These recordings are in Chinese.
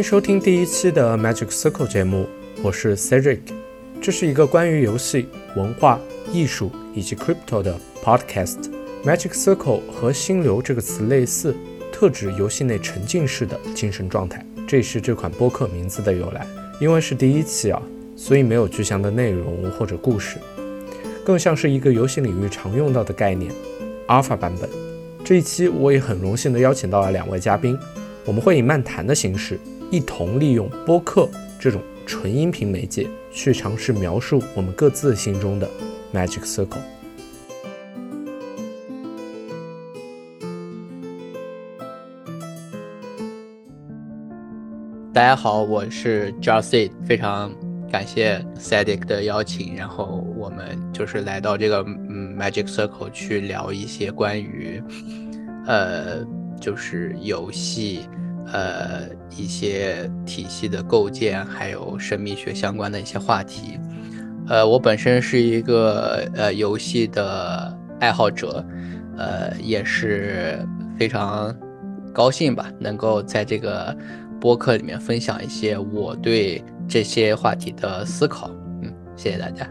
迎收听第一期的 Magic Circle 节目，我是 Cedric。这是一个关于游戏、文化、艺术以及 Crypto 的 Podcast。Magic Circle 和心流这个词类似，特指游戏内沉浸式的精神状态。这也是这款播客名字的由来。因为是第一期啊，所以没有具象的内容或者故事，更像是一个游戏领域常用到的概念—— Alpha 版本。这一期我也很荣幸地邀请到了两位嘉宾，我们会以漫谈的形式。一同利用播客这种纯音频媒介，去尝试描述我们各自心中的 Magic Circle。大家好，我是 j o s e 非常感谢 Cedric 的邀请，然后我们就是来到这个嗯 Magic Circle 去聊一些关于呃就是游戏。呃，一些体系的构建，还有神秘学相关的一些话题。呃，我本身是一个呃游戏的爱好者，呃，也是非常高兴吧，能够在这个播客里面分享一些我对这些话题的思考。嗯，谢谢大家。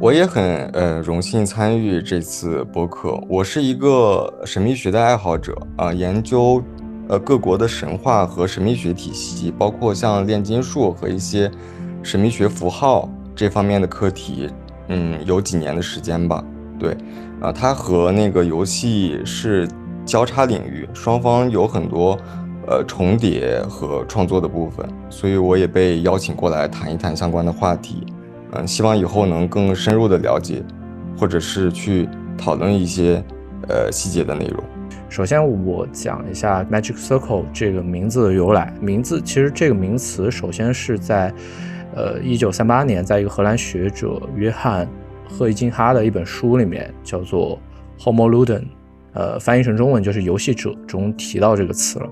我也很呃荣幸参与这次播客。我是一个神秘学的爱好者啊，研究。呃，各国的神话和神秘学体系，包括像炼金术和一些神秘学符号这方面的课题，嗯，有几年的时间吧。对，啊，它和那个游戏是交叉领域，双方有很多呃重叠和创作的部分，所以我也被邀请过来谈一谈相关的话题。嗯，希望以后能更深入的了解，或者是去讨论一些呃细节的内容。首先，我讲一下 Magic Circle 这个名字的由来。名字其实这个名词，首先是在，呃，一九三八年，在一个荷兰学者约翰赫伊金哈的一本书里面，叫做 Homo Luden，呃，翻译成中文就是游戏者中提到这个词了。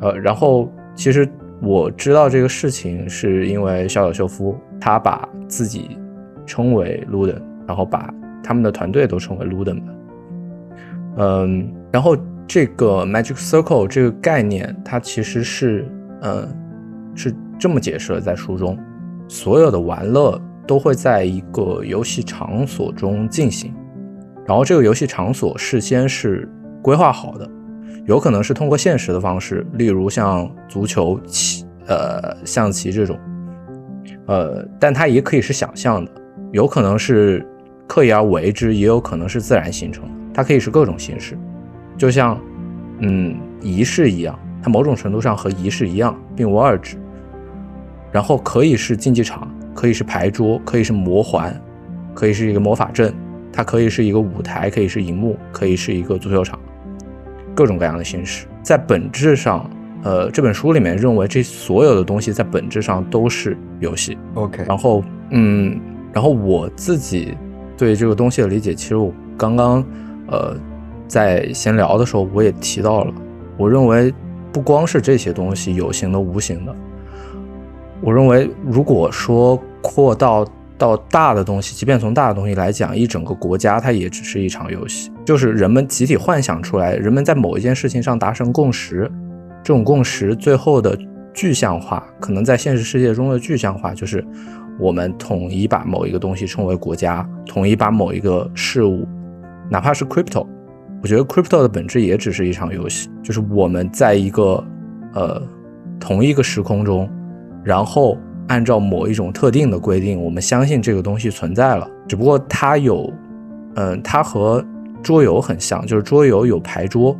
呃，然后其实我知道这个事情，是因为小岛秀夫他把自己称为 Luden，然后把他们的团队都称为 Luden。嗯。然后这个 magic circle 这个概念，它其实是，嗯，是这么解释的，在书中，所有的玩乐都会在一个游戏场所中进行，然后这个游戏场所事先是规划好的，有可能是通过现实的方式，例如像足球、棋、呃象棋这种，呃，但它也可以是想象的，有可能是刻意而为之，也有可能是自然形成，它可以是各种形式。就像，嗯，仪式一样，它某种程度上和仪式一样，并无二致。然后可以是竞技场，可以是牌桌，可以是魔环，可以是一个魔法阵，它可以是一个舞台，可以是荧幕，可以是一个足球场，各种各样的形式。在本质上，呃，这本书里面认为这所有的东西在本质上都是游戏。OK。然后，嗯，然后我自己对这个东西的理解，其实我刚刚，呃。在闲聊的时候，我也提到了，我认为不光是这些东西，有形的、无形的。我认为，如果说扩到到大的东西，即便从大的东西来讲，一整个国家它也只是一场游戏，就是人们集体幻想出来，人们在某一件事情上达成共识，这种共识最后的具象化，可能在现实世界中的具象化，就是我们统一把某一个东西称为国家，统一把某一个事物，哪怕是 crypto。我觉得 crypto 的本质也只是一场游戏，就是我们在一个呃同一个时空中，然后按照某一种特定的规定，我们相信这个东西存在了。只不过它有，嗯，它和桌游很像，就是桌游有牌桌、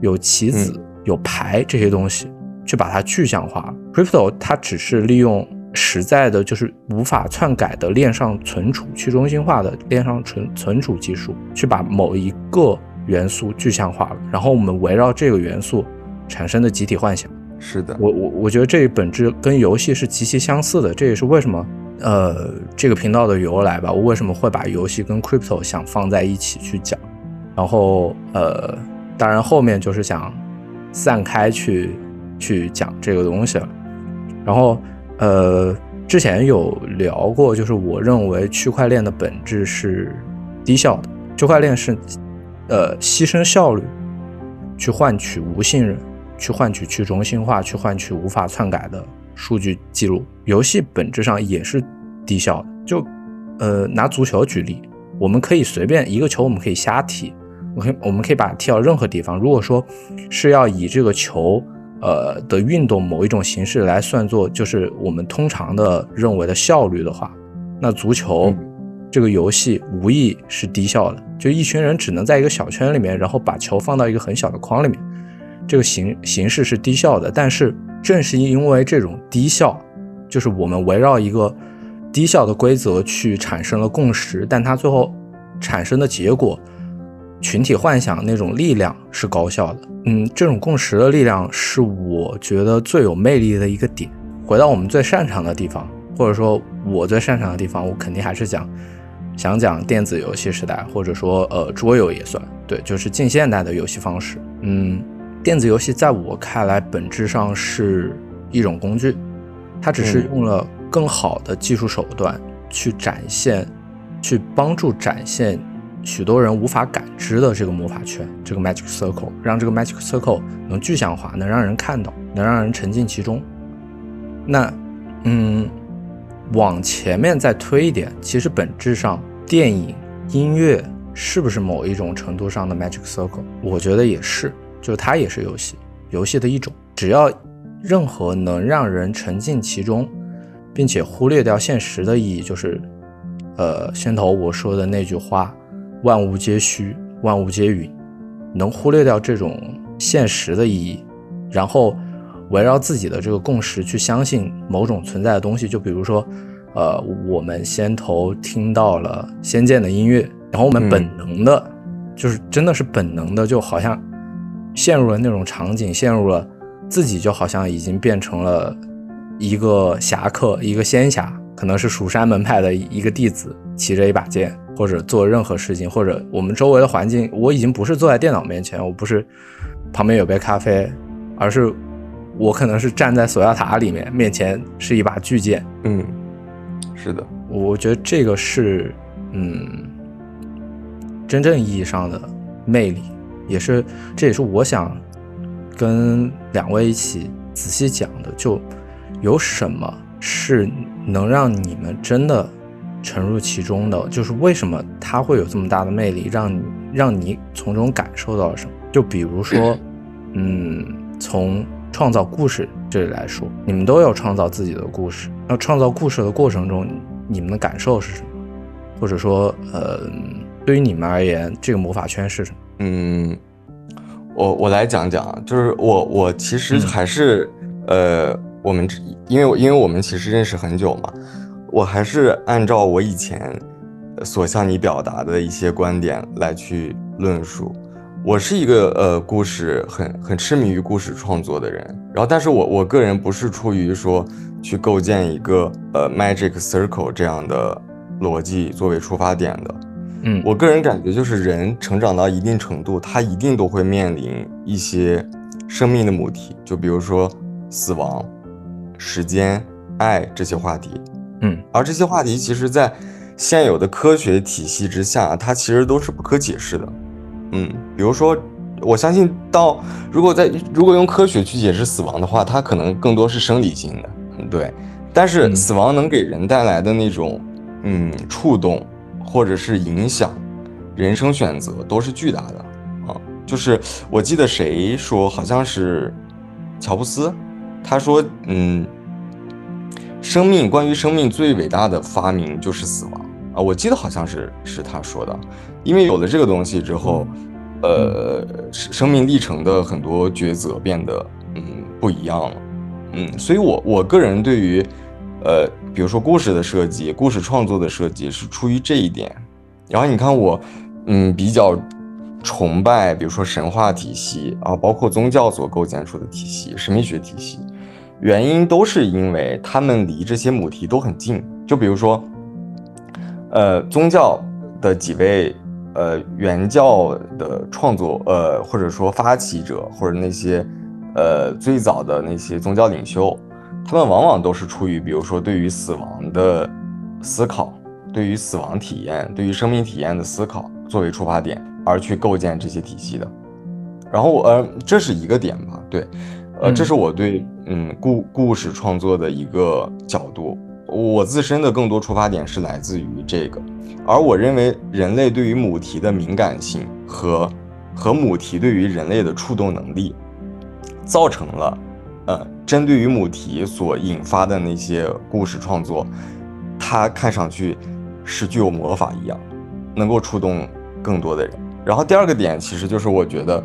有棋子、有牌这些东西，去把它具象化。crypto 它只是利用实在的，就是无法篡改的链上存储、去中心化的链上存存储技术，去把某一个。元素具象化了，然后我们围绕这个元素产生的集体幻想，是的，我我我觉得这本质跟游戏是极其相似的，这也是为什么呃这个频道的由来吧，我为什么会把游戏跟 crypto 想放在一起去讲，然后呃当然后面就是想散开去去讲这个东西了，然后呃之前有聊过，就是我认为区块链的本质是低效的，区块链是。呃，牺牲效率去换取无信任，去换取去中心化，去换取无法篡改的数据记录。游戏本质上也是低效的。就呃拿足球举例，我们可以随便一个球，我们可以瞎踢，我可以我们可以把它踢到任何地方。如果说是要以这个球呃的运动某一种形式来算作，就是我们通常的认为的效率的话，那足球这个游戏无疑是低效的。就一群人只能在一个小圈里面，然后把球放到一个很小的框里面，这个形形式是低效的。但是正是因为这种低效，就是我们围绕一个低效的规则去产生了共识，但它最后产生的结果。群体幻想那种力量是高效的，嗯，这种共识的力量是我觉得最有魅力的一个点。回到我们最擅长的地方，或者说我最擅长的地方，我肯定还是讲，想讲电子游戏时代，或者说呃桌游也算，对，就是近现代的游戏方式。嗯，电子游戏在我看来本质上是一种工具，它只是用了更好的技术手段去展现，去帮助展现。许多人无法感知的这个魔法圈，这个 magic circle，让这个 magic circle 能具象化，能让人看到，能让人沉浸其中。那，嗯，往前面再推一点，其实本质上，电影、音乐是不是某一种程度上的 magic circle？我觉得也是，就它也是游戏，游戏的一种。只要任何能让人沉浸其中，并且忽略掉现实的意义，就是，呃，先头我说的那句话。万物皆虚，万物皆云，能忽略掉这种现实的意义，然后围绕自己的这个共识去相信某种存在的东西。就比如说，呃，我们先头听到了《仙剑》的音乐，然后我们本能的，就是真的是本能的，就好像陷入了那种场景，陷入了自己就好像已经变成了一个侠客，一个仙侠，可能是蜀山门派的一个弟子，骑着一把剑。或者做任何事情，或者我们周围的环境，我已经不是坐在电脑面前，我不是旁边有杯咖啡，而是我可能是站在索要塔里面，面前是一把巨剑。嗯，是的，我觉得这个是嗯真正意义上的魅力，也是这也是我想跟两位一起仔细讲的，就有什么是能让你们真的。沉入其中的，就是为什么它会有这么大的魅力，让你让你从中感受到了什么？就比如说，嗯，从创造故事这里来说，你们都要创造自己的故事。那创造故事的过程中，你们的感受是什么？或者说，呃，对于你们而言，这个魔法圈是什么？嗯，我我来讲讲，就是我我其实还是呃，我们因为因为我们其实认识很久嘛。我还是按照我以前所向你表达的一些观点来去论述。我是一个呃故事很很痴迷于故事创作的人，然后但是我我个人不是出于说去构建一个呃 magic circle 这样的逻辑作为出发点的。嗯，我个人感觉就是人成长到一定程度，他一定都会面临一些生命的母题，就比如说死亡、时间、爱这些话题。嗯，而这些话题其实，在现有的科学体系之下，它其实都是不可解释的。嗯，比如说，我相信到如果在如果用科学去解释死亡的话，它可能更多是生理性的，对。但是死亡能给人带来的那种嗯触动，或者是影响，人生选择都是巨大的啊。就是我记得谁说，好像是乔布斯，他说嗯。生命，关于生命最伟大的发明就是死亡我记得好像是是他说的，因为有了这个东西之后，呃，生命历程的很多抉择变得嗯不一样了，嗯，所以我我个人对于呃，比如说故事的设计、故事创作的设计是出于这一点。然后你看我嗯比较崇拜，比如说神话体系啊，包括宗教所构建出的体系、神秘学体系。原因都是因为他们离这些母题都很近，就比如说，呃，宗教的几位呃原教的创作，呃，或者说发起者，或者那些呃最早的那些宗教领袖，他们往往都是出于比如说对于死亡的思考，对于死亡体验，对于生命体验的思考作为出发点而去构建这些体系的。然后呃，这是一个点吧，对，呃，这是我对嗯故故事创作的一个角度。我自身的更多出发点是来自于这个，而我认为人类对于母题的敏感性和和母题对于人类的触动能力，造成了，呃，针对于母题所引发的那些故事创作，它看上去是具有魔法一样，能够触动更多的人。然后第二个点其实就是我觉得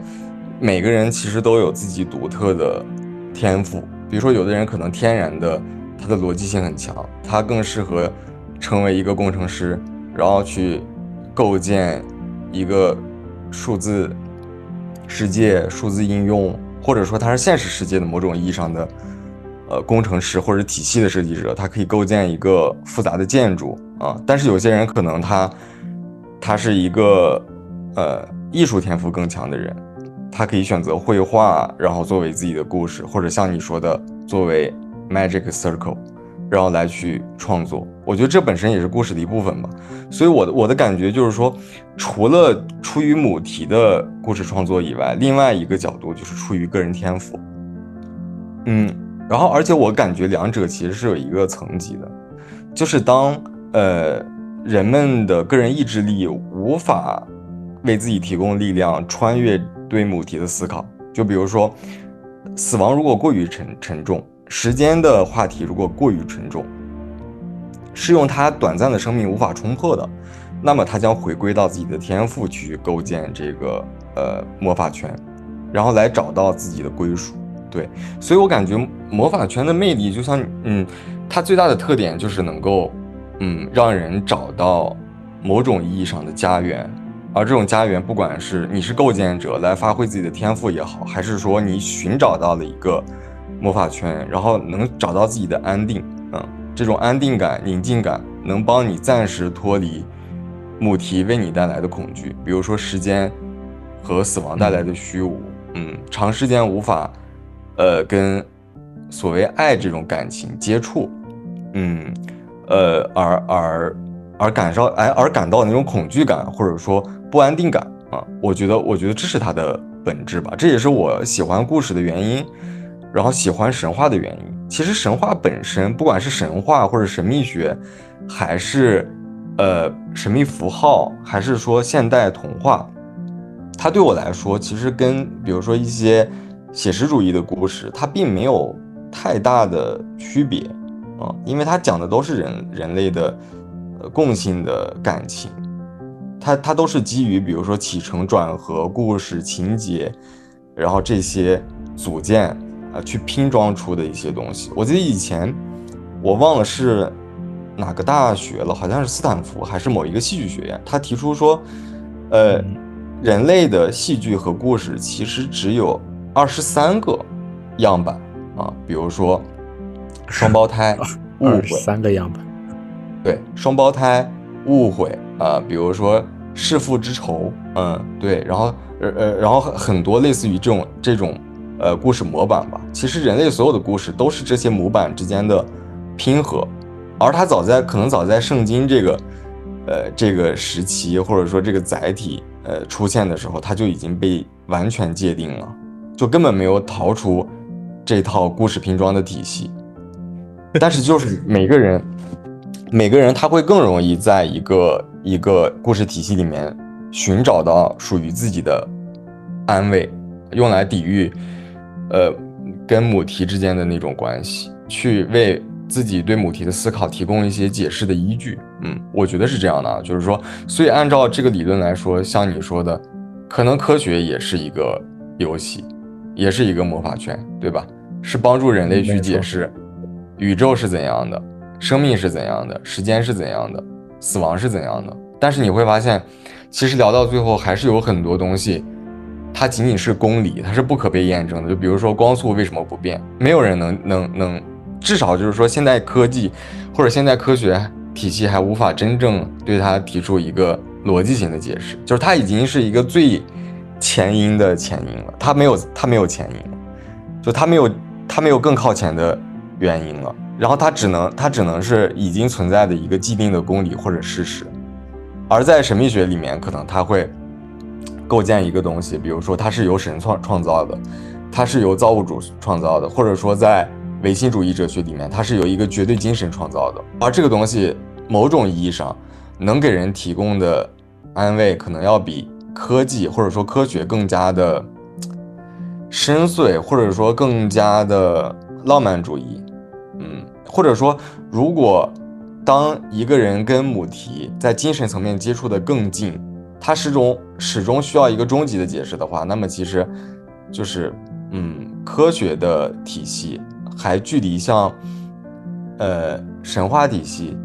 每个人其实都有自己独特的天赋，比如说有的人可能天然的。它的逻辑性很强，它更适合成为一个工程师，然后去构建一个数字世界、数字应用，或者说他是现实世界的某种意义上的呃工程师或者体系的设计者，他可以构建一个复杂的建筑啊。但是有些人可能他他是一个呃艺术天赋更强的人，他可以选择绘画，然后作为自己的故事，或者像你说的作为。Magic Circle，然后来去创作，我觉得这本身也是故事的一部分吧。所以我的我的感觉就是说，除了出于母题的故事创作以外，另外一个角度就是出于个人天赋。嗯，然后而且我感觉两者其实是有一个层级的，就是当呃人们的个人意志力无法为自己提供力量穿越对母题的思考，就比如说死亡如果过于沉沉重。时间的话题如果过于沉重，是用他短暂的生命无法冲破的，那么他将回归到自己的天赋去构建这个呃魔法圈，然后来找到自己的归属。对，所以我感觉魔法圈的魅力就像嗯，它最大的特点就是能够嗯让人找到某种意义上的家园，而这种家园不管是你是构建者来发挥自己的天赋也好，还是说你寻找到了一个。魔法圈，然后能找到自己的安定，嗯，这种安定感、宁静感，能帮你暂时脱离母题为你带来的恐惧，比如说时间和死亡带来的虚无，嗯，长时间无法，呃，跟所谓爱这种感情接触，嗯，呃，而而而感受，哎，而感到那种恐惧感或者说不安定感啊，我觉得，我觉得这是它的本质吧，这也是我喜欢故事的原因。然后喜欢神话的原因，其实神话本身，不管是神话或者神秘学，还是呃神秘符号，还是说现代童话，它对我来说，其实跟比如说一些写实主义的故事，它并没有太大的区别啊，因为它讲的都是人人类的呃共性的感情，它它都是基于比如说起承转合、故事情节，然后这些组件。啊，去拼装出的一些东西。我记得以前，我忘了是哪个大学了，好像是斯坦福还是某一个戏剧学院，他提出说，呃，人类的戏剧和故事其实只有二十三个样板啊，比如说 双胞胎误会，三个样板，对，双胞胎误会啊，比如说弑父之仇，嗯，对，然后呃呃，然后很多类似于这种这种。呃，故事模板吧，其实人类所有的故事都是这些模板之间的拼合，而它早在可能早在圣经这个呃这个时期或者说这个载体呃出现的时候，它就已经被完全界定了，就根本没有逃出这套故事拼装的体系。但是就是每个人每个人他会更容易在一个一个故事体系里面寻找到属于自己的安慰，用来抵御。呃，跟母题之间的那种关系，去为自己对母题的思考提供一些解释的依据。嗯，我觉得是这样的，就是说，所以按照这个理论来说，像你说的，可能科学也是一个游戏，也是一个魔法圈，对吧？是帮助人类去解释宇宙是怎样的，生命是怎样的，时间是怎样的，死亡是怎样的。但是你会发现，其实聊到最后，还是有很多东西。它仅仅是公理，它是不可被验证的。就比如说光速为什么不变，没有人能能能，至少就是说现代科技或者现代科学体系还无法真正对它提出一个逻辑性的解释。就是它已经是一个最前因的前因了，它没有它没有前因，就它没有它没有更靠前的原因了。然后它只能它只能是已经存在的一个既定的公理或者事实。而在神秘学里面，可能它会。构建一个东西，比如说它是由神创创造的，它是由造物主创造的，或者说在唯心主义哲学里面，它是由一个绝对精神创造的，而这个东西某种意义上能给人提供的安慰，可能要比科技或者说科学更加的深邃，或者说更加的浪漫主义。嗯，或者说，如果当一个人跟母题在精神层面接触的更近，他始终始终需要一个终极的解释的话，那么其实就是嗯，科学的体系。还距离像，呃，神话体系，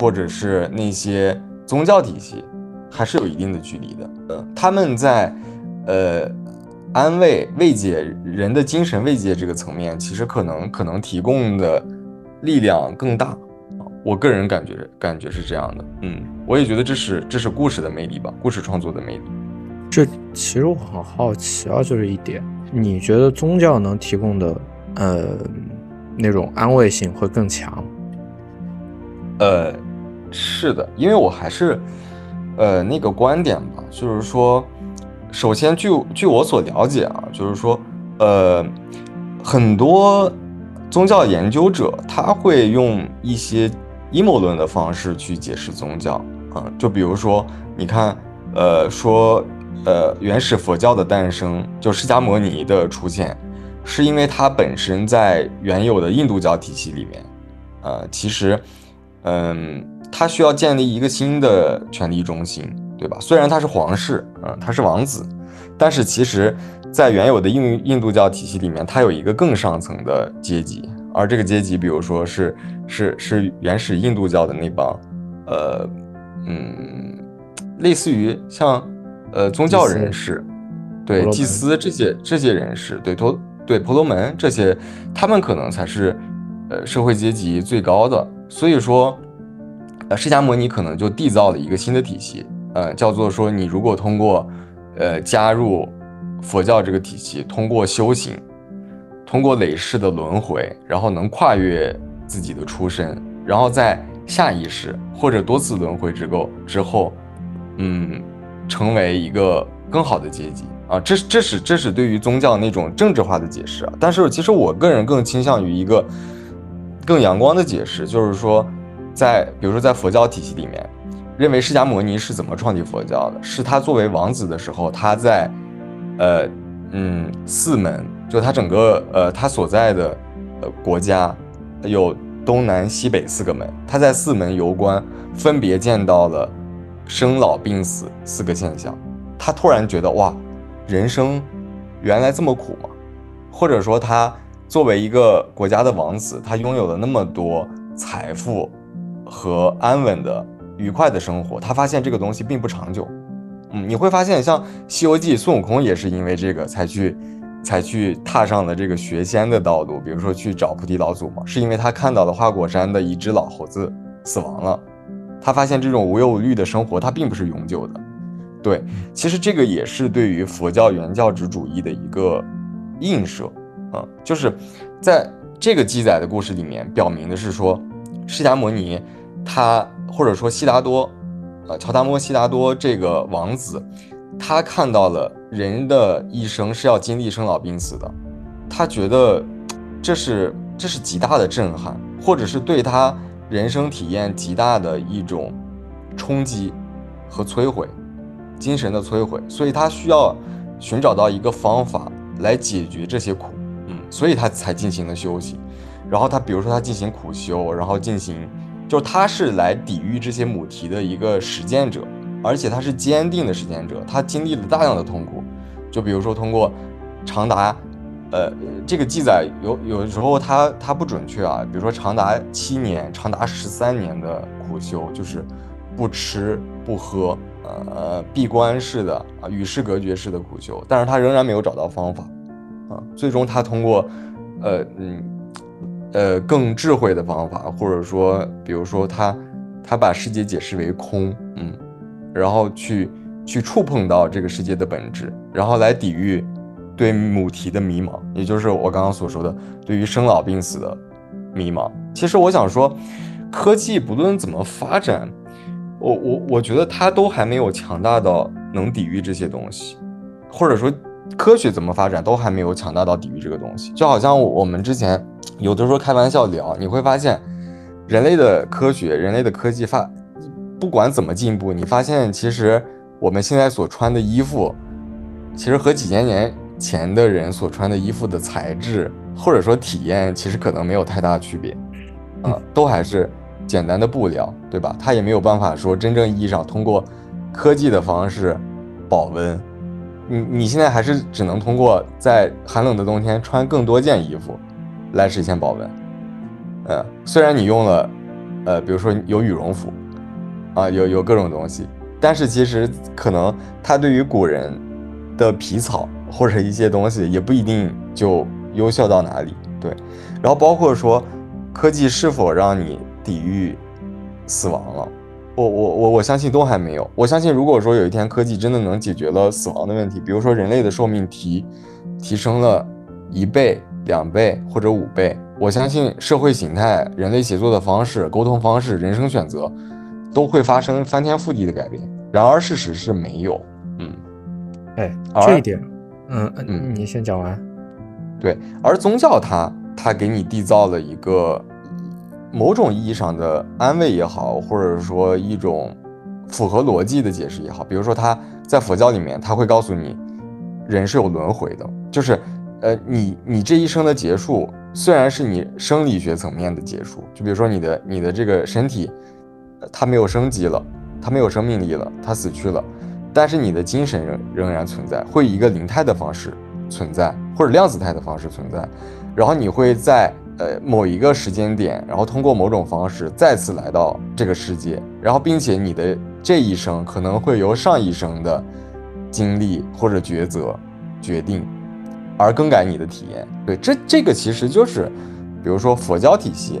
或者是那些宗教体系，还是有一定的距离的。呃，他们在，呃，安慰、慰藉人的精神慰藉这个层面，其实可能可能提供的力量更大。我个人感觉感觉是这样的。嗯，我也觉得这是这是故事的魅力吧，故事创作的魅力。这其实我很好奇啊，就是一点，你觉得宗教能提供的，呃。那种安慰性会更强。呃，是的，因为我还是，呃，那个观点吧，就是说，首先，据据我所了解啊，就是说，呃，很多宗教研究者他会用一些阴谋论的方式去解释宗教啊，就比如说，你看，呃，说，呃，原始佛教的诞生，就释迦摩尼的出现。是因为它本身在原有的印度教体系里面，呃，其实，嗯，它需要建立一个新的权力中心，对吧？虽然他是皇室，嗯，他是王子，但是其实，在原有的印印度教体系里面，它有一个更上层的阶级，而这个阶级，比如说是是是原始印度教的那帮，呃，嗯，类似于像呃宗教人士，对祭司这些这些人士，对陀。对婆罗门这些，他们可能才是，呃，社会阶级最高的。所以说，呃，释迦牟尼可能就缔造了一个新的体系，呃，叫做说，你如果通过，呃，加入佛教这个体系，通过修行，通过累世的轮回，然后能跨越自己的出身，然后在下一世或者多次轮回之后之后，嗯，成为一个更好的阶级。啊，这这是这是对于宗教那种政治化的解释啊，但是其实我个人更倾向于一个更阳光的解释，就是说，在比如说在佛教体系里面，认为释迦牟尼是怎么创立佛教的？是他作为王子的时候，他在呃嗯四门，就他整个呃他所在的呃国家有东南西北四个门，他在四门游观，分别见到了生老病死四个现象，他突然觉得哇。人生原来这么苦吗？或者说，他作为一个国家的王子，他拥有了那么多财富和安稳的、愉快的生活，他发现这个东西并不长久。嗯，你会发现，像《西游记》，孙悟空也是因为这个才去才去踏上了这个学仙的道路。比如说去找菩提老祖嘛，是因为他看到了花果山的一只老猴子死亡了，他发现这种无忧无虑的生活，它并不是永久的。对，其实这个也是对于佛教原教旨主义的一个映射，啊，就是在这个记载的故事里面，表明的是说，释迦牟尼他或者说悉达多，呃，乔达摩悉达多这个王子，他看到了人的一生是要经历生老病死的，他觉得这是这是极大的震撼，或者是对他人生体验极大的一种冲击和摧毁。精神的摧毁，所以他需要寻找到一个方法来解决这些苦，嗯，所以他才进行了修行。然后他，比如说他进行苦修，然后进行，就是他是来抵御这些母题的一个实践者，而且他是坚定的实践者。他经历了大量的痛苦，就比如说通过长达，呃，这个记载有有时候他他不准确啊，比如说长达七年、长达十三年的苦修，就是不吃不喝。呃，闭关式的啊，与世隔绝式的苦修，但是他仍然没有找到方法，啊，最终他通过，呃，嗯，呃，更智慧的方法，或者说，比如说他，他把世界解释为空，嗯，然后去去触碰到这个世界的本质，然后来抵御对母题的迷茫，也就是我刚刚所说的对于生老病死的迷茫。其实我想说，科技不论怎么发展。我我我觉得它都还没有强大到能抵御这些东西，或者说科学怎么发展都还没有强大到抵御这个东西。就好像我们之前有的时候开玩笑聊，你会发现，人类的科学、人类的科技发，不管怎么进步，你发现其实我们现在所穿的衣服，其实和几千年前的人所穿的衣服的材质或者说体验，其实可能没有太大区别，啊，都还是简单的布料，对吧？它也没有办法说真正意义上通过科技的方式保温。你你现在还是只能通过在寒冷的冬天穿更多件衣服来实现保温。呃，虽然你用了，呃，比如说有羽绒服，啊，有有各种东西，但是其实可能它对于古人的皮草或者一些东西也不一定就优秀到哪里。对，然后包括说科技是否让你抵御死亡了。我我我我相信都还没有。我相信，如果说有一天科技真的能解决了死亡的问题，比如说人类的寿命提提升了一倍、两倍或者五倍，我相信社会形态、人类协作的方式、沟通方式、人生选择都会发生翻天覆地的改变。然而事实是没有。嗯，哎，这一点，嗯嗯，你先讲完。对，而宗教它它给你缔造了一个。某种意义上的安慰也好，或者说一种符合逻辑的解释也好，比如说它在佛教里面，它会告诉你，人是有轮回的，就是，呃，你你这一生的结束，虽然是你生理学层面的结束，就比如说你的你的这个身体，它没有生机了，它没有生命力了，它死去了，但是你的精神仍仍然存在，会以一个灵态的方式存在，或者量子态的方式存在，然后你会在。呃，某一个时间点，然后通过某种方式再次来到这个世界，然后并且你的这一生可能会由上一生的经历或者抉择决定，而更改你的体验。对，这这个其实就是，比如说佛教体系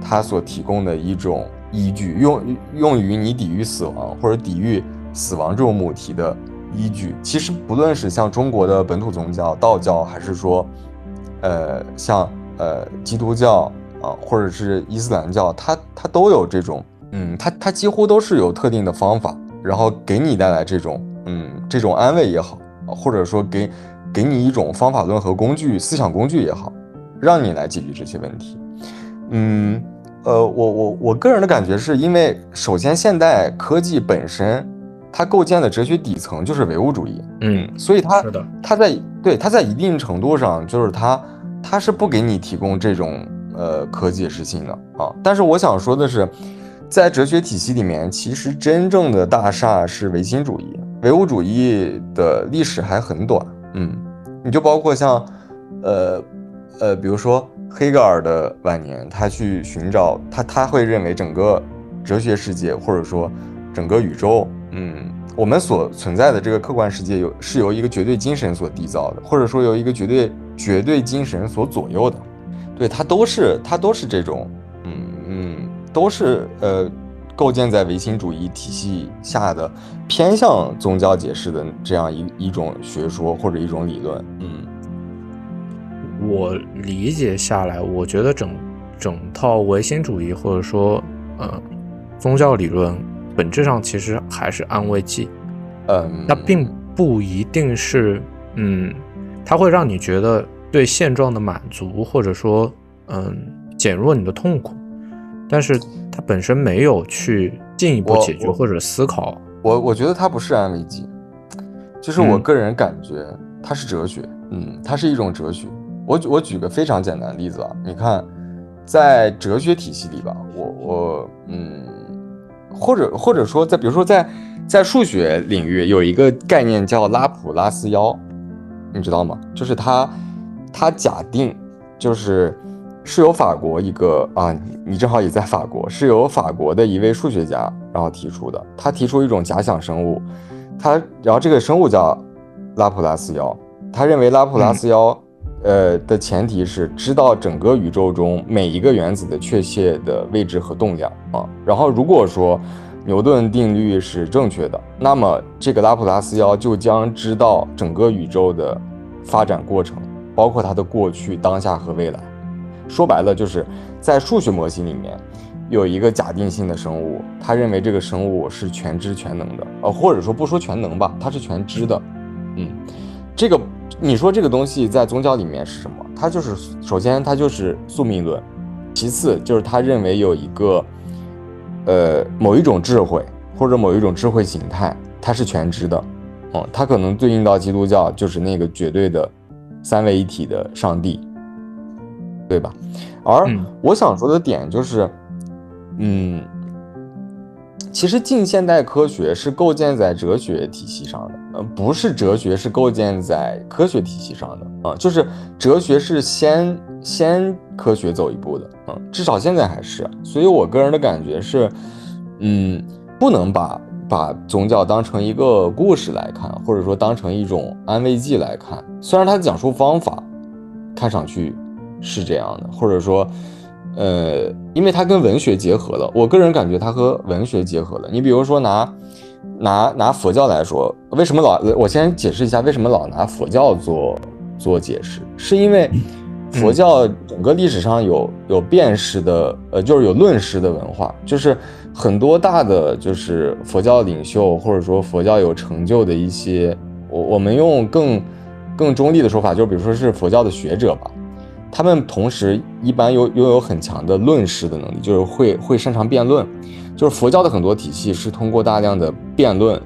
它所提供的一种依据，用用于你抵御死亡或者抵御死亡这种母题的依据。其实不论是像中国的本土宗教道教，还是说，呃，像。呃，基督教啊，或者是伊斯兰教，它它都有这种，嗯，它它几乎都是有特定的方法，然后给你带来这种，嗯，这种安慰也好，或者说给给你一种方法论和工具、思想工具也好，让你来解决这些问题。嗯，呃，我我我个人的感觉是因为，首先现代科技本身它构建的哲学底层就是唯物主义，嗯，所以它是的，它在对它在一定程度上就是它。它是不给你提供这种呃可解释性的啊，但是我想说的是，在哲学体系里面，其实真正的大厦是唯心主义，唯物主义的历史还很短。嗯，你就包括像，呃呃，比如说黑格尔的晚年，他去寻找他他会认为整个哲学世界或者说整个宇宙，嗯，我们所存在的这个客观世界有是由一个绝对精神所缔造的，或者说由一个绝对。绝对精神所左右的，对它都是它都是这种，嗯嗯，都是呃构建在唯心主义体系下的偏向宗教解释的这样一一种学说或者一种理论。嗯，我理解下来，我觉得整整套唯心主义或者说呃宗教理论本质上其实还是安慰剂。嗯，它并不一定是嗯。它会让你觉得对现状的满足，或者说，嗯，减弱你的痛苦，但是它本身没有去进一步解决或者思考。我我觉得它不是安慰剂，就是我个人感觉它是哲学，嗯，它是一种哲学。我我举个非常简单的例子啊，你看，在哲学体系里吧，我我嗯，或者或者说在比如说在在数学领域有一个概念叫拉普拉斯妖。你知道吗？就是他，他假定，就是是由法国一个啊，你正好也在法国，是由法国的一位数学家然后提出的。他提出一种假想生物，他然后这个生物叫拉普拉斯妖。他认为拉普拉斯妖，呃的前提是知道整个宇宙中每一个原子的确切的位置和动量啊。然后如果说牛顿定律是正确的，那么这个拉普拉斯妖就将知道整个宇宙的发展过程，包括它的过去、当下和未来。说白了，就是在数学模型里面有一个假定性的生物，他认为这个生物是全知全能的，呃，或者说不说全能吧，它是全知的。嗯，这个你说这个东西在宗教里面是什么？它就是首先它就是宿命论，其次就是他认为有一个呃某一种智慧或者某一种智慧形态，它是全知的，嗯，它可能对应到基督教就是那个绝对的三位一体的上帝，对吧？而我想说的点就是，嗯。其实近现代科学是构建在哲学体系上的，呃，不是哲学是构建在科学体系上的啊，就是哲学是先先科学走一步的，嗯，至少现在还是。所以我个人的感觉是，嗯，不能把把宗教当成一个故事来看，或者说当成一种安慰剂来看。虽然它的讲述方法看上去是这样的，或者说。呃，因为它跟文学结合了，我个人感觉它和文学结合了。你比如说拿拿拿佛教来说，为什么老我先解释一下为什么老拿佛教做做解释，是因为佛教整个历史上有有辨识的，呃，就是有论识的文化，就是很多大的就是佛教领袖或者说佛教有成就的一些，我我们用更更中立的说法，就比如说是佛教的学者吧。他们同时一般有拥有很强的论识的能力，就是会会擅长辩论，就是佛教的很多体系是通过大量的辩论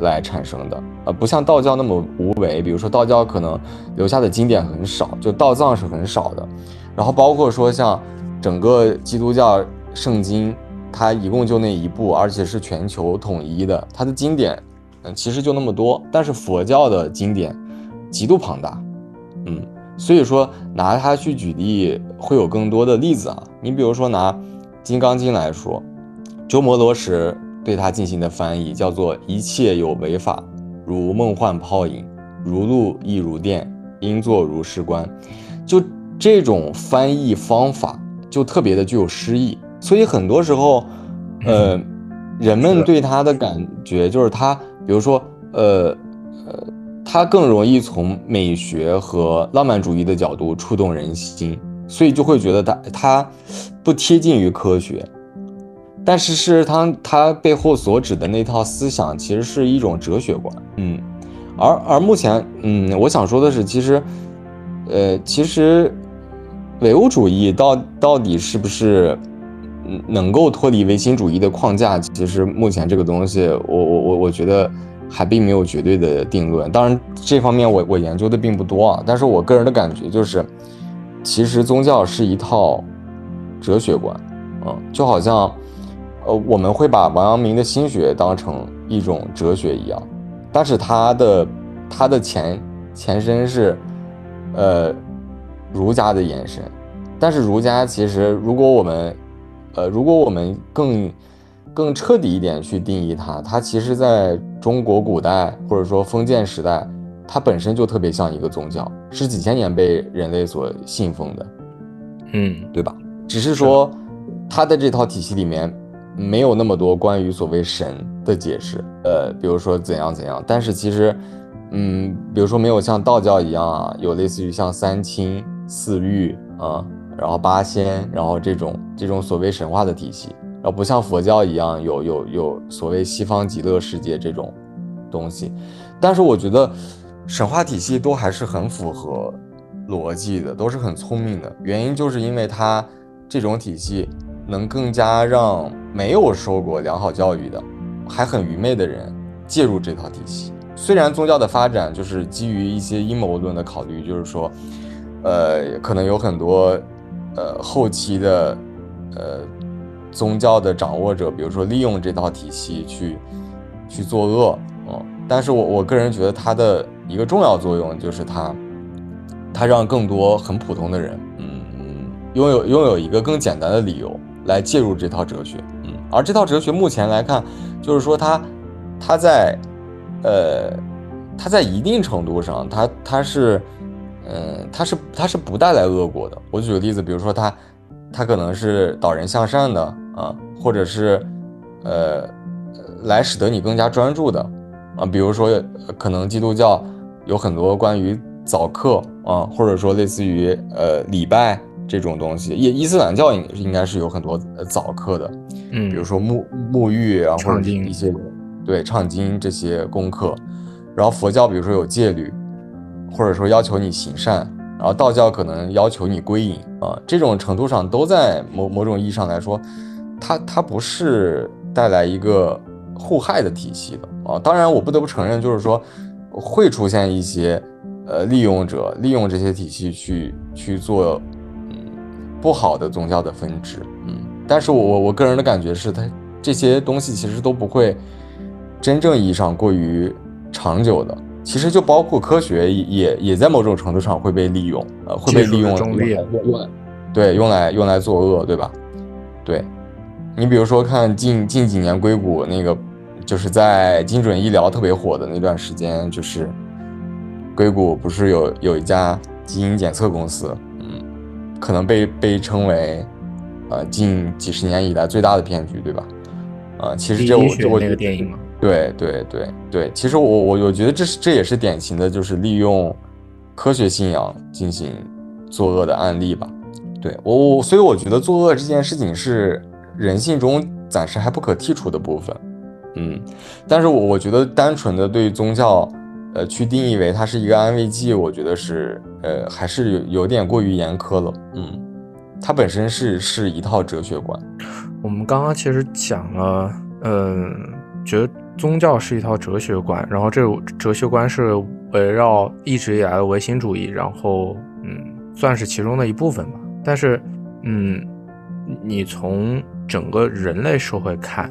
来产生的，呃，不像道教那么无为。比如说道教可能留下的经典很少，就道藏是很少的。然后包括说像整个基督教圣经，它一共就那一部，而且是全球统一的，它的经典嗯其实就那么多。但是佛教的经典极度庞大，嗯。所以说，拿它去举例会有更多的例子啊。你比如说拿《金刚经》来说，鸠摩罗什对它进行的翻译叫做“一切有为法，如梦幻泡影，如露亦如电，应作如是观”。就这种翻译方法就特别的具有诗意。所以很多时候，呃，人们对它的感觉就是它，比如说，呃，呃。它更容易从美学和浪漫主义的角度触动人心，所以就会觉得它它不贴近于科学。但是是它它背后所指的那套思想，其实是一种哲学观。嗯，而而目前，嗯，我想说的是，其实，呃，其实唯物主义到到底是不是能够脱离唯心主义的框架？其实目前这个东西，我我我我觉得。还并没有绝对的定论，当然这方面我我研究的并不多啊，但是我个人的感觉就是，其实宗教是一套哲学观，嗯，就好像，呃，我们会把王阳明的心学当成一种哲学一样，但是它的它的前前身是，呃，儒家的延伸，但是儒家其实如果我们，呃，如果我们更更彻底一点去定义它，它其实在中国古代或者说封建时代，它本身就特别像一个宗教，是几千年被人类所信奉的，嗯，对吧？只是说它的这套体系里面没有那么多关于所谓神的解释，呃，比如说怎样怎样，但是其实，嗯，比如说没有像道教一样啊，有类似于像三清四御啊，然后八仙，然后这种这种所谓神话的体系。然后不像佛教一样有有有所谓西方极乐世界这种东西，但是我觉得神话体系都还是很符合逻辑的，都是很聪明的。原因就是因为它这种体系能更加让没有受过良好教育的、还很愚昧的人介入这套体系。虽然宗教的发展就是基于一些阴谋论的考虑，就是说，呃，可能有很多呃后期的呃。宗教的掌握者，比如说利用这套体系去去作恶，嗯，但是我我个人觉得它的一个重要作用就是它，它让更多很普通的人，嗯，拥有拥有一个更简单的理由来介入这套哲学，嗯，而这套哲学目前来看，就是说它它在呃它在一定程度上，它它是嗯它是它是不带来恶果的。我举个例子，比如说它。它可能是导人向善的啊，或者是，呃，来使得你更加专注的啊。比如说，可能基督教有很多关于早课啊，或者说类似于呃礼拜这种东西。伊伊斯兰教应应该是有很多早课的，嗯，比如说沐沐浴啊，或者一些对唱经这些功课。然后佛教比如说有戒律，或者说要求你行善，然后道教可能要求你归隐啊，这种程度上都在某某种意义上来说，它它不是带来一个互害的体系的啊。当然，我不得不承认，就是说会出现一些呃利用者利用这些体系去去做嗯不好的宗教的分支，嗯。但是我我个人的感觉是，它这些东西其实都不会真正意义上过于长久的。其实就包括科学也也在某种程度上会被利用，呃，会被利用用用对用来用来作恶，对吧？对，你比如说看近近几年硅谷那个，就是在精准医疗特别火的那段时间，就是硅谷不是有有一家基因检测公司，嗯，可能被被称为。呃，近几十年以来最大的骗局，对吧？呃，其实这我我那个电影嘛，对对对对，其实我我我觉得这是这也是典型的，就是利用科学信仰进行作恶的案例吧。对我我，所以我觉得作恶这件事情是人性中暂时还不可剔除的部分。嗯，但是我我觉得单纯的对宗教，呃，去定义为它是一个安慰剂，我觉得是呃还是有有点过于严苛了。嗯。它本身是是一套哲学观。我们刚刚其实讲了，嗯，觉得宗教是一套哲学观，然后这哲学观是围绕一直以来的唯心主义，然后嗯，算是其中的一部分吧。但是，嗯，你从整个人类社会看，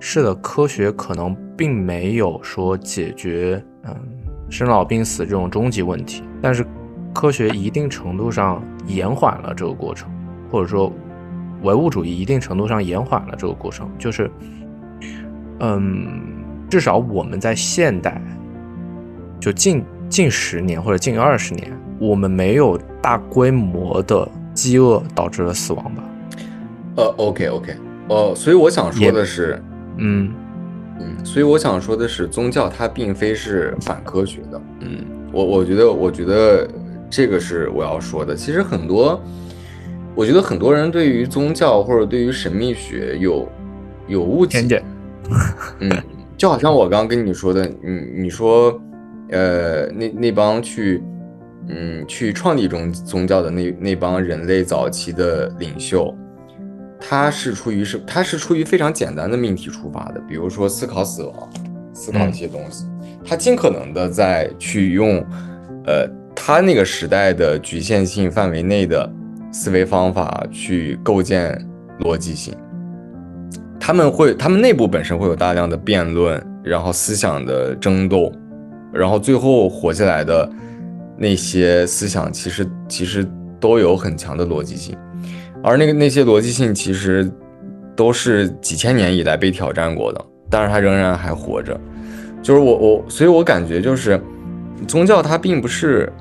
是的，科学可能并没有说解决嗯生老病死这种终极问题，但是科学一定程度上延缓了这个过程。或者说，唯物主义一定程度上延缓了这个过程，就是，嗯，至少我们在现代，就近近十年或者近二十年，我们没有大规模的饥饿导致了死亡吧？呃，OK OK，呃，所以我想说的是，嗯。嗯，所以我想说的是，宗教它并非是反科学的，嗯，我我觉得我觉得这个是我要说的，其实很多。我觉得很多人对于宗教或者对于神秘学有有误解，嗯，就好像我刚刚跟你说的，你你说，呃，那那帮去，嗯，去创立宗宗教的那那帮人类早期的领袖，他是出于是他是出于非常简单的命题出发的，比如说思考死亡，思考一些东西，他尽可能的在去用，呃，他那个时代的局限性范围内的。思维方法去构建逻辑性，他们会，他们内部本身会有大量的辩论，然后思想的争斗，然后最后活下来的那些思想，其实其实都有很强的逻辑性，而那个那些逻辑性其实都是几千年以来被挑战过的，但是它仍然还活着。就是我我，所以我感觉就是宗教它并不是。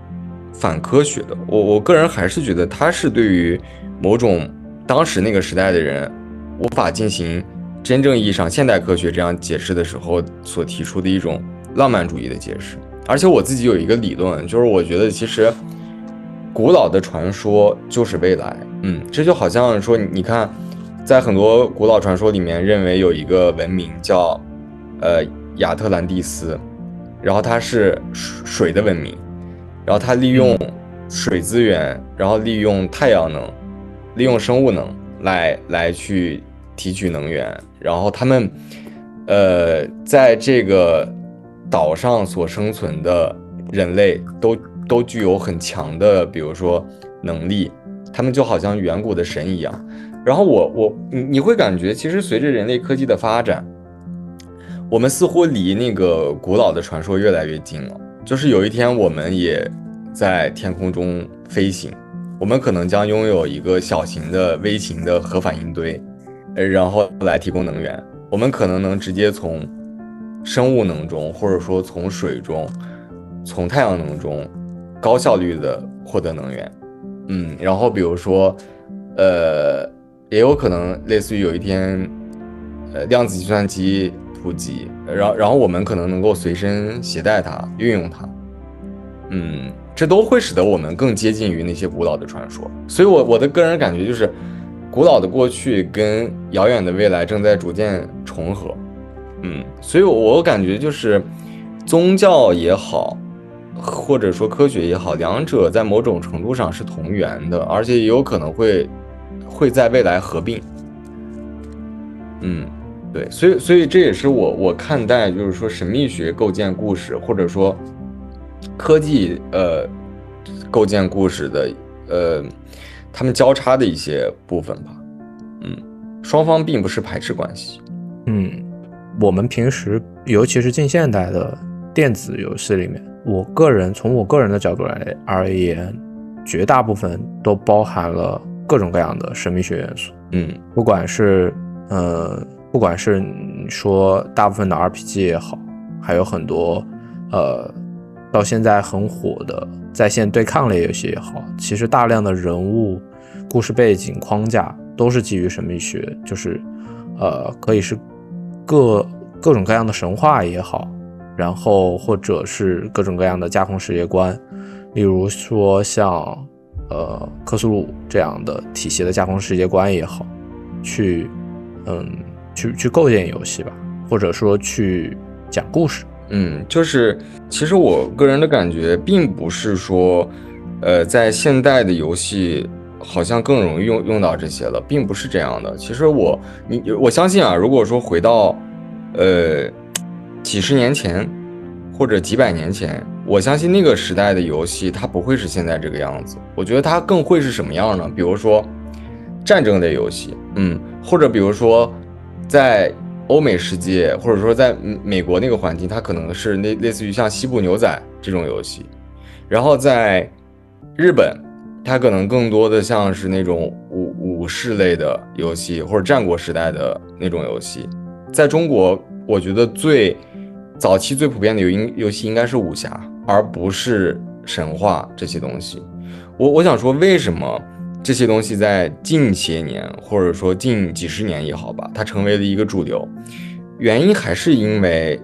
反科学的，我我个人还是觉得它是对于某种当时那个时代的人无法进行真正意义上现代科学这样解释的时候所提出的一种浪漫主义的解释。而且我自己有一个理论，就是我觉得其实古老的传说就是未来。嗯，这就好像说，你看，在很多古老传说里面，认为有一个文明叫呃亚特兰蒂斯，然后它是水的文明。然后它利用水资源，然后利用太阳能，利用生物能来来去提取能源。然后他们，呃，在这个岛上所生存的人类都都具有很强的，比如说能力，他们就好像远古的神一样。然后我我你你会感觉，其实随着人类科技的发展，我们似乎离那个古老的传说越来越近了。就是有一天，我们也在天空中飞行，我们可能将拥有一个小型的微型的核反应堆，然后来提供能源。我们可能能直接从生物能中，或者说从水中、从太阳能中高效率的获得能源。嗯，然后比如说，呃，也有可能类似于有一天，呃，量子计算机。普及，然然后我们可能能够随身携带它，运用它，嗯，这都会使得我们更接近于那些古老的传说。所以，我我的个人感觉就是，古老的过去跟遥远的未来正在逐渐重合，嗯，所以我感觉就是，宗教也好，或者说科学也好，两者在某种程度上是同源的，而且也有可能会会在未来合并。嗯，对，所以所以这也是我我看待就是说神秘学构建故事，或者说科技呃构建故事的呃他们交叉的一些部分吧。嗯，双方并不是排斥关系。嗯，我们平时尤其是近现代的电子游戏里面，我个人从我个人的角度来而言，绝大部分都包含了各种各样的神秘学元素。嗯，不管是呃，不管是你说大部分的 RPG 也好，还有很多呃到现在很火的在线对抗类游戏也好，其实大量的人物、故事背景框架都是基于神秘学，就是呃可以是各各种各样的神话也好，然后或者是各种各样的架空世界观，例如说像呃克苏鲁这样的体系的架空世界观也好，去。嗯，去去构建游戏吧，或者说去讲故事。嗯，就是其实我个人的感觉，并不是说，呃，在现代的游戏好像更容易用用到这些了，并不是这样的。其实我你我相信啊，如果说回到呃几十年前或者几百年前，我相信那个时代的游戏它不会是现在这个样子。我觉得它更会是什么样呢？比如说战争类游戏，嗯。或者比如说，在欧美世界，或者说在美国那个环境，它可能是类类似于像西部牛仔这种游戏；然后在日本，它可能更多的像是那种武武士类的游戏，或者战国时代的那种游戏。在中国，我觉得最早期最普遍的游游戏应该是武侠，而不是神话这些东西。我我想说，为什么？这些东西在近些年，或者说近几十年也好吧，它成为了一个主流。原因还是因为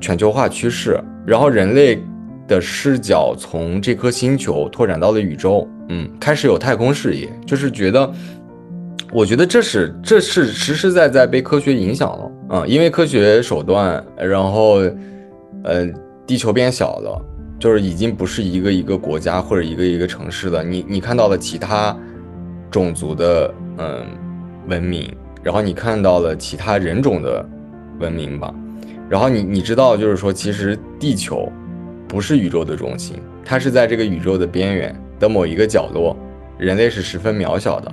全球化趋势，然后人类的视角从这颗星球拓展到了宇宙，嗯，开始有太空视野，就是觉得，我觉得这是这是实实在在被科学影响了，嗯，因为科学手段，然后，呃，地球变小了。就是已经不是一个一个国家或者一个一个城市的，你你看到了其他种族的嗯文明，然后你看到了其他人种的文明吧，然后你你知道就是说，其实地球不是宇宙的中心，它是在这个宇宙的边缘的某一个角落，人类是十分渺小的，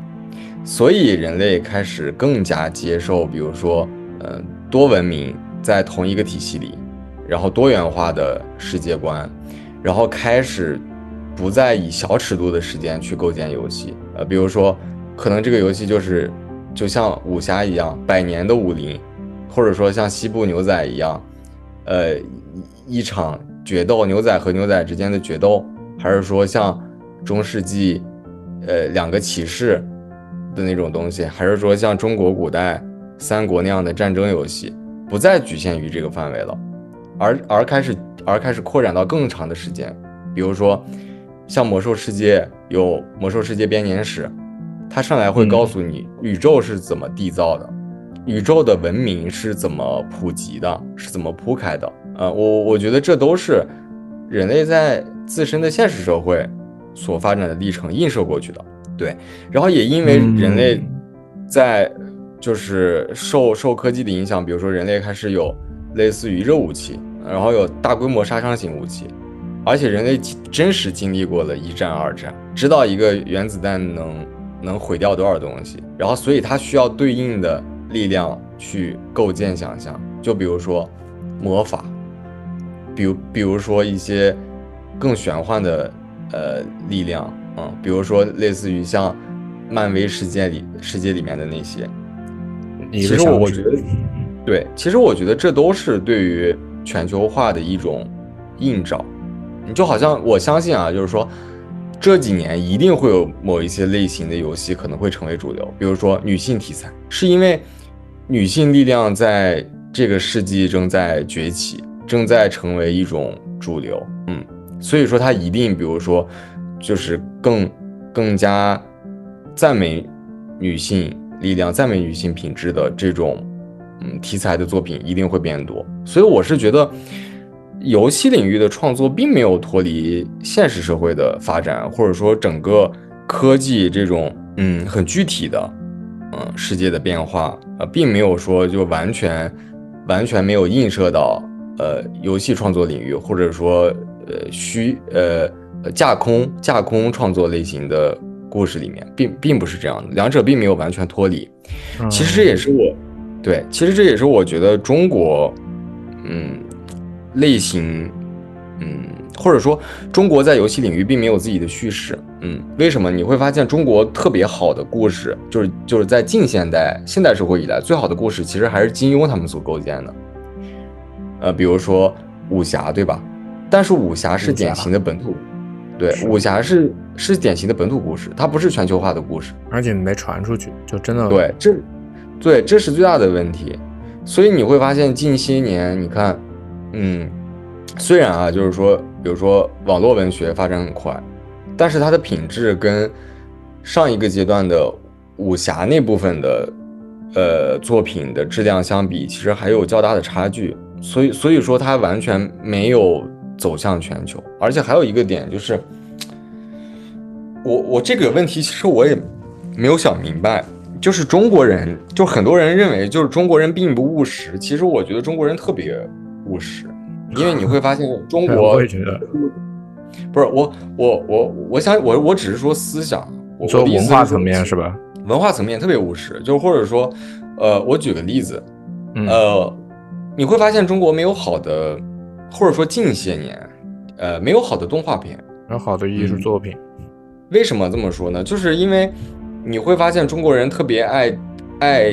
所以人类开始更加接受，比如说嗯多文明在同一个体系里，然后多元化的世界观。然后开始不再以小尺度的时间去构建游戏，呃，比如说，可能这个游戏就是就像武侠一样，百年的武林，或者说像西部牛仔一样，呃，一场决斗，牛仔和牛仔之间的决斗，还是说像中世纪，呃，两个骑士的那种东西，还是说像中国古代三国那样的战争游戏，不再局限于这个范围了，而而开始。而开始扩展到更长的时间，比如说，像魔兽世界有魔兽世界编年史，它上来会告诉你宇宙是怎么缔造的，宇宙的文明是怎么普及的，是怎么铺开的。呃，我我觉得这都是人类在自身的现实社会所发展的历程映射过去的。对，然后也因为人类在就是受受科技的影响，比如说人类开始有类似于热武器。然后有大规模杀伤性武器，而且人类真实经历过了一战、二战，知道一个原子弹能能毁掉多少东西。然后，所以它需要对应的力量去构建想象。就比如说魔法，比如比如说一些更玄幻的呃力量，嗯，比如说类似于像漫威世界里世界里面的那些。其实我觉得，对，其实我觉得这都是对于。全球化的一种映照，你就好像我相信啊，就是说这几年一定会有某一些类型的游戏可能会成为主流，比如说女性题材，是因为女性力量在这个世纪正在崛起，正在成为一种主流，嗯，所以说它一定，比如说就是更更加赞美女性力量、赞美女性品质的这种。嗯，题材的作品一定会变多，所以我是觉得，游戏领域的创作并没有脱离现实社会的发展，或者说整个科技这种嗯很具体的嗯世界的变化，呃，并没有说就完全完全没有映射到呃游戏创作领域，或者说呃虚呃架空架空创作类型的故事里面，并并不是这样的，两者并没有完全脱离。其实这也是我对，其实这也是我觉得中国嗯。类型，嗯，或者说中国在游戏领域并没有自己的叙事，嗯，为什么你会发现中国特别好的故事，就是就是在近现代现代社会以来最好的故事，其实还是金庸他们所构建的，呃，比如说武侠，对吧？但是武侠是典型的本土，对，武侠是是典型的本土故事，它不是全球化的故事，而且没传出去，就真的对，这对这是最大的问题，所以你会发现近些年，你看。嗯，虽然啊，就是说，比如说网络文学发展很快，但是它的品质跟上一个阶段的武侠那部分的呃作品的质量相比，其实还有较大的差距。所以，所以说它完全没有走向全球。而且还有一个点就是，我我这个问题其实我也没有想明白，就是中国人，就很多人认为就是中国人并不务实，其实我觉得中国人特别。务实，因为你会发现中国，我也觉得，不是我我我我想我我只是说思想，说文化层面是吧？文化层面特别务实，就或者说，呃，我举个例子，呃，你会发现中国没有好的，或者说近些年，呃，没有好的动画片，没有好的艺术作品。为什么这么说呢？就是因为你会发现中国人特别爱爱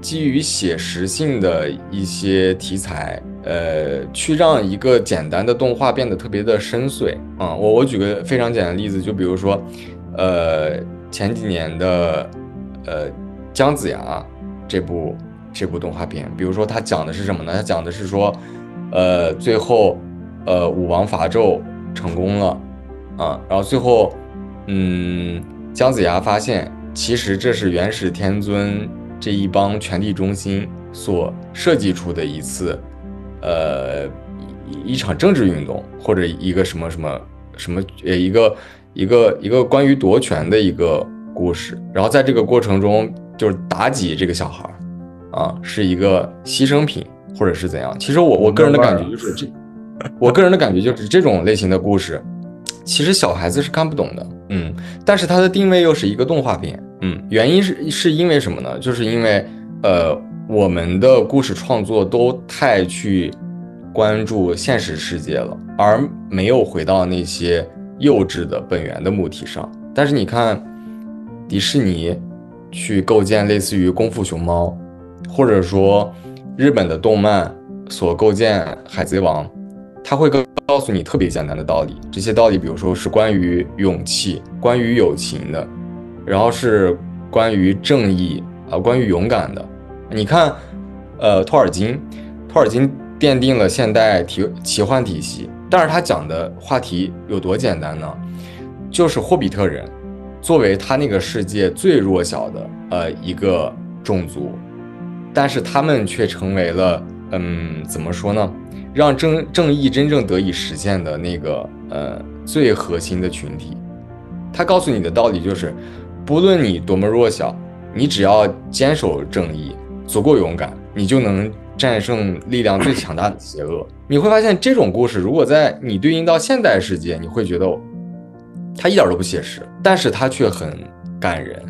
基于写实性的一些题材。呃，去让一个简单的动画变得特别的深邃啊！我我举个非常简单的例子，就比如说，呃，前几年的呃《姜子牙》这部这部动画片，比如说它讲的是什么呢？它讲的是说，呃，最后呃武王伐纣成功了啊，然后最后嗯姜子牙发现，其实这是元始天尊这一帮权力中心所设计出的一次。呃，一场政治运动，或者一个什么什么什么，呃，一个一个一个关于夺权的一个故事。然后在这个过程中，就是妲己这个小孩啊，是一个牺牲品，或者是怎样。其实我我个人的感觉就是这，我个人的感觉就是这种类型的故事，其实小孩子是看不懂的，嗯。但是它的定位又是一个动画片，嗯。原因是是因为什么呢？就是因为呃。我们的故事创作都太去关注现实世界了，而没有回到那些幼稚的本源的母题上。但是你看，迪士尼去构建类似于《功夫熊猫》，或者说日本的动漫所构建《海贼王》，他会告告诉你特别简单的道理。这些道理，比如说是关于勇气、关于友情的，然后是关于正义啊、关于勇敢的。你看，呃，托尔金，托尔金奠定了现代体奇幻体系，但是他讲的话题有多简单呢？就是霍比特人，作为他那个世界最弱小的呃一个种族，但是他们却成为了，嗯，怎么说呢？让正正义真正得以实现的那个呃最核心的群体。他告诉你的道理就是，不论你多么弱小，你只要坚守正义。足够勇敢，你就能战胜力量最强大的邪恶。你会发现，这种故事如果在你对应到现代世界，你会觉得它一点都不写实，但是它却很感人。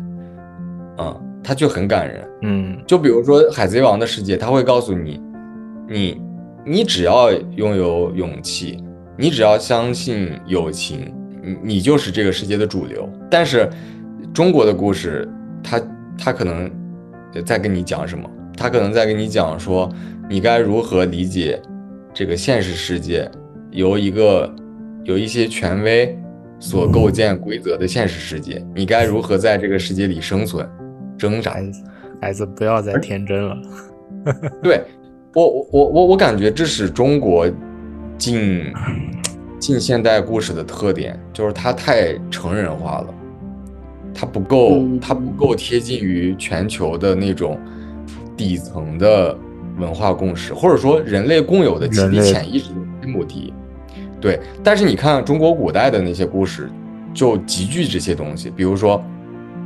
嗯，它却很感人。嗯，就比如说《海贼王》的世界，它会告诉你，你你只要拥有勇气，你只要相信友情，你你就是这个世界的主流。但是中国的故事，他他可能。在跟你讲什么？他可能在跟你讲说，你该如何理解这个现实世界，由一个有一些权威所构建规则的现实世界，你该如何在这个世界里生存、挣扎？孩子，不要再天真了。对我，我，我，我，我感觉这是中国近近现代故事的特点，就是它太成人化了。它不够，它不够贴近于全球的那种底层的文化共识，或者说人类共有的集体潜意识的目的。对，但是你看中国古代的那些故事，就极具这些东西，比如说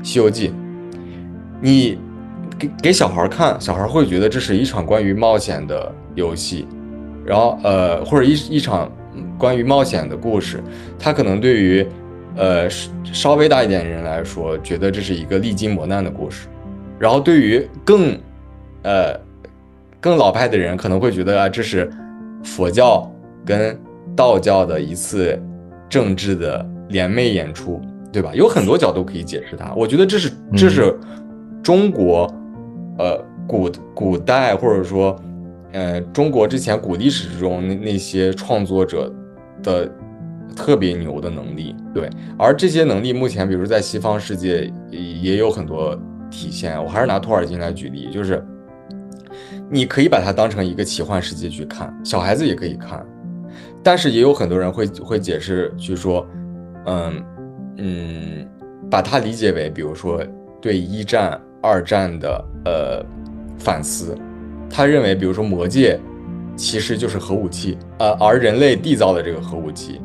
《西游记》，你给给小孩看，小孩会觉得这是一场关于冒险的游戏，然后呃，或者一一场关于冒险的故事，他可能对于呃稍微大一点的人来说，觉得这是一个历经磨难的故事，然后对于更呃更老派的人，可能会觉得啊，这是佛教跟道教的一次政治的联袂演出，对吧？有很多角度可以解释它。我觉得这是这是中国，呃，古古代或者说，呃，中国之前古历史之中那那些创作者的特别牛的能力。对，而这些能力目前，比如在西方世界也有很多体现。我还是拿托尔金来举例，就是你可以把它当成一个奇幻世界去看，小孩子也可以看。但是也有很多人会会解释，去说，嗯嗯，把它理解为，比如说对一战、二战的呃反思。他认为，比如说魔界其实就是核武器，呃，而人类缔造了这个核武器，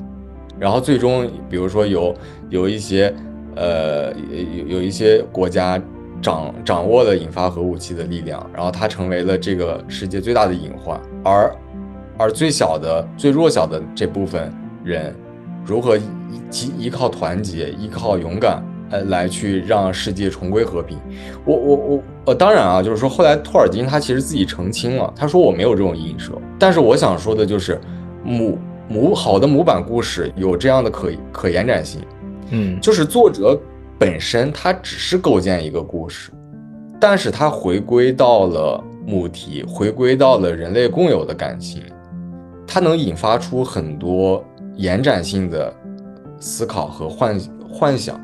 然后最终，比如说有有一些呃有有一些国家掌掌握了引发核武器的力量，然后它成为了这个世界最大的隐患，而。而最小的、最弱小的这部分人，如何依依靠团结、依靠勇敢，呃，来去让世界重归和平？我、我、我，呃，当然啊，就是说，后来托尔金他其实自己澄清了，他说我没有这种映射。但是我想说的就是，母母好的模板故事有这样的可可延展性，嗯，就是作者本身他只是构建一个故事，但是他回归到了母题，回归到了人类共有的感情。它能引发出很多延展性的思考和幻幻想，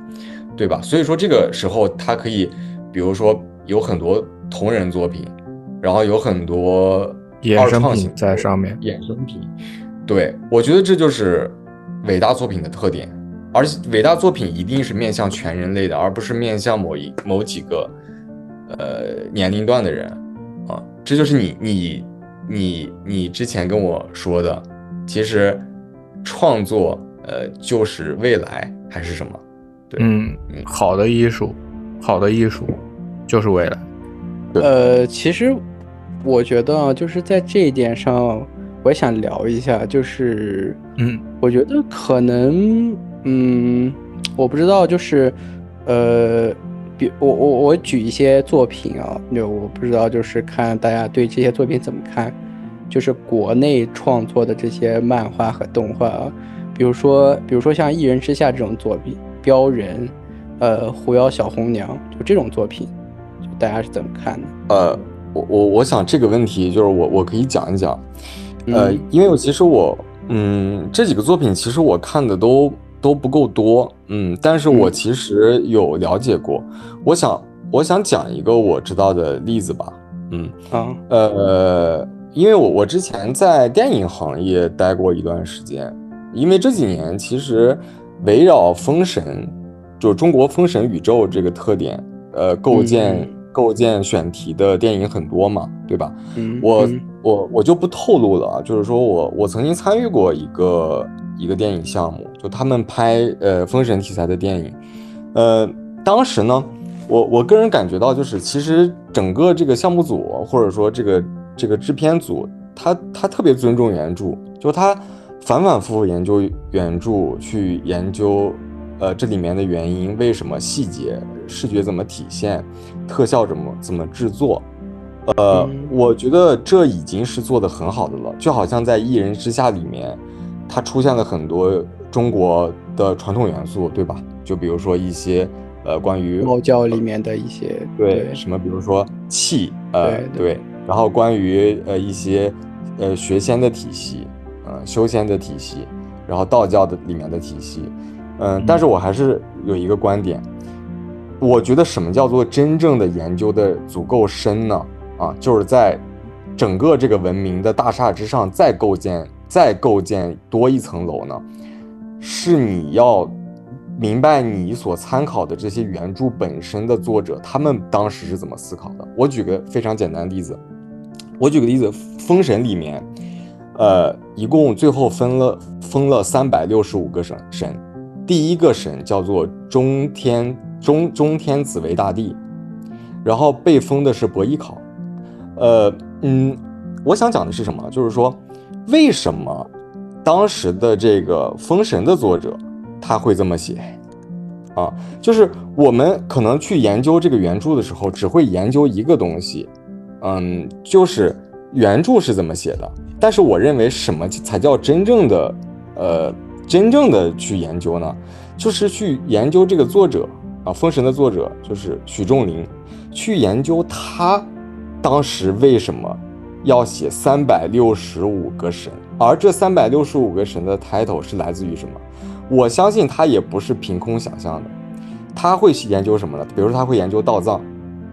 对吧？所以说这个时候他可以，比如说有很多同人作品，然后有很多衍生品在上面。衍生品，对我觉得这就是伟大作品的特点，而且伟大作品一定是面向全人类的，而不是面向某一某几个呃年龄段的人啊，这就是你你。你你之前跟我说的，其实创作呃就是未来还是什么？对，嗯，好的艺术，好的艺术就是未来。呃，其实我觉得就是在这一点上，我也想聊一下，就是嗯，我觉得可能嗯，我不知道，就是呃，比我我我举一些作品啊，就我不知道，就是看大家对这些作品怎么看。就是国内创作的这些漫画和动画啊，比如说，比如说像《一人之下》这种作品，《标人》，呃，《狐妖小红娘》，就这种作品，就大家是怎么看的？呃，我我我想这个问题就是我我可以讲一讲，呃，因为我其实我，嗯，这几个作品其实我看的都都不够多，嗯，但是我其实有了解过，我想我想讲一个我知道的例子吧，嗯啊，呃。因为我我之前在电影行业待过一段时间，因为这几年其实围绕封神，就中国封神宇宙这个特点，呃，构建构建选题的电影很多嘛，对吧？嗯，我我我就不透露了，就是说我我曾经参与过一个一个电影项目，就他们拍呃封神题材的电影，呃，当时呢，我我个人感觉到就是其实整个这个项目组或者说这个。这个制片组，他他特别尊重原著，就他反反复复研究原著，去研究，呃，这里面的原因，为什么细节、视觉怎么体现，特效怎么怎么制作，呃，我觉得这已经是做的很好的了。就好像在《一人之下》里面，它出现了很多中国的传统元素，对吧？就比如说一些，呃，关于猫教里面的一些，对什么，比如说气，呃，对。然后关于呃一些呃学仙的体系，呃修仙的体系，然后道教的里面的体系，嗯，但是我还是有一个观点，我觉得什么叫做真正的研究的足够深呢？啊，就是在整个这个文明的大厦之上再构建再构建多一层楼呢？是你要明白你所参考的这些原著本身的作者他们当时是怎么思考的。我举个非常简单的例子。我举个例子，《封神》里面，呃，一共最后分了封了三百六十五个神神，第一个神叫做中天中中天子为大帝，然后被封的是伯邑考。呃，嗯，我想讲的是什么？就是说，为什么当时的这个《封神》的作者他会这么写？啊，就是我们可能去研究这个原著的时候，只会研究一个东西，嗯，就是原著是怎么写的。但是我认为什么才叫真正的，呃，真正的去研究呢？就是去研究这个作者啊，《封神》的作者就是许仲林，去研究他当时为什么要写三百六十五个神，而这三百六十五个神的 title 是来自于什么？我相信他也不是凭空想象的，他会去研究什么呢？比如说他会研究道藏，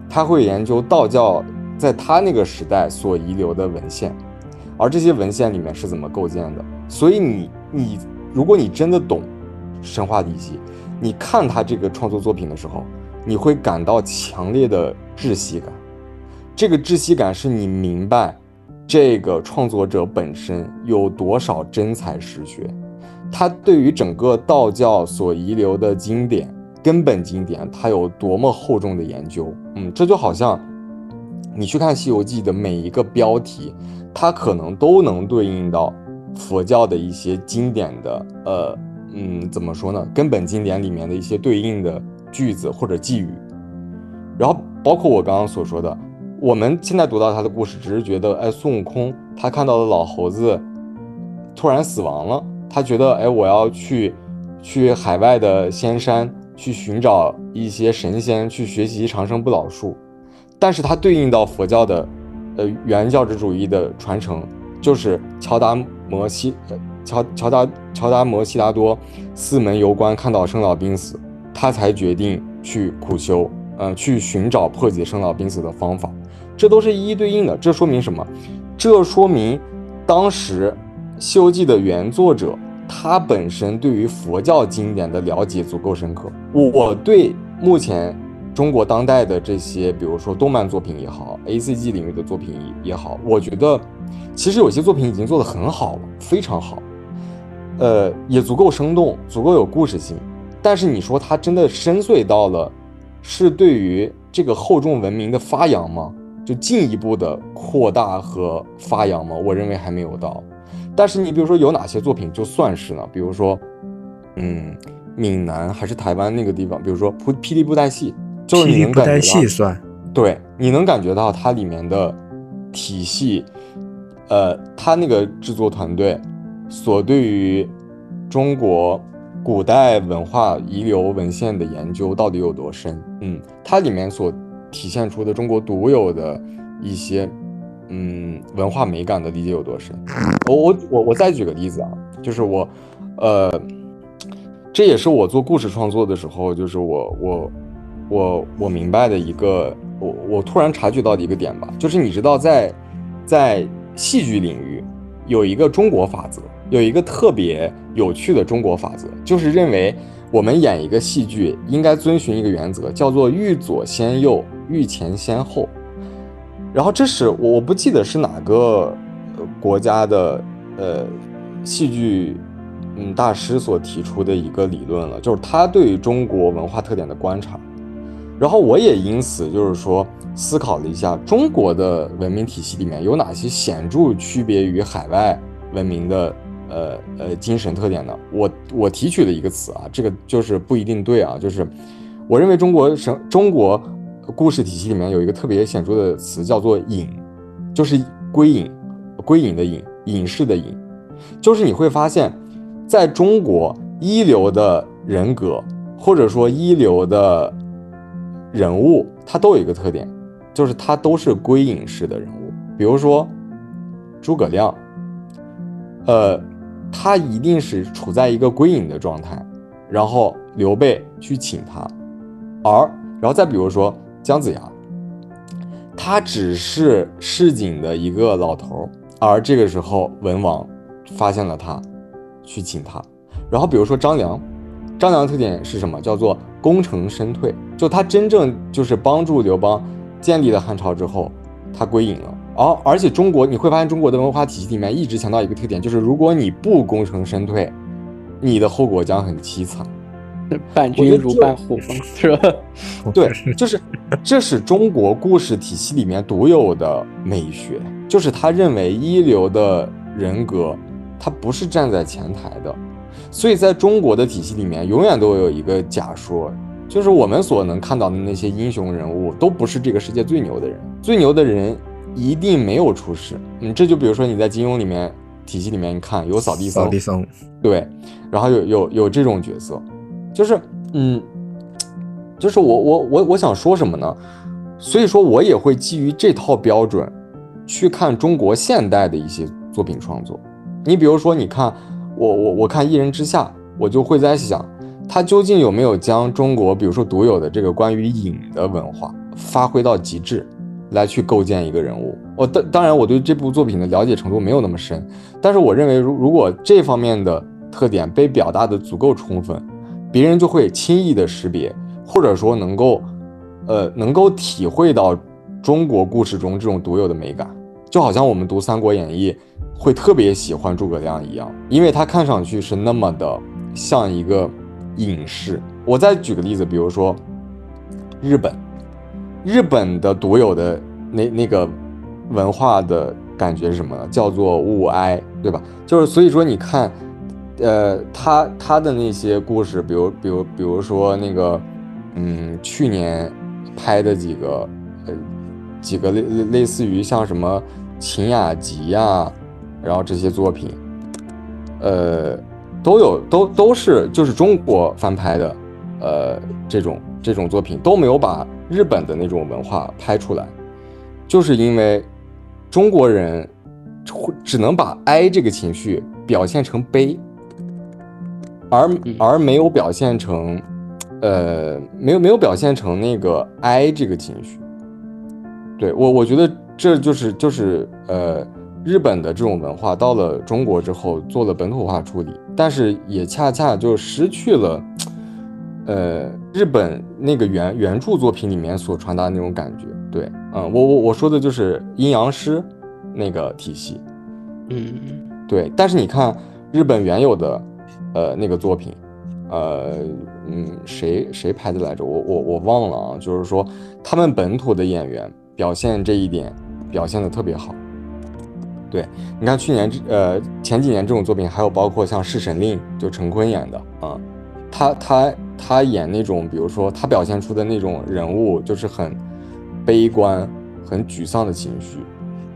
他会研究道教在他那个时代所遗留的文献，而这些文献里面是怎么构建的。所以你你，如果你真的懂神话体系，你看他这个创作作品的时候，你会感到强烈的窒息感。这个窒息感是你明白这个创作者本身有多少真才实学。他对于整个道教所遗留的经典、根本经典，他有多么厚重的研究？嗯，这就好像你去看《西游记》的每一个标题，它可能都能对应到佛教的一些经典的，呃，嗯，怎么说呢？根本经典里面的一些对应的句子或者寄语。然后，包括我刚刚所说的，我们现在读到他的故事，只是觉得，哎，孙悟空他看到的老猴子突然死亡了。他觉得，哎，我要去，去海外的仙山去寻找一些神仙，去学习长生不老术。但是它对应到佛教的，呃，原教旨主义的传承，就是乔达摩悉，乔乔达乔达摩悉达多四门游观，看到生老病死，他才决定去苦修，呃，去寻找破解生老病死的方法。这都是一一对应的。这说明什么？这说明当时。《西游记》的原作者，他本身对于佛教经典的了解足够深刻。我对目前中国当代的这些，比如说动漫作品也好，A C G 领域的作品也好，我觉得其实有些作品已经做得很好了，非常好，呃，也足够生动，足够有故事性。但是你说它真的深邃到了，是对于这个厚重文明的发扬吗？就进一步的扩大和发扬吗？我认为还没有到。但是你比如说有哪些作品就算是呢？比如说，嗯，闽南还是台湾那个地方，比如说《霹霹雳布袋戏》，就是你能感觉戏算，对，你能感觉到它里面的体系，呃，它那个制作团队所对于中国古代文化遗留文献的研究到底有多深？嗯，它里面所体现出的中国独有的一些。嗯，文化美感的理解有多深？我我我我再举个例子啊，就是我，呃，这也是我做故事创作的时候，就是我我我我明白的一个，我我突然察觉到的一个点吧，就是你知道，在在戏剧领域有一个中国法则，有一个特别有趣的中国法则，就是认为我们演一个戏剧应该遵循一个原则，叫做欲左先右，欲前先后。然后这是我我不记得是哪个国家的呃戏剧嗯大师所提出的一个理论了，就是他对于中国文化特点的观察。然后我也因此就是说思考了一下中国的文明体系里面有哪些显著区别于海外文明的呃呃精神特点呢？我我提取了一个词啊，这个就是不一定对啊，就是我认为中国神中国。故事体系里面有一个特别显著的词，叫做“隐”，就是归隐，归隐的隐，隐士的隐，就是你会发现，在中国一流的人格或者说一流的人物，他都有一个特点，就是他都是归隐式的人物。比如说诸葛亮，呃，他一定是处在一个归隐的状态，然后刘备去请他，而然后再比如说。姜子牙，他只是市井的一个老头而这个时候文王发现了他，去请他。然后比如说张良，张良的特点是什么？叫做功成身退，就他真正就是帮助刘邦建立了汉朝之后，他归隐了，而而且中国你会发现中国的文化体系里面一直强调一个特点，就是如果你不功成身退，你的后果将很凄惨。伴君如伴虎嘛，是吧？对，就是这是中国故事体系里面独有的美学，就是他认为一流的人格，他不是站在前台的，所以在中国的体系里面，永远都有一个假说，就是我们所能看到的那些英雄人物，都不是这个世界最牛的人，最牛的人一定没有出世。嗯，这就比如说你在金庸里面体系里面，你看有扫地僧，扫地僧，对，然后有有有这种角色。就是，嗯，就是我我我我想说什么呢？所以说我也会基于这套标准去看中国现代的一些作品创作。你比如说，你看我我我看《一人之下》，我就会在想，他究竟有没有将中国比如说独有的这个关于影的文化发挥到极致，来去构建一个人物。我当当然我对这部作品的了解程度没有那么深，但是我认为如如果这方面的特点被表达的足够充分。别人就会轻易的识别，或者说能够，呃，能够体会到中国故事中这种独有的美感，就好像我们读《三国演义》会特别喜欢诸葛亮一样，因为他看上去是那么的像一个隐士。我再举个例子，比如说日本，日本的独有的那那个文化的感觉是什么呢？叫做物哀，对吧？就是所以说你看。呃，他他的那些故事，比如比如比如说那个，嗯，去年拍的几个，呃，几个类类似于像什么秦雅集呀，然后这些作品，呃，都有都都是就是中国翻拍的，呃，这种这种作品都没有把日本的那种文化拍出来，就是因为中国人会只能把哀这个情绪表现成悲。而而没有表现成，呃，没有没有表现成那个哀这个情绪，对我我觉得这就是就是呃日本的这种文化到了中国之后做了本土化处理，但是也恰恰就失去了，呃日本那个原原著作品里面所传达的那种感觉。对，嗯，我我我说的就是阴阳师那个体系，嗯，对，但是你看日本原有的。呃，那个作品，呃，嗯，谁谁拍的来着？我我我忘了啊。就是说，他们本土的演员表现这一点表现的特别好。对，你看去年这呃前几年这种作品，还有包括像《弑神令》，就陈坤演的啊，他他他演那种，比如说他表现出的那种人物，就是很悲观、很沮丧的情绪，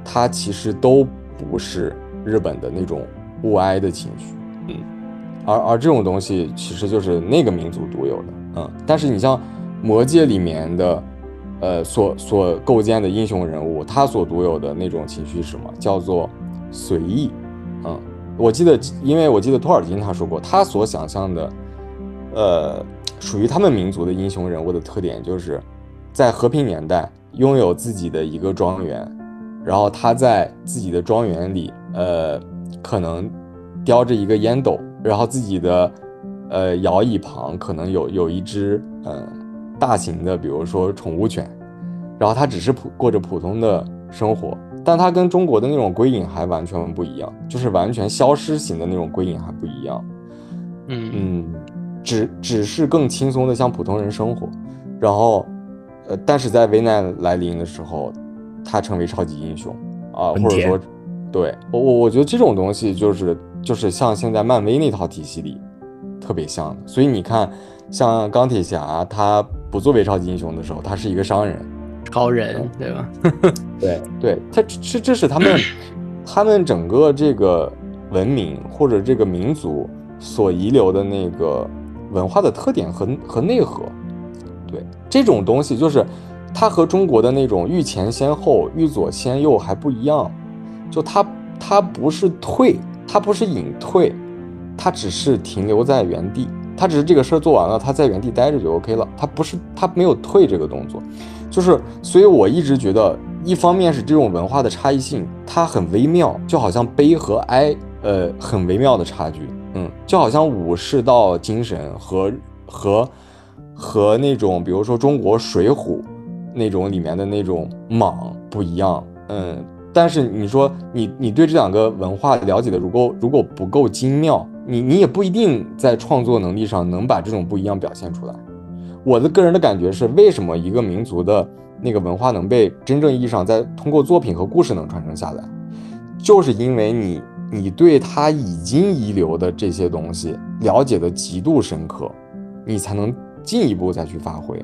他其实都不是日本的那种物哀的情绪。嗯而而这种东西其实就是那个民族独有的，嗯，但是你像《魔戒》里面的，呃，所所构建的英雄人物，他所独有的那种情绪是什么？叫做随意，嗯，我记得，因为我记得托尔金他说过，他所想象的，呃，属于他们民族的英雄人物的特点，就是在和平年代拥有自己的一个庄园，然后他在自己的庄园里，呃，可能叼着一个烟斗。然后自己的，呃，摇椅旁可能有有一只，呃，大型的，比如说宠物犬，然后它只是普过着普通的生活，但它跟中国的那种归隐还完全不一样，就是完全消失型的那种归隐还不一样，嗯嗯，只只是更轻松的像普通人生活，然后，呃，但是在危难来临的时候，他成为超级英雄啊，或者说，对我我我觉得这种东西就是。就是像现在漫威那套体系里特别像的，所以你看，像钢铁侠，他不作为超级英雄的时候，他是一个商人，超人，对吧？对对，他这这是他们他们整个这个文明或者这个民族所遗留的那个文化的特点和和内核。对这种东西，就是它和中国的那种欲前先后、欲左先右还不一样，就它它不是退。它不是隐退，它只是停留在原地，他只是这个事儿做完了，他在原地待着就 OK 了。他不是他没有退这个动作，就是所以我一直觉得，一方面是这种文化的差异性，它很微妙，就好像悲和哀，呃，很微妙的差距，嗯，就好像武士道精神和和和那种比如说中国水浒那种里面的那种莽不一样，嗯。但是你说你你对这两个文化了解的如果如果不够精妙，你你也不一定在创作能力上能把这种不一样表现出来。我的个人的感觉是，为什么一个民族的那个文化能被真正意义上在通过作品和故事能传承下来，就是因为你你对他已经遗留的这些东西了解的极度深刻，你才能进一步再去发挥。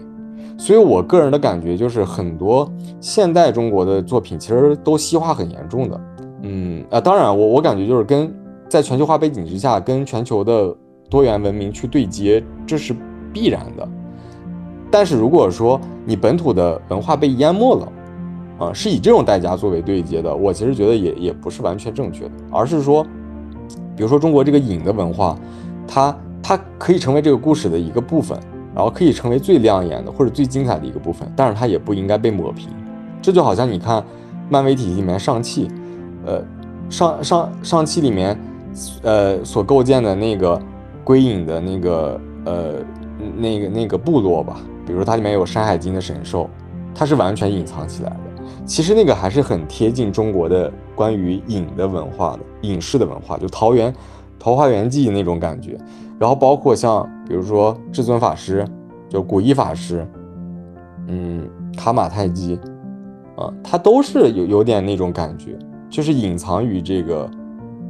所以我个人的感觉就是，很多现代中国的作品其实都西化很严重的。嗯啊，当然我我感觉就是跟在全球化背景之下，跟全球的多元文明去对接，这是必然的。但是如果说你本土的文化被淹没了，啊，是以这种代价作为对接的，我其实觉得也也不是完全正确的，而是说，比如说中国这个影的文化，它它可以成为这个故事的一个部分，然后可以成为最亮眼的或者最精彩的一个部分，但是它也不应该被抹平。这就好像你看漫威体系里面上汽，呃，上上上汽里面，呃，所构建的那个归隐的那个呃那个那个部落吧。比如它里面有《山海经》的神兽，它是完全隐藏起来的。其实那个还是很贴近中国的关于隐的文化的隐士的文化，就桃源《桃花源记》那种感觉。然后包括像比如说至尊法师，就古一法师，嗯，卡玛泰基，啊，它都是有有点那种感觉，就是隐藏于这个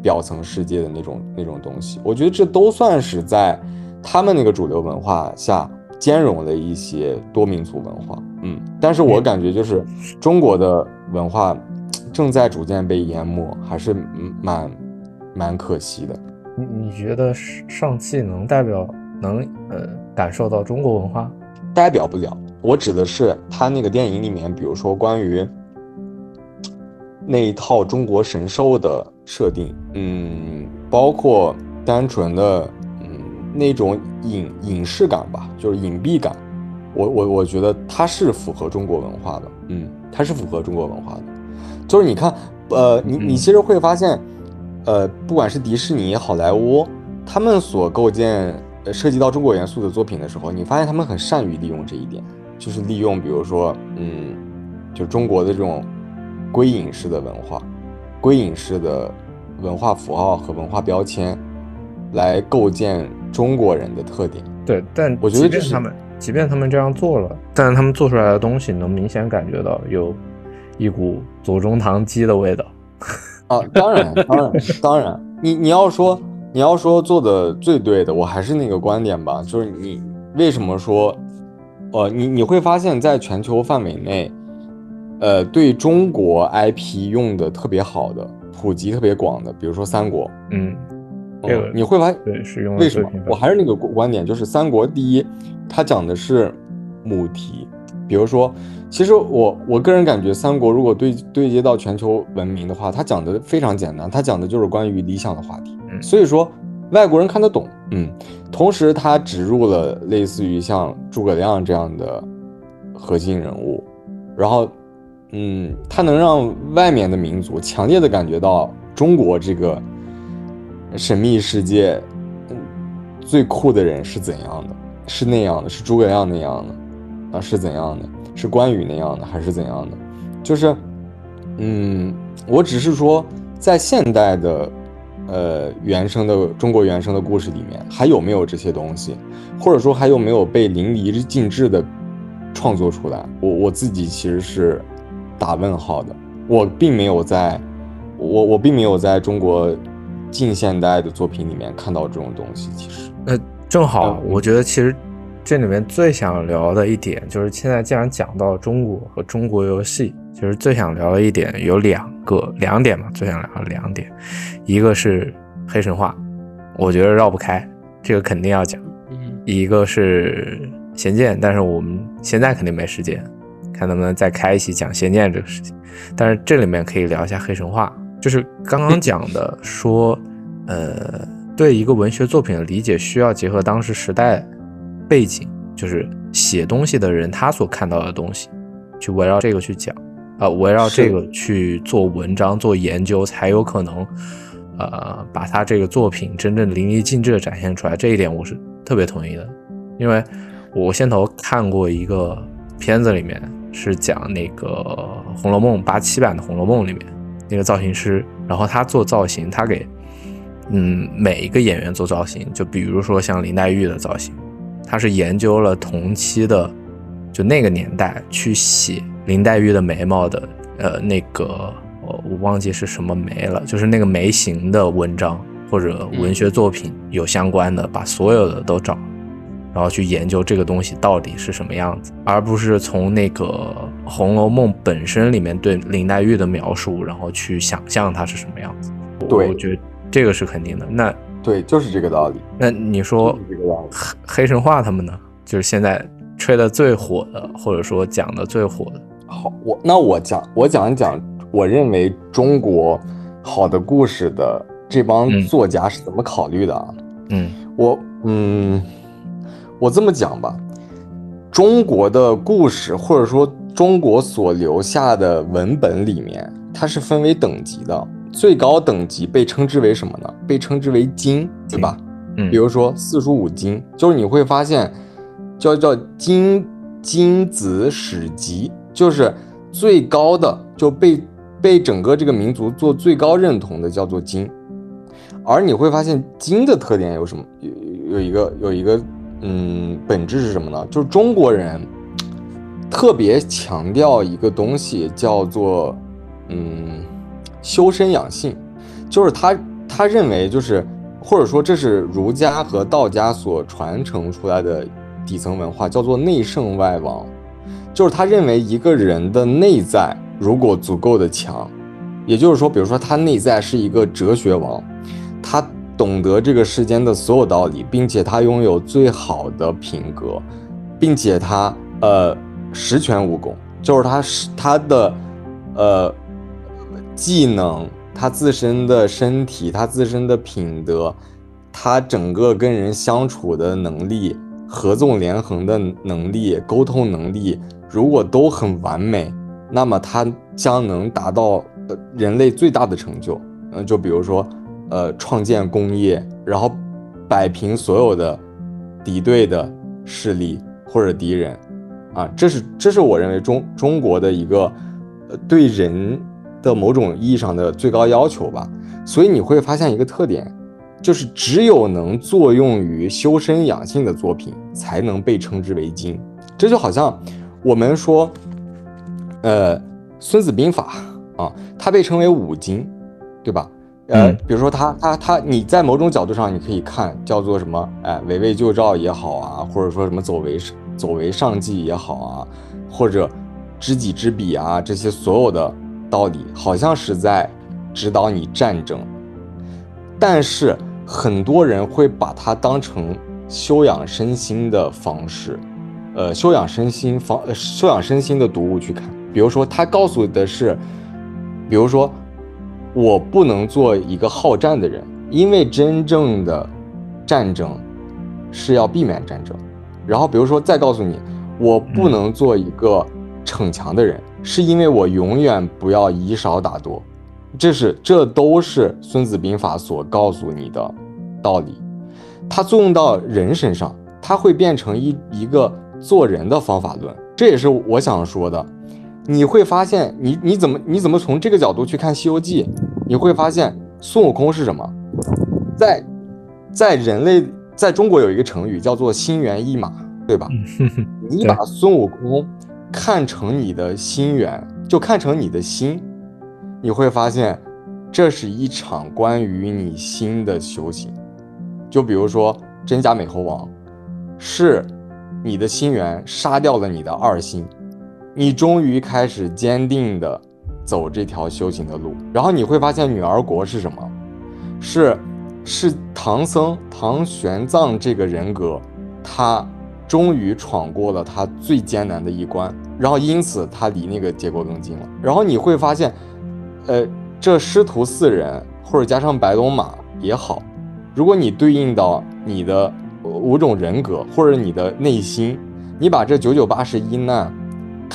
表层世界的那种那种东西。我觉得这都算是在他们那个主流文化下。兼容的一些多民族文化，嗯，但是我感觉就是中国的文化正在逐渐被淹没，还是蛮蛮可惜的。你你觉得上汽能代表能呃感受到中国文化？代表不了。我指的是他那个电影里面，比如说关于那一套中国神兽的设定，嗯，包括单纯的。嗯那种隐隐士感吧，就是隐蔽感，我我我觉得它是符合中国文化的，嗯，它是符合中国文化的，就是你看，呃，你你其实会发现，呃，不管是迪士尼、好莱坞，他们所构建涉及到中国元素的作品的时候，你发现他们很善于利用这一点，就是利用，比如说，嗯，就中国的这种归隐式的文化，归隐式的文化符号和文化标签，来构建。中国人的特点，对，但我觉得这是他们，即便他们这样做了，但是他们做出来的东西能明显感觉到有一股左宗棠鸡的味道。啊，当然，当然，当然，你你要说你要说做的最对的，我还是那个观点吧，就是你为什么说，呃，你你会发现在全球范围内，呃，对中国 IP 用的特别好的、普及特别广的，比如说三国，嗯。你会发现对是用为什么？我还是那个观点，就是三国第一，它讲的是母题。比如说，其实我我个人感觉，三国如果对对接到全球文明的话，它讲的非常简单，它讲的就是关于理想的话题。所以说外国人看得懂，嗯。同时，它植入了类似于像诸葛亮这样的核心人物，然后，嗯，它能让外面的民族强烈的感觉到中国这个。神秘世界，嗯最酷的人是怎样的？是那样的？是诸葛亮那样的？啊，是怎样的？是关羽那样的？还是怎样的？就是，嗯，我只是说，在现代的，呃，原生的中国原生的故事里面，还有没有这些东西？或者说，还有没有被淋漓尽致的创作出来？我我自己其实是打问号的。我并没有在，我我并没有在中国。近现代的作品里面看到这种东西，其实那正好，我觉得其实这里面最想聊的一点就是，现在既然讲到中国和中国游戏，其实最想聊的一点有两个两点嘛，最想聊的两点，一个是黑神话，我觉得绕不开，这个肯定要讲；一个是仙剑，但是我们现在肯定没时间，看能不能再开一期讲仙剑这个事情。但是这里面可以聊一下黑神话。就是刚刚讲的，说，呃，对一个文学作品的理解需要结合当时时代背景，就是写东西的人他所看到的东西，去围绕这个去讲，啊，围绕这个去做文章做研究，才有可能，呃，把他这个作品真正淋漓尽致的展现出来。这一点我是特别同意的，因为我先头看过一个片子，里面是讲那个《红楼梦》八七版的《红楼梦》里面。那个造型师，然后他做造型，他给嗯每一个演员做造型，就比如说像林黛玉的造型，他是研究了同期的就那个年代去写林黛玉的眉毛的呃那个我我忘记是什么眉了，就是那个眉形的文章或者文学作品有相关的，把所有的都找。然后去研究这个东西到底是什么样子，而不是从那个《红楼梦》本身里面对林黛玉的描述，然后去想象它是什么样子。对，我觉得这个是肯定的。那对，就是这个道理。那你说黑黑神话他们呢？就是现在吹的最火的，或者说讲的最火的。好，我那我讲我讲一讲，我认为中国好的故事的这帮作家是怎么考虑的啊？嗯，我嗯。我这么讲吧，中国的故事或者说中国所留下的文本里面，它是分为等级的。最高等级被称之为什么呢？被称之为经，对吧？嗯，比如说四书五经，就是你会发现，叫叫经经子史籍，就是最高的就被被整个这个民族做最高认同的叫做经。而你会发现金的特点有什么？有有一个有一个。嗯，本质是什么呢？就是中国人特别强调一个东西，叫做嗯修身养性，就是他他认为就是或者说这是儒家和道家所传承出来的底层文化，叫做内圣外王，就是他认为一个人的内在如果足够的强，也就是说，比如说他内在是一个哲学王，他。懂得这个世间的所有道理，并且他拥有最好的品格，并且他呃十全武功，就是他是他的呃技能，他自身的身体，他自身的品德，他整个跟人相处的能力、合纵连横的能力、沟通能力，如果都很完美，那么他将能达到人类最大的成就。嗯，就比如说。呃，创建工业，然后摆平所有的敌对的势力或者敌人，啊，这是这是我认为中中国的一个呃对人的某种意义上的最高要求吧。所以你会发现一个特点，就是只有能作用于修身养性的作品，才能被称之为经。这就好像我们说，呃，《孙子兵法》啊，它被称为五经，对吧？呃，比如说他他他，你在某种角度上你可以看叫做什么？哎，围魏救赵也好啊，或者说什么走为走为上计也好啊，或者知己知彼啊，这些所有的道理，好像是在指导你战争。但是很多人会把它当成修养身心的方式，呃，修养身心方修养身心的读物去看。比如说，他告诉的是，比如说。我不能做一个好战的人，因为真正的战争是要避免战争。然后，比如说，再告诉你，我不能做一个逞强的人，是因为我永远不要以少打多。这是，这都是《孙子兵法》所告诉你的道理。它作用到人身上，它会变成一一个做人的方法论。这也是我想说的。你会发现，你你怎么你怎么从这个角度去看《西游记》？你会发现孙悟空是什么？在在人类在中国有一个成语叫做“心猿意马”，对吧？你把孙悟空看成你的心猿，就看成你的心，你会发现这是一场关于你心的修行。就比如说真假美猴王，是你的心猿杀掉了你的二心。你终于开始坚定的走这条修行的路，然后你会发现女儿国是什么？是是唐僧唐玄奘这个人格，他终于闯过了他最艰难的一关，然后因此他离那个结果更近了。然后你会发现，呃，这师徒四人或者加上白龙马也好，如果你对应到你的五种人格或者你的内心，你把这九九八十一难。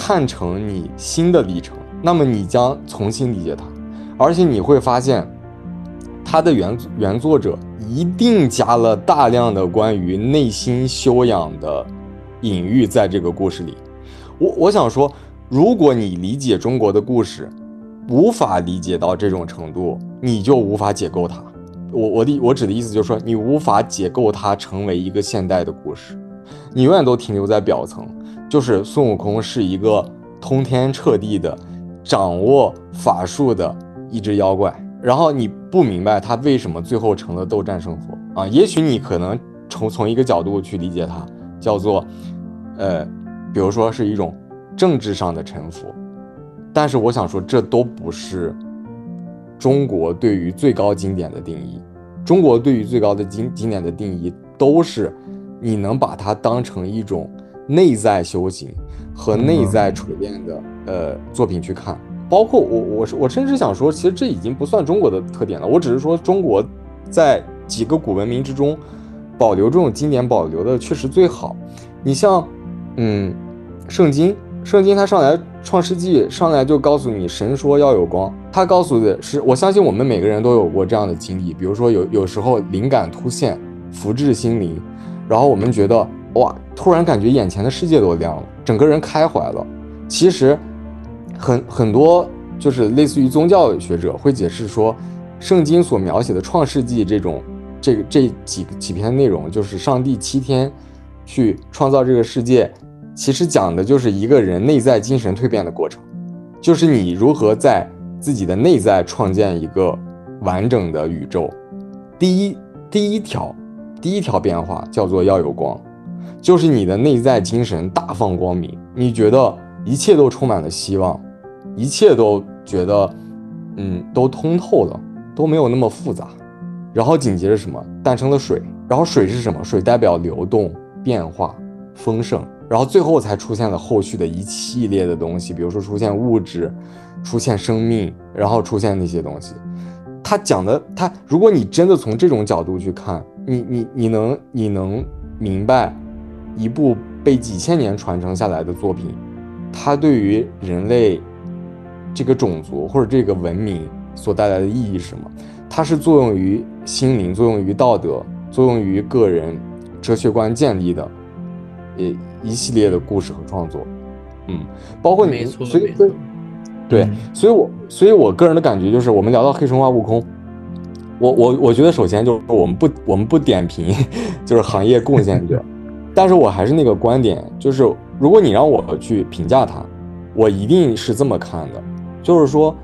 看成你新的历程，那么你将重新理解它，而且你会发现，它的原原作者一定加了大量的关于内心修养的隐喻在这个故事里。我我想说，如果你理解中国的故事，无法理解到这种程度，你就无法解构它。我我的我指的意思就是说，你无法解构它成为一个现代的故事，你永远都停留在表层，就是孙悟空是一个通天彻地的、掌握法术的一只妖怪，然后你不明白他为什么最后成了斗战胜佛啊？也许你可能从从一个角度去理解它，叫做，呃，比如说是一种政治上的臣服，但是我想说，这都不是。中国对于最高经典的定义，中国对于最高的经经典的定义都是，你能把它当成一种内在修行和内在锤炼的呃作品去看。包括我，我是我甚至想说，其实这已经不算中国的特点了。我只是说，中国在几个古文明之中，保留这种经典保留的确实最好。你像，嗯，圣经。圣经它上来创世纪上来就告诉你神说要有光，它告诉的是我相信我们每个人都有过这样的经历，比如说有有时候灵感突现，福至心灵，然后我们觉得哇，突然感觉眼前的世界都亮了，整个人开怀了。其实很很多就是类似于宗教学者会解释说，圣经所描写的创世纪这种这个这几几篇内容，就是上帝七天去创造这个世界。其实讲的就是一个人内在精神蜕变的过程，就是你如何在自己的内在创建一个完整的宇宙。第一，第一条，第一条变化叫做要有光，就是你的内在精神大放光明，你觉得一切都充满了希望，一切都觉得，嗯，都通透了，都没有那么复杂。然后紧接着什么，诞生了水，然后水是什么？水代表流动、变化、丰盛。然后最后才出现了后续的一系列的东西，比如说出现物质，出现生命，然后出现那些东西。他讲的，他如果你真的从这种角度去看，你你你能你能明白一部被几千年传承下来的作品，它对于人类这个种族或者这个文明所带来的意义是什么？它是作用于心灵，作用于道德，作用于个人哲学观建立的。一一系列的故事和创作，嗯，包括你，所以对，所以我所以我个人的感觉就是，我们聊到黑神话悟空，我我我觉得首先就是我们不我们不点评 就是行业贡献者，但是我还是那个观点，就是如果你让我去评价他，我一定是这么看的，就是说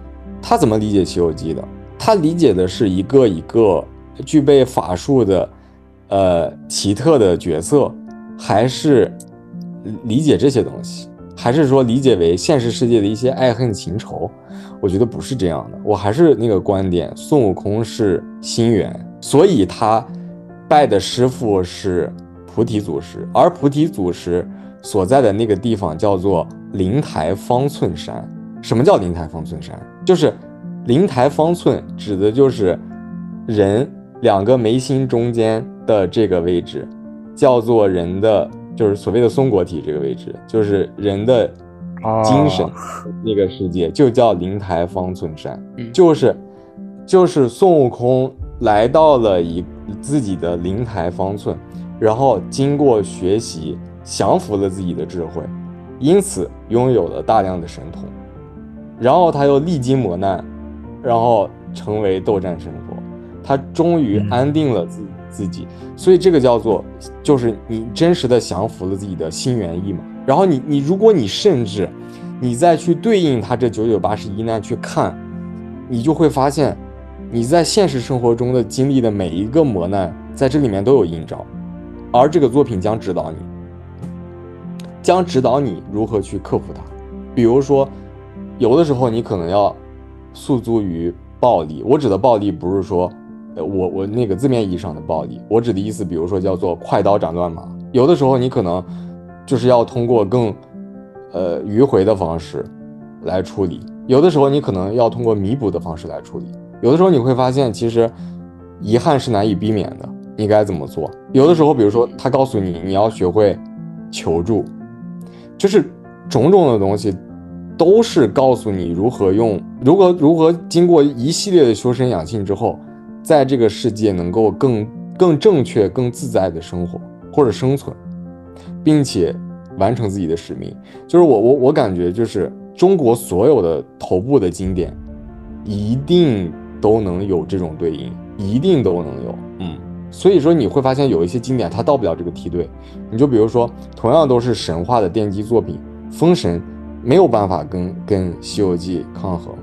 他怎么理解《西游记》的？他理解的是一个一个具备法术的呃奇特的角色。还是理解这些东西，还是说理解为现实世界的一些爱恨情仇？我觉得不是这样的。我还是那个观点，孙悟空是心猿，所以他拜的师傅是菩提祖师，而菩提祖师所在的那个地方叫做灵台方寸山。什么叫灵台方寸山？就是灵台方寸指的就是人两个眉心中间的这个位置。叫做人的，就是所谓的松果体这个位置，就是人的精神那个世界，就叫灵台方寸山，就是就是孙悟空来到了一自己的灵台方寸，然后经过学习，降服了自己的智慧，因此拥有了大量的神通，然后他又历经磨难，然后成为斗战胜佛，他终于安定了自。自己，所以这个叫做，就是你真实的降服了自己的心猿意马。然后你你，如果你甚至，你再去对应他这九九八十一难去看，你就会发现，你在现实生活中的经历的每一个磨难，在这里面都有映照，而这个作品将指导你，将指导你如何去克服它。比如说，有的时候你可能要诉诸于暴力，我指的暴力不是说。呃我我那个字面意义上的暴力，我指的意思，比如说叫做快刀斩乱麻。有的时候你可能就是要通过更呃迂回的方式来处理，有的时候你可能要通过弥补的方式来处理。有的时候你会发现，其实遗憾是难以避免的，你该怎么做？有的时候，比如说他告诉你你要学会求助，就是种种的东西都是告诉你如何用，如何如何经过一系列的修身养性之后。在这个世界能够更更正确、更自在的生活或者生存，并且完成自己的使命，就是我我我感觉就是中国所有的头部的经典一定都能有这种对应，一定都能有。所以说你会发现有一些经典它到不了这个梯队。你就比如说，同样都是神话的奠基作品，《封神》没有办法跟跟《西游记》抗衡，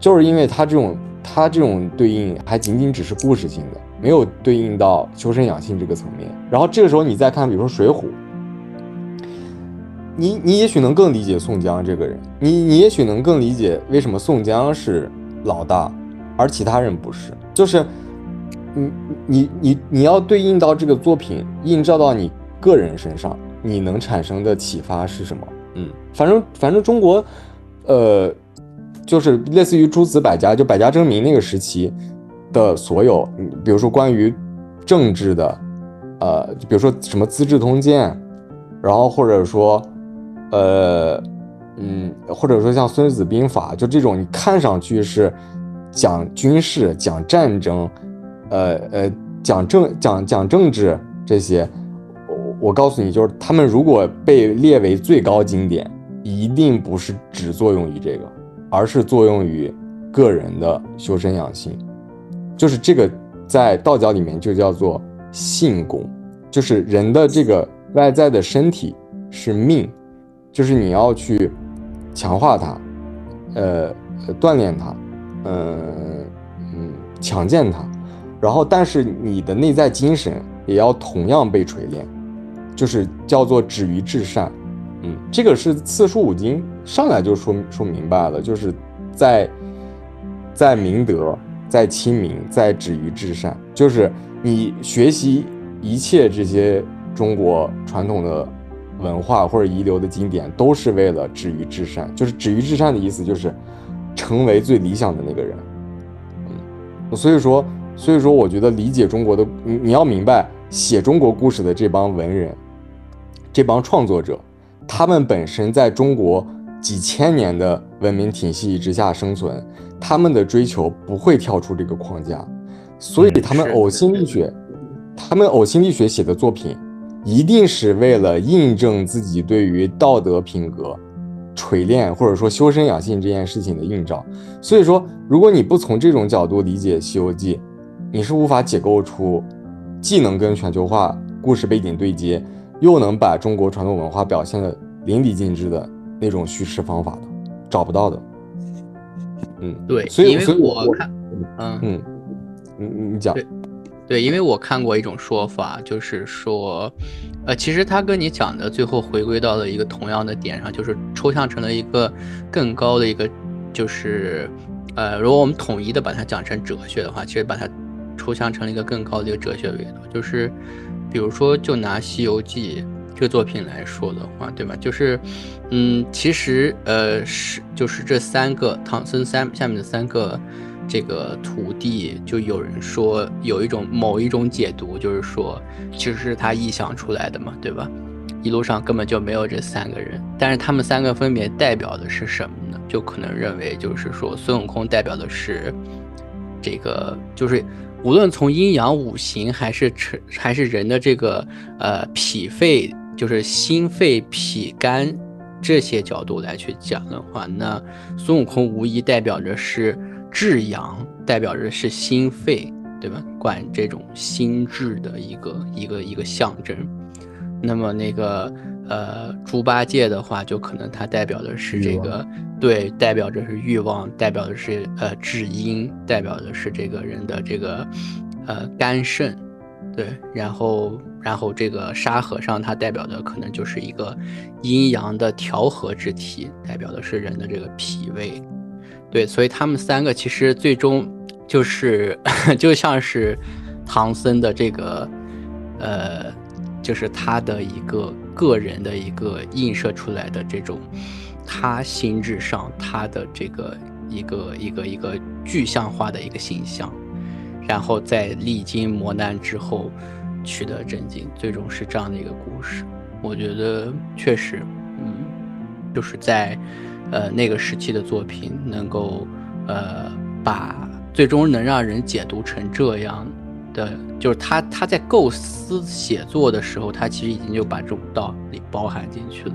就是因为它这种它这种对应还仅仅只是故事性的，没有对应到修身养性这个层面。然后这个时候你再看，比如说《水浒》。你你也许能更理解宋江这个人，你你也许能更理解为什么宋江是老大，而其他人不是。就是，嗯你你你要对应到这个作品，映照到你个人身上，你能产生的启发是什么？嗯，反正反正中国，呃，就是类似于诸子百家，就百家争鸣那个时期的所有，比如说关于政治的，呃，比如说什么《资治通鉴》，然后或者说。呃，嗯，或者说像《孙子兵法》，就这种你看上去是讲军事、讲战争，呃呃，讲政、讲讲政治这些，我我告诉你，就是他们如果被列为最高经典，一定不是只作用于这个，而是作用于个人的修身养性，就是这个在道教里面就叫做性功，就是人的这个外在的身体是命。就是你要去强化它，呃，锻炼它，嗯嗯，强健它，然后，但是你的内在精神也要同样被锤炼，就是叫做止于至善，嗯，这个是四书五经上来就说说明白了，就是在在明德，在亲民，在止于至善，就是你学习一切这些中国传统的。文化或者遗留的经典，都是为了止于至善。就是止于至善的意思，就是成为最理想的那个人。嗯，所以说，所以说，我觉得理解中国的，你你要明白，写中国故事的这帮文人，这帮创作者，他们本身在中国几千年的文明体系之下生存，他们的追求不会跳出这个框架，所以他们呕心沥血，他们呕心沥血写的作品。一定是为了印证自己对于道德品格锤炼，或者说修身养性这件事情的映照。所以说，如果你不从这种角度理解《西游记》，你是无法解构出既能跟全球化故事背景对接，又能把中国传统文化表现的淋漓尽致的那种叙事方法的，找不到的。嗯，对，所以所以我看，嗯嗯，你你讲。对，因为我看过一种说法，就是说，呃，其实他跟你讲的最后回归到了一个同样的点上，就是抽象成了一个更高的一个，就是，呃，如果我们统一的把它讲成哲学的话，其实把它抽象成了一个更高的一个哲学维度，就是，比如说，就拿《西游记》这个作品来说的话，对吧？就是，嗯，其实，呃，是就是这三个唐僧三下面的三个。这个徒弟就有人说有一种某一种解读，就是说其实是他臆想出来的嘛，对吧？一路上根本就没有这三个人，但是他们三个分别代表的是什么呢？就可能认为就是说孙悟空代表的是这个，就是无论从阴阳五行还是成还是人的这个呃脾肺，就是心肺脾肝这些角度来去讲的话，那孙悟空无疑代表着是。至阳代表着是心肺，对吧？管这种心智的一个一个一个象征。那么那个呃猪八戒的话，就可能它代表的是这个，对，代表着是欲望，代表的是呃至阴，代表的是这个人的这个呃肝肾，对。然后然后这个沙和尚，他代表的可能就是一个阴阳的调和之体，代表的是人的这个脾胃。对，所以他们三个其实最终就是 就像是唐僧的这个，呃，就是他的一个个人的一个映射出来的这种他心智上他的这个一个一个一个具象化的一个形象，然后在历经磨难之后取得真经，最终是这样的一个故事。我觉得确实，嗯，就是在。呃，那个时期的作品能够，呃，把最终能让人解读成这样的，就是他他在构思写作的时候，他其实已经就把这种道理包含进去了。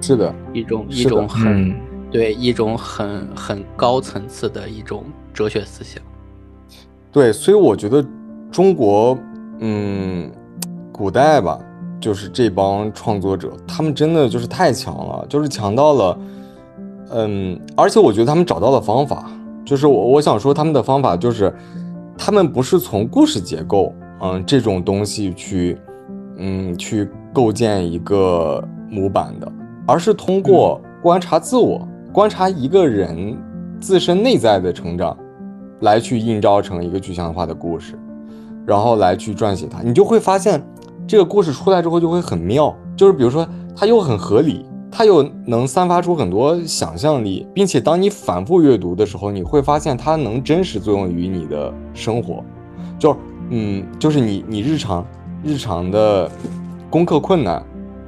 是的，一种一种很对一种很很高层次的一种哲学思想。对，所以我觉得中国，嗯，古代吧，就是这帮创作者，他们真的就是太强了，就是强到了，嗯，而且我觉得他们找到了方法，就是我我想说他们的方法就是，他们不是从故事结构，嗯，这种东西去，嗯，去构建一个模板的，而是通过观察自我，观察一个人自身内在的成长。来去映照成一个具象化的故事，然后来去撰写它，你就会发现这个故事出来之后就会很妙，就是比如说它又很合理，它又能散发出很多想象力，并且当你反复阅读的时候，你会发现它能真实作用于你的生活，就嗯，就是你你日常日常的功课困难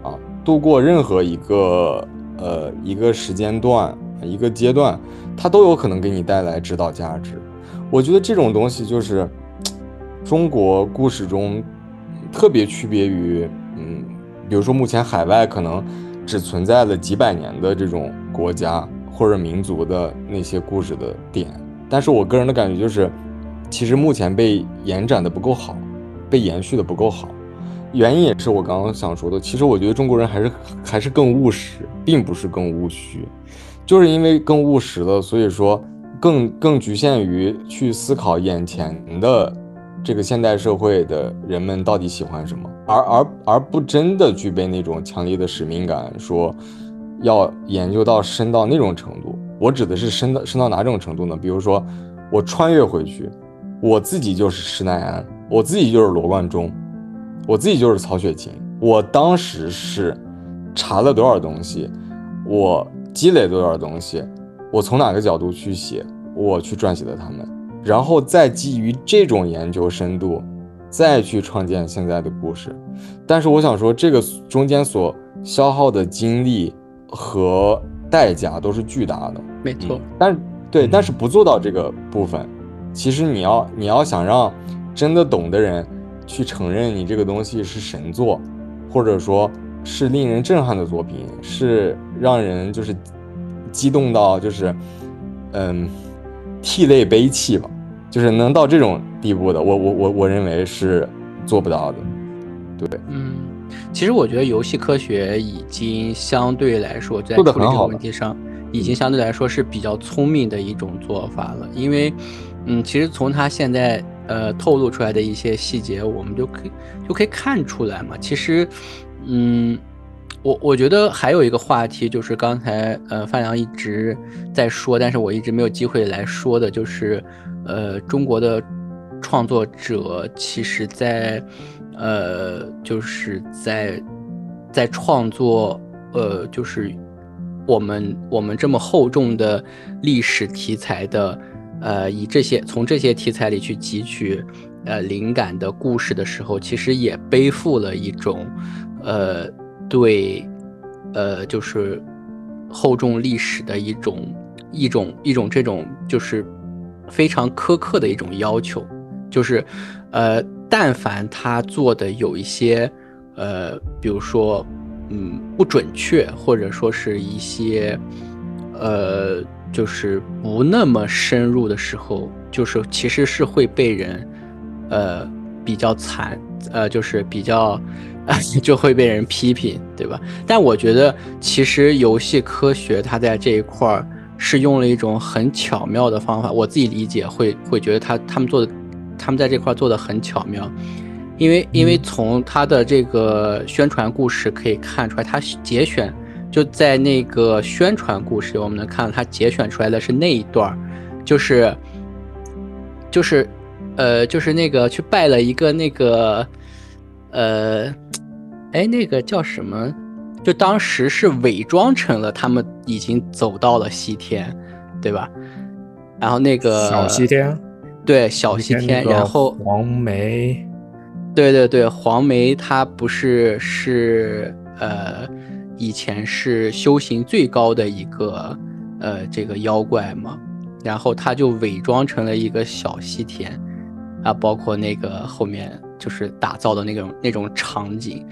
啊，度过任何一个呃一个时间段一个阶段，它都有可能给你带来指导价值。我觉得这种东西就是 中国故事中特别区别于，嗯，比如说目前海外可能只存在了几百年的这种国家或者民族的那些故事的点。但是我个人的感觉就是，其实目前被延展的不够好，被延续的不够好。原因也是我刚刚想说的，其实我觉得中国人还是还是更务实，并不是更务虚，就是因为更务实了，所以说。更更局限于去思考眼前的这个现代社会的人们到底喜欢什么，而而而不真的具备那种强烈的使命感，说要研究到深到那种程度。我指的是深到深到哪种程度呢？比如说，我穿越回去，我自己就是施耐庵，我自己就是罗贯中，我自己就是曹雪芹。我当时是查了多少东西，我积累多少东西。我从哪个角度去写，我去撰写的他们，然后再基于这种研究深度，再去创建现在的故事。但是我想说，这个中间所消耗的精力和代价都是巨大的。没错，但对，但是不做到这个部分，其实你要你要想让真的懂的人去承认你这个东西是神作，或者说是令人震撼的作品，是让人就是。激动到就是，嗯，涕泪悲泣吧，就是能到这种地步的，我我我我认为是做不到的，对，嗯，其实我觉得游戏科学已经相对来说在处理这个问题上，已经相对来说是比较聪明的一种做法了，因为，嗯，其实从他现在呃透露出来的一些细节，我们就可以就可以看出来嘛，其实，嗯。我我觉得还有一个话题，就是刚才呃范良一直在说，但是我一直没有机会来说的，就是呃中国的创作者其实在呃就是在在创作呃就是我们我们这么厚重的历史题材的呃以这些从这些题材里去汲取呃灵感的故事的时候，其实也背负了一种呃。对，呃，就是厚重历史的一种一种一种这种就是非常苛刻的一种要求，就是呃，但凡他做的有一些呃，比如说嗯不准确，或者说是一些呃，就是不那么深入的时候，就是其实是会被人呃比较惨，呃，就是比较。就会被人批评，对吧？但我觉得，其实游戏科学它在这一块儿是用了一种很巧妙的方法。我自己理解会会觉得他他们做的，他们在这块做的很巧妙，因为因为从他的这个宣传故事可以看出来，他节选就在那个宣传故事，我们能看到他节选出来的是那一段儿，就是就是呃就是那个去拜了一个那个呃。哎，那个叫什么？就当时是伪装成了他们已经走到了西天，对吧？然后那个小西天，对小西天，然后黄梅，对对对，黄梅她不是是呃以前是修行最高的一个呃这个妖怪嘛，然后他就伪装成了一个小西天啊，包括那个后面就是打造的那种那种场景。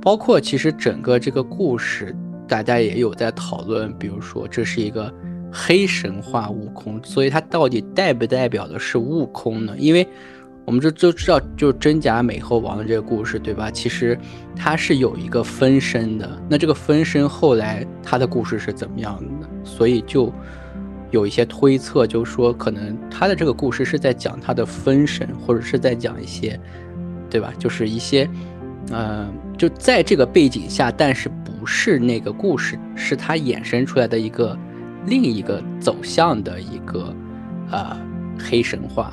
包括其实整个这个故事大家也有在讨论，比如说这是一个黑神话悟空，所以它到底代不代表的是悟空呢？因为我们就都知道，就真假美猴王的这个故事，对吧？其实它是有一个分身的。那这个分身后来他的故事是怎么样的？所以就有一些推测，就是说可能他的这个故事是在讲他的分身，或者是在讲一些，对吧？就是一些，呃，就在这个背景下，但是不是那个故事，是他衍生出来的一个另一个走向的一个呃黑神话。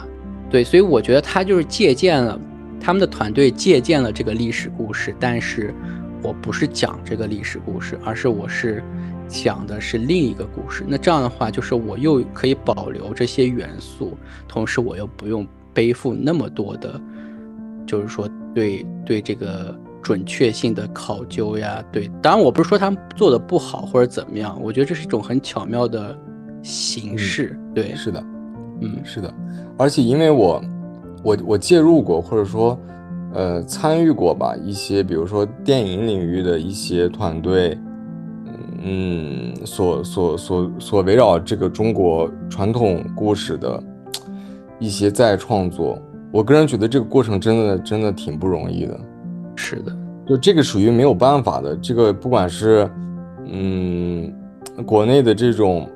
对，所以我觉得他就是借鉴了他们的团队借鉴了这个历史故事，但是我不是讲这个历史故事，而是我是讲的是另一个故事。那这样的话，就是我又可以保留这些元素，同时我又不用背负那么多的，就是说对对这个准确性的考究呀。对，当然我不是说他们做的不好或者怎么样，我觉得这是一种很巧妙的形式。对，是的，嗯，是的。而且因为我，我我介入过，或者说，呃，参与过吧一些，比如说电影领域的一些团队，嗯，所所所所围绕这个中国传统故事的一些再创作，我个人觉得这个过程真的真的挺不容易的。是的，就这个属于没有办法的，这个不管是，嗯，国内的这种。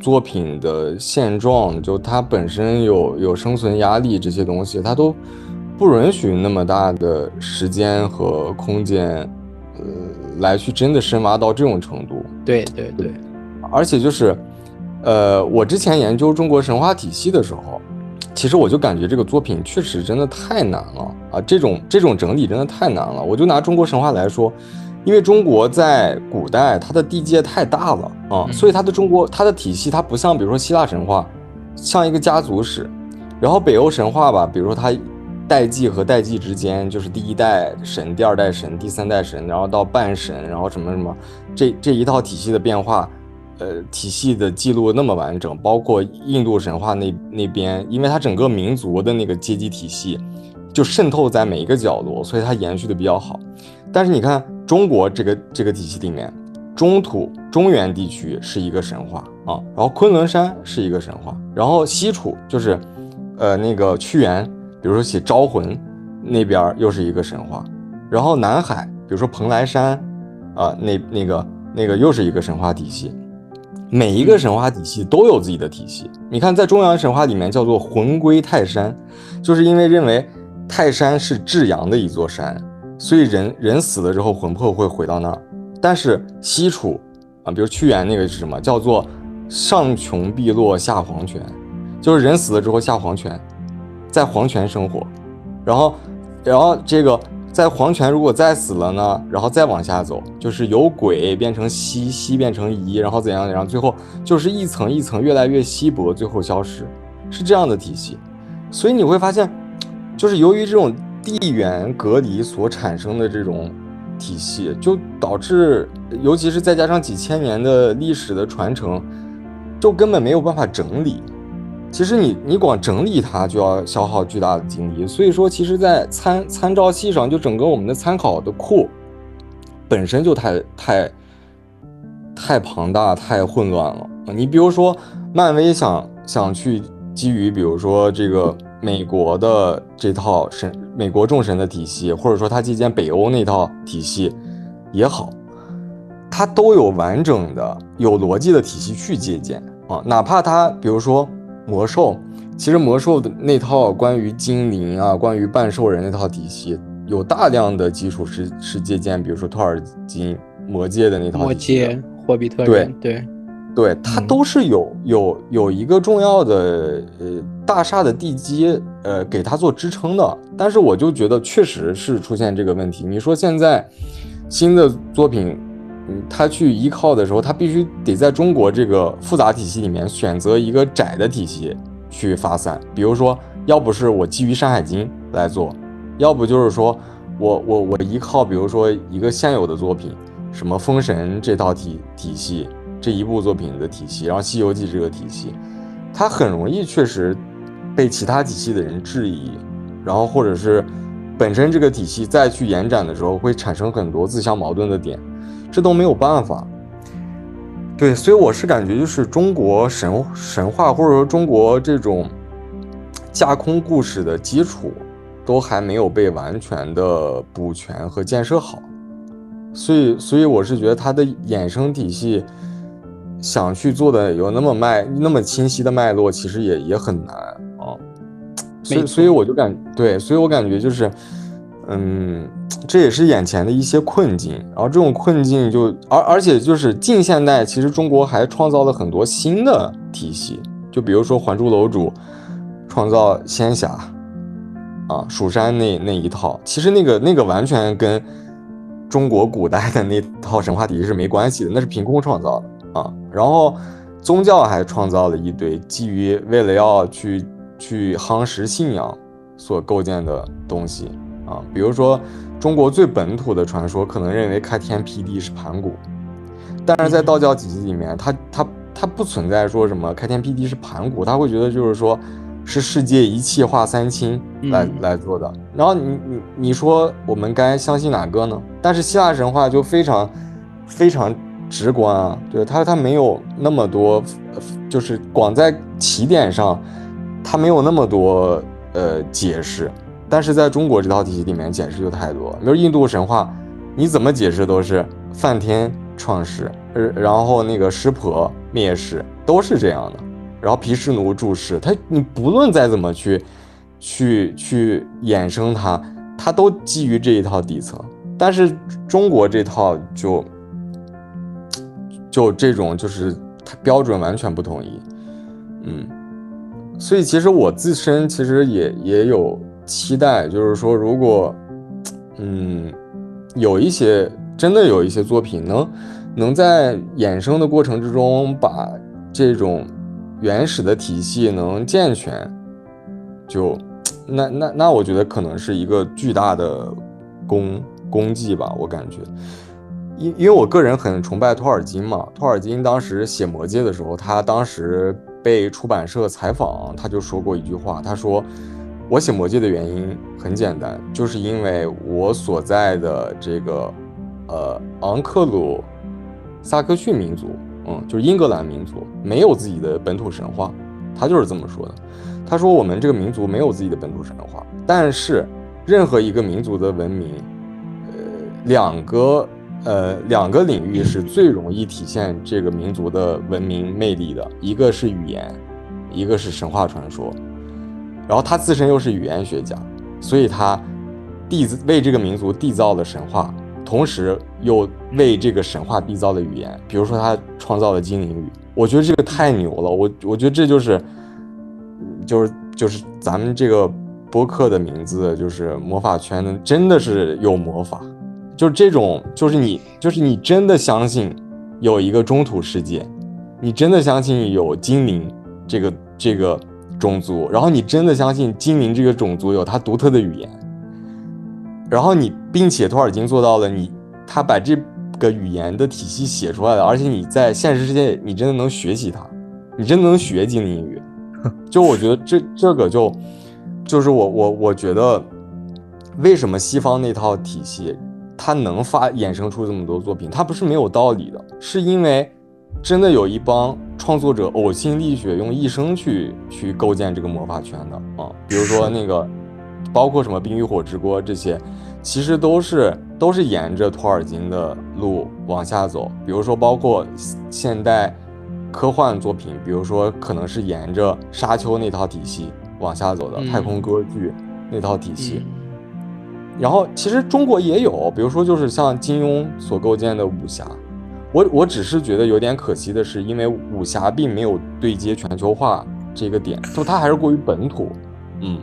作品的现状，就它本身有有生存压力，这些东西它都不允许那么大的时间和空间，呃，来去真的深挖到这种程度。对对对，而且就是，呃，我之前研究中国神话体系的时候，其实我就感觉这个作品确实真的太难了啊，这种这种整理真的太难了。我就拿中国神话来说。因为中国在古代，它的地界太大了啊，所以它的中国它的体系，它不像比如说希腊神话，像一个家族史。然后北欧神话吧，比如说它代际和代际之间，就是第一代神、第二代神、第三代神，然后到半神，然后什么什么，这这一套体系的变化，呃，体系的记录那么完整。包括印度神话那那边，因为它整个民族的那个阶级体系就渗透在每一个角落，所以它延续的比较好。但是你看。中国这个这个体系里面，中土中原地区是一个神话啊，然后昆仑山是一个神话，然后西楚就是，呃那个屈原，比如说写招魂那边又是一个神话，然后南海，比如说蓬莱山，啊那那个那个又是一个神话体系，每一个神话体系都有自己的体系。你看在中原神话里面叫做魂归泰山，就是因为认为泰山是至阳的一座山。所以人人死了之后，魂魄会回到那儿。但是西楚啊，比如屈原那个是什么？叫做上穷碧落下黄泉，就是人死了之后下黄泉，在黄泉生活。然后，然后这个在黄泉如果再死了呢？然后再往下走，就是由鬼变成西西变成夷，然后怎样？怎样最后就是一层一层越来越稀薄，最后消失，是这样的体系。所以你会发现，就是由于这种。地缘隔离所产生的这种体系，就导致，尤其是再加上几千年的历史的传承，就根本没有办法整理。其实你你光整理它就要消耗巨大的精力，所以说，其实，在参参照系上，就整个我们的参考的库本身就太太太庞大、太混乱了你比如说，漫威想想去基于，比如说这个。美国的这套神，美国众神的体系，或者说他借鉴北欧那套体系也好，它都有完整的、有逻辑的体系去借鉴啊。哪怕它，比如说魔兽，其实魔兽的那套关于精灵啊、关于半兽人那套体系，有大量的基础是是借鉴，比如说托尔金魔戒的那套。魔戒、霍比特人，对。对它都是有有有一个重要的呃大厦的地基呃给它做支撑的，但是我就觉得确实是出现这个问题。你说现在新的作品，他，去依靠的时候，他必须得在中国这个复杂体系里面选择一个窄的体系去发散。比如说，要不是我基于《山海经》来做，要不就是说我我我依靠比如说一个现有的作品，什么《封神》这套体体系。这一部作品的体系，然后《西游记》这个体系，它很容易确实被其他体系的人质疑，然后或者是本身这个体系再去延展的时候，会产生很多自相矛盾的点。这都没有办法。对，所以我是感觉就是中国神神话或者说中国这种架空故事的基础都还没有被完全的补全和建设好，所以所以我是觉得它的衍生体系想去做的有那么脉那么清晰的脉络，其实也也很难啊。所以所以我就感对，所以我感觉就是嗯。这也是眼前的一些困境，然后这种困境就而而且就是近现代，其实中国还创造了很多新的体系，就比如说《还珠楼主》，创造仙侠，啊，蜀山那那一套，其实那个那个完全跟中国古代的那套神话体系是没关系的，那是凭空创造的啊。然后宗教还创造了一堆基于为了要去去夯实信仰所构建的东西啊，比如说。中国最本土的传说可能认为开天辟地是盘古，但是在道教体系里面，它它它不存在说什么开天辟地是盘古，他会觉得就是说，是世界一气化三清来来做的。然后你你你说我们该相信哪个呢？但是希腊神话就非常非常直观啊，对它它没有那么多，就是光在起点上，它没有那么多呃解释。但是在中国这套体系里面，解释就太多。比如印度神话，你怎么解释都是梵天创世，呃，然后那个湿婆灭世，都是这样的。然后毗湿奴注释，他你不论再怎么去，去去衍生它，它都基于这一套底层。但是中国这套就，就这种就是它标准完全不统一，嗯，所以其实我自身其实也也有。期待就是说，如果，嗯，有一些真的有一些作品能能在衍生的过程之中把这种原始的体系能健全，就那那那我觉得可能是一个巨大的功功绩吧。我感觉，因因为我个人很崇拜托尔金嘛，托尔金当时写《魔戒》的时候，他当时被出版社采访，他就说过一句话，他说。我写魔戒的原因很简单，就是因为我所在的这个，呃，昂克鲁萨克逊民族，嗯，就是英格兰民族，没有自己的本土神话，他就是这么说的。他说我们这个民族没有自己的本土神话，但是任何一个民族的文明，呃，两个呃两个领域是最容易体现这个民族的文明魅力的，一个是语言，一个是神话传说。然后他自身又是语言学家，所以他缔为这个民族缔造了神话，同时又为这个神话缔造了语言。比如说，他创造了精灵语，我觉得这个太牛了。我我觉得这就是，就是就是咱们这个播客的名字，就是魔法圈的，真的是有魔法。就是这种，就是你，就是你真的相信有一个中土世界，你真的相信有精灵这个这个。种族，然后你真的相信精灵这个种族有它独特的语言，然后你并且托尔金做到了，你他把这个语言的体系写出来了，而且你在现实世界你真的能学习它，你真的能学精灵语，就我觉得这这个就就是我我我觉得为什么西方那套体系它能发衍生出这么多作品，它不是没有道理的，是因为真的有一帮。创作者呕心沥血，用一生去去构建这个魔法圈的啊，比如说那个，包括什么《冰与火之歌》这些，其实都是都是沿着托尔金的路往下走。比如说，包括现代科幻作品，比如说可能是沿着沙丘那套体系往下走的太空歌剧那套体系。然后，其实中国也有，比如说就是像金庸所构建的武侠。我我只是觉得有点可惜的是，因为武侠并没有对接全球化这个点，就它还是过于本土。嗯，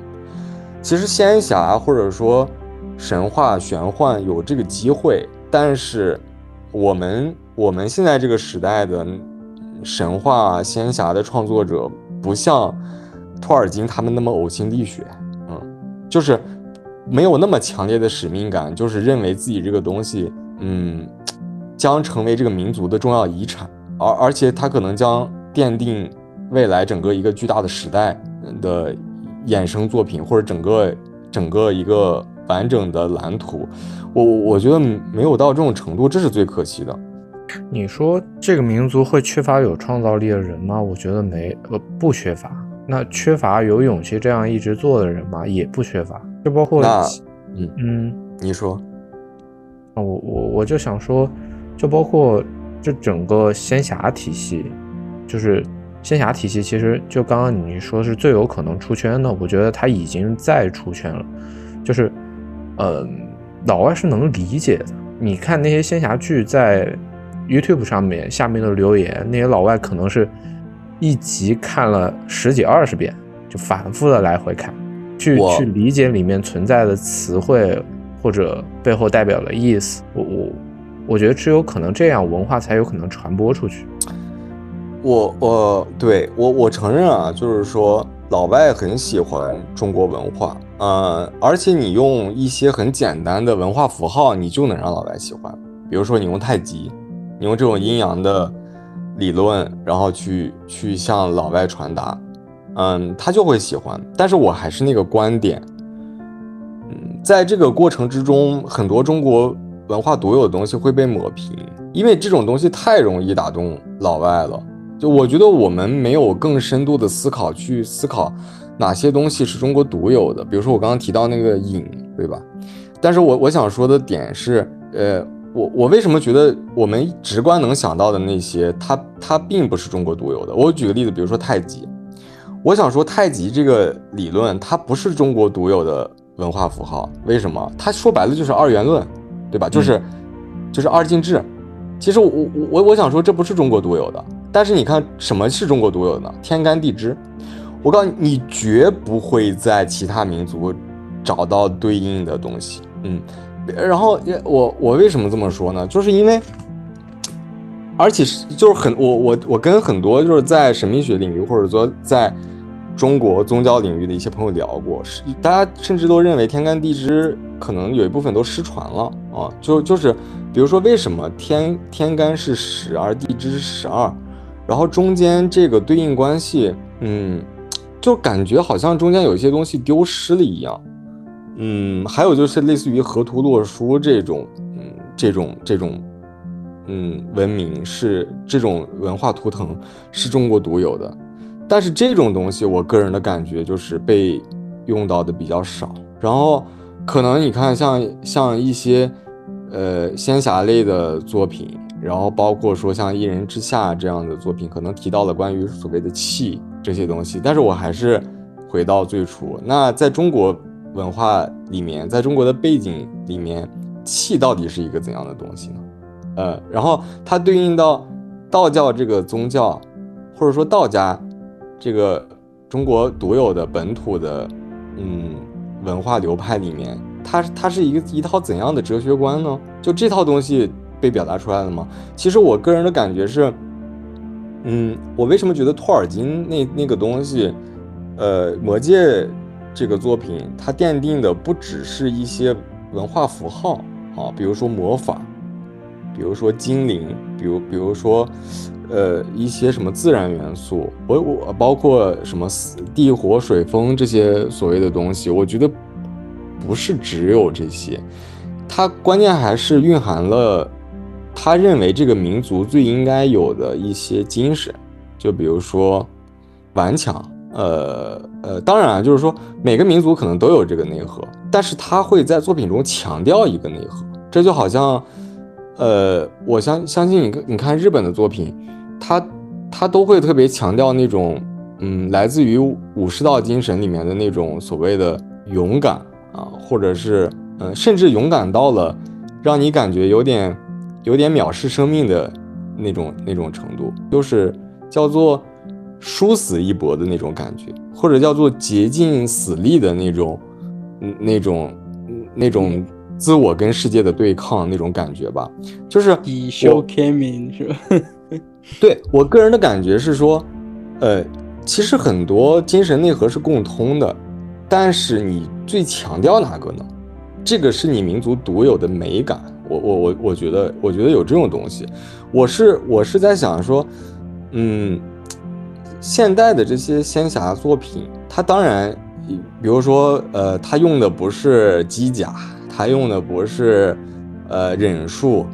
其实仙侠或者说神话玄幻有这个机会，但是我们我们现在这个时代的神话仙侠的创作者不像托尔金他们那么呕心沥血，嗯，就是没有那么强烈的使命感，就是认为自己这个东西，嗯。将成为这个民族的重要遗产，而而且它可能将奠定未来整个一个巨大的时代的衍生作品，或者整个整个一个完整的蓝图。我我觉得没有到这种程度，这是最可惜的。你说这个民族会缺乏有创造力的人吗？我觉得没，呃，不缺乏。那缺乏有勇气这样一直做的人吗？也不缺乏。就包括，嗯嗯，你说，我我我就想说，就包括这整个仙侠体系，就是仙侠体系，其实就刚刚你说是最有可能出圈的，我觉得它已经在出圈了。就是，嗯，老外是能理解的。你看那些仙侠剧在。YouTube 上面下面的留言，那些老外可能是一集看了十几二十遍，就反复的来回看，去去理解里面存在的词汇或者背后代表的意思。我我我觉得只有可能这样，文化才有可能传播出去。我我对我我承认啊，就是说老外很喜欢中国文化，呃，而且你用一些很简单的文化符号，你就能让老外喜欢，比如说你用太极。你用这种阴阳的理论，然后去去向老外传达，嗯，他就会喜欢。但是我还是那个观点，嗯，在这个过程之中，很多中国文化独有的东西会被抹平，因为这种东西太容易打动老外了。就我觉得我们没有更深度的思考去思考哪些东西是中国独有的，比如说我刚刚提到那个影，对吧？但是我我想说的点是，呃。我我为什么觉得我们直观能想到的那些，它它并不是中国独有的？我举个例子，比如说太极，我想说太极这个理论，它不是中国独有的文化符号。为什么？它说白了就是二元论，对吧？就是就是二进制。其实我我我我想说，这不是中国独有的。但是你看，什么是中国独有的？天干地支。我告诉你，你绝不会在其他民族找到对应的东西。嗯。然后我我为什么这么说呢？就是因为，而且是就是很我我我跟很多就是在神秘学领域或者说在中国宗教领域的一些朋友聊过，是大家甚至都认为天干地支可能有一部分都失传了啊。就就是比如说为什么天天干是十而地支是十二，然后中间这个对应关系，嗯，就感觉好像中间有一些东西丢失了一样。嗯，还有就是类似于河图洛书这种，嗯，这种这种，嗯，文明是这种文化图腾是中国独有的，但是这种东西，我个人的感觉就是被用到的比较少。然后可能你看，像像一些呃仙侠类的作品，然后包括说像一人之下这样的作品，可能提到了关于所谓的气这些东西，但是我还是回到最初，那在中国。文化里面，在中国的背景里面，气到底是一个怎样的东西呢？呃，然后它对应到道教这个宗教，或者说道家这个中国独有的本土的嗯文化流派里面，它它是一个一套怎样的哲学观呢？就这套东西被表达出来了吗？其实我个人的感觉是，嗯，我为什么觉得托尔金那那个东西，呃，魔戒。这个作品它奠定的不只是一些文化符号啊，比如说魔法，比如说精灵，比如比如说，呃，一些什么自然元素，我我包括什么地火水风这些所谓的东西，我觉得不是只有这些，它关键还是蕴含了他认为这个民族最应该有的一些精神，就比如说顽强。呃呃，当然，就是说每个民族可能都有这个内核，但是他会在作品中强调一个内核，这就好像，呃，我相相信你，你看日本的作品，他他都会特别强调那种，嗯，来自于武士道精神里面的那种所谓的勇敢啊，或者是，嗯，甚至勇敢到了让你感觉有点有点藐视生命的那种那种程度，就是叫做。殊死一搏的那种感觉，或者叫做竭尽死力的那种，嗯，那种，那种自我跟世界的对抗那种感觉吧，就是以修天命是吧？对我个人的感觉是说，呃，其实很多精神内核是共通的，但是你最强调哪个呢？这个是你民族独有的美感。我我我我觉得，我觉得有这种东西。我是我是在想说，嗯。现代的这些仙侠作品，它当然比如说，呃，它用的不是机甲，他用的不是呃忍术，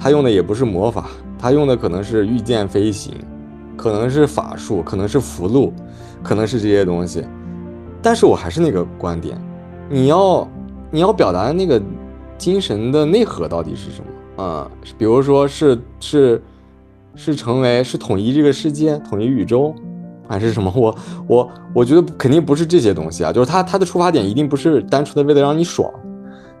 他用的也不是魔法，他用的可能是御剑飞行，可能是法术，可能是符箓，可能是这些东西。但是我还是那个观点，你要你要表达的那个精神的内核到底是什么啊？比如说是是是成为是统一这个世界，统一宇宙。还是什么？我我我觉得肯定不是这些东西啊，就是他他的出发点一定不是单纯的为了让你爽，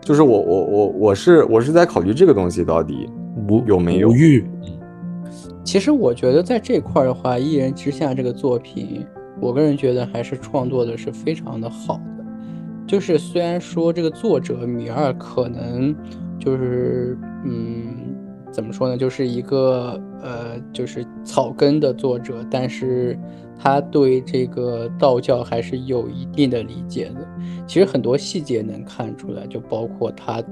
就是我我我我是我是在考虑这个东西到底无有没有无欲。其实我觉得在这块的话，《一人之下》这个作品，我个人觉得还是创作的是非常的好的。就是虽然说这个作者米二可能就是嗯怎么说呢，就是一个呃就是草根的作者，但是。他对这个道教还是有一定的理解的。其实很多细节能看出来，就包括他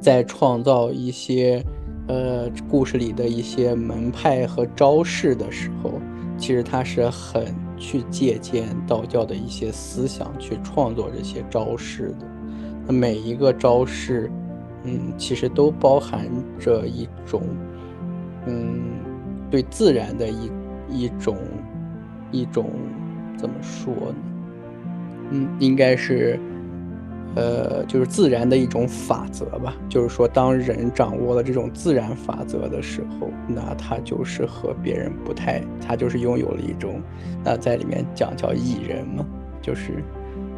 在创造一些呃故事里的一些门派和招式的时候，其实他是很去借鉴道教的一些思想去创作这些招式的。那每一个招式，嗯，其实都包含着一种嗯对自然的一一种。一种怎么说呢？嗯，应该是，呃，就是自然的一种法则吧。就是说，当人掌握了这种自然法则的时候，那他就是和别人不太，他就是拥有了一种，那在里面讲叫异人嘛，就是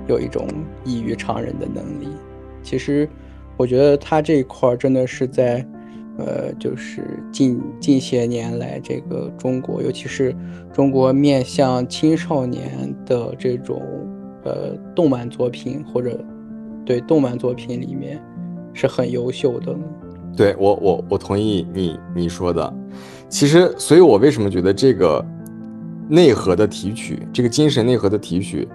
有一种异于常人的能力。其实，我觉得他这一块真的是在。呃，就是近近些年来，这个中国，尤其是中国面向青少年的这种呃动漫作品，或者对动漫作品里面是很优秀的。对我，我我同意你你说的。其实，所以我为什么觉得这个内核的提取，这个精神内核的提取，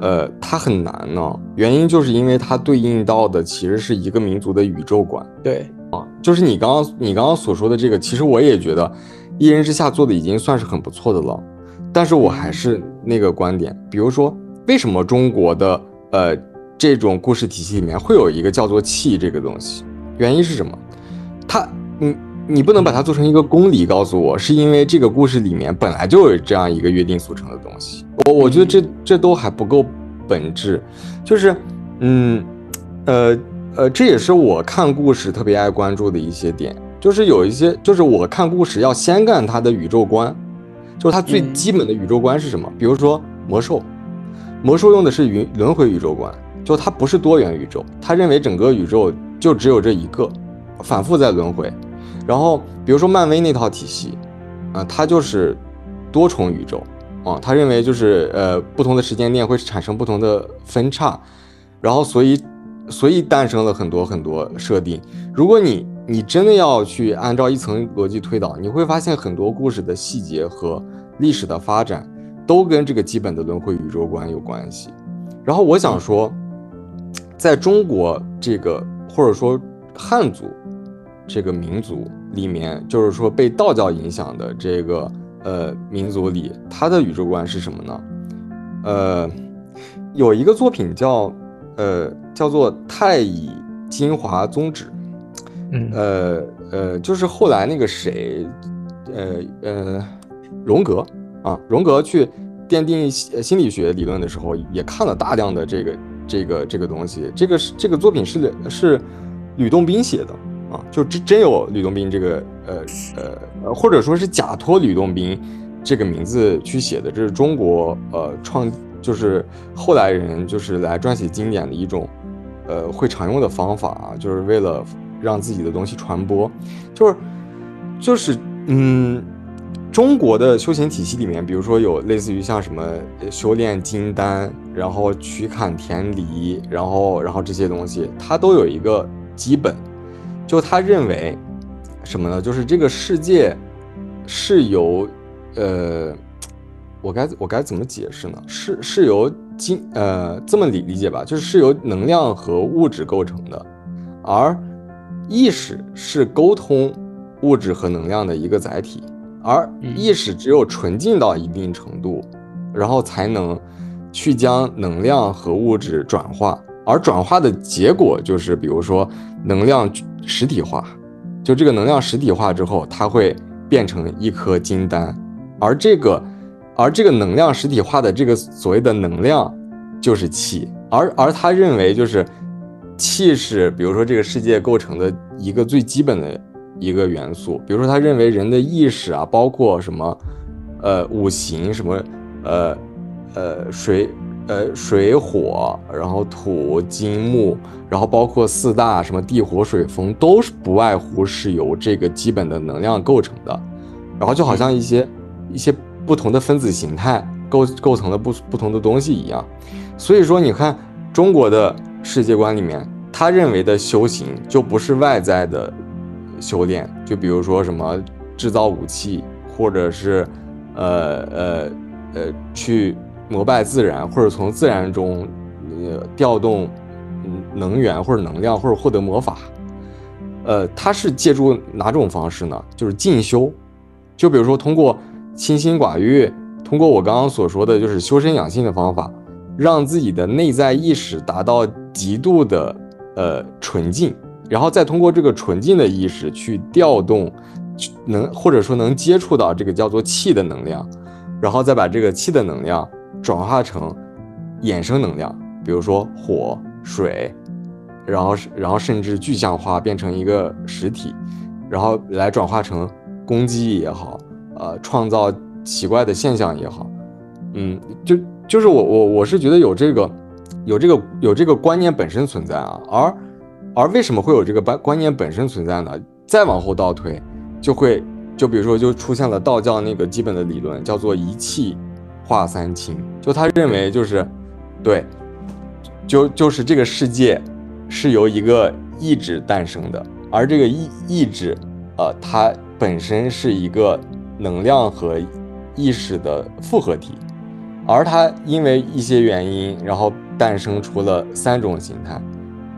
呃，它很难呢？原因就是因为它对应到的其实是一个民族的宇宙观。对。啊，就是你刚刚你刚刚所说的这个，其实我也觉得《一人之下》做的已经算是很不错的了。但是我还是那个观点，比如说，为什么中国的呃这种故事体系里面会有一个叫做气这个东西？原因是什么？它，你你不能把它做成一个公理告诉我，是因为这个故事里面本来就有这样一个约定俗成的东西。我我觉得这这都还不够本质，就是嗯呃。呃，这也是我看故事特别爱关注的一些点，就是有一些，就是我看故事要先干它的宇宙观，就是它最基本的宇宙观是什么？比如说魔兽，魔兽用的是云轮回宇宙观，就它不是多元宇宙，它认为整个宇宙就只有这一个，反复在轮回。然后比如说漫威那套体系，啊，它就是多重宇宙，啊，他认为就是呃不同的时间链会产生不同的分叉，然后所以。所以诞生了很多很多设定。如果你你真的要去按照一层逻辑推导，你会发现很多故事的细节和历史的发展都跟这个基本的轮回宇宙观有关系。然后我想说，在中国这个或者说汉族这个民族里面，就是说被道教影响的这个呃民族里，它的宇宙观是什么呢？呃，有一个作品叫。呃，叫做太乙金华宗旨，嗯，呃呃，就是后来那个谁，呃呃，荣格啊，荣格去奠定心理学理论的时候，也看了大量的这个这个这个东西。这个是这个作品是是吕洞宾写的啊，就真真有吕洞宾这个呃呃，或者说是假托吕洞宾这个名字去写的，这是中国呃创。就是后来人就是来撰写经典的一种，呃，会常用的方法啊，就是为了让自己的东西传播，就是就是嗯，中国的修行体系里面，比如说有类似于像什么修炼金丹，然后取坎田离，然后然后这些东西，它都有一个基本，就他认为什么呢？就是这个世界是由呃。我该我该怎么解释呢？是是由金呃这么理理解吧，就是是由能量和物质构成的，而意识是沟通物质和能量的一个载体，而意识只有纯净到一定程度，然后才能去将能量和物质转化，而转化的结果就是，比如说能量实体化，就这个能量实体化之后，它会变成一颗金丹，而这个，而这个能量实体化的这个所谓的能量就是气，而而他认为就是气是，比如说这个世界构成的一个最基本的一个元素，比如说他认为人的意识啊，包括什么，呃，五行什么，呃。呃，水，呃，水火，然后土金木，然后包括四大什么地火水风，都是不外乎是由这个基本的能量构成的，然后就好像一些一些不同的分子形态构构成了不不同的东西一样。所以说，你看中国的世界观里面，他认为的修行就不是外在的修炼，就比如说什么制造武器，或者是呃呃呃去。膜拜自然，或者从自然中，呃，调动，能源或者能量，或者获得魔法，呃，它是借助哪种方式呢？就是进修，就比如说通过清心寡欲，通过我刚刚所说的就是修身养性的方法，让自己的内在意识达到极度的呃纯净，然后再通过这个纯净的意识去调动，能或者说能接触到这个叫做气的能量，然后再把这个气的能量。转化成衍生能量，比如说火、水，然后然后甚至具象化变成一个实体，然后来转化成攻击也好，呃，创造奇怪的现象也好，嗯，就就是我我我是觉得有这个有这个有这个观念本身存在啊，而而为什么会有这个观观念本身存在呢？再往后倒推，就会就比如说就出现了道教那个基本的理论，叫做一气。化三清，就他认为就是，对，就就是这个世界是由一个意志诞生的，而这个意意志，呃，它本身是一个能量和意识的复合体，而它因为一些原因，然后诞生出了三种形态，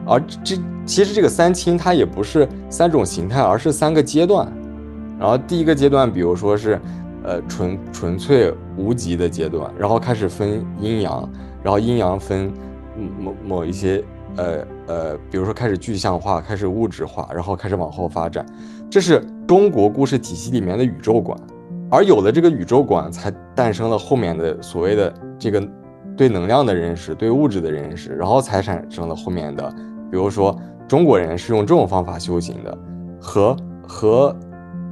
而这其实这个三清它也不是三种形态，而是三个阶段，然后第一个阶段，比如说是。呃，纯纯粹无极的阶段，然后开始分阴阳，然后阴阳分某某一些呃呃，比如说开始具象化，开始物质化，然后开始往后发展，这是中国故事体系里面的宇宙观，而有了这个宇宙观，才诞生了后面的所谓的这个对能量的认识，对物质的认识，然后才产生了后面的，比如说中国人是用这种方法修行的，和和。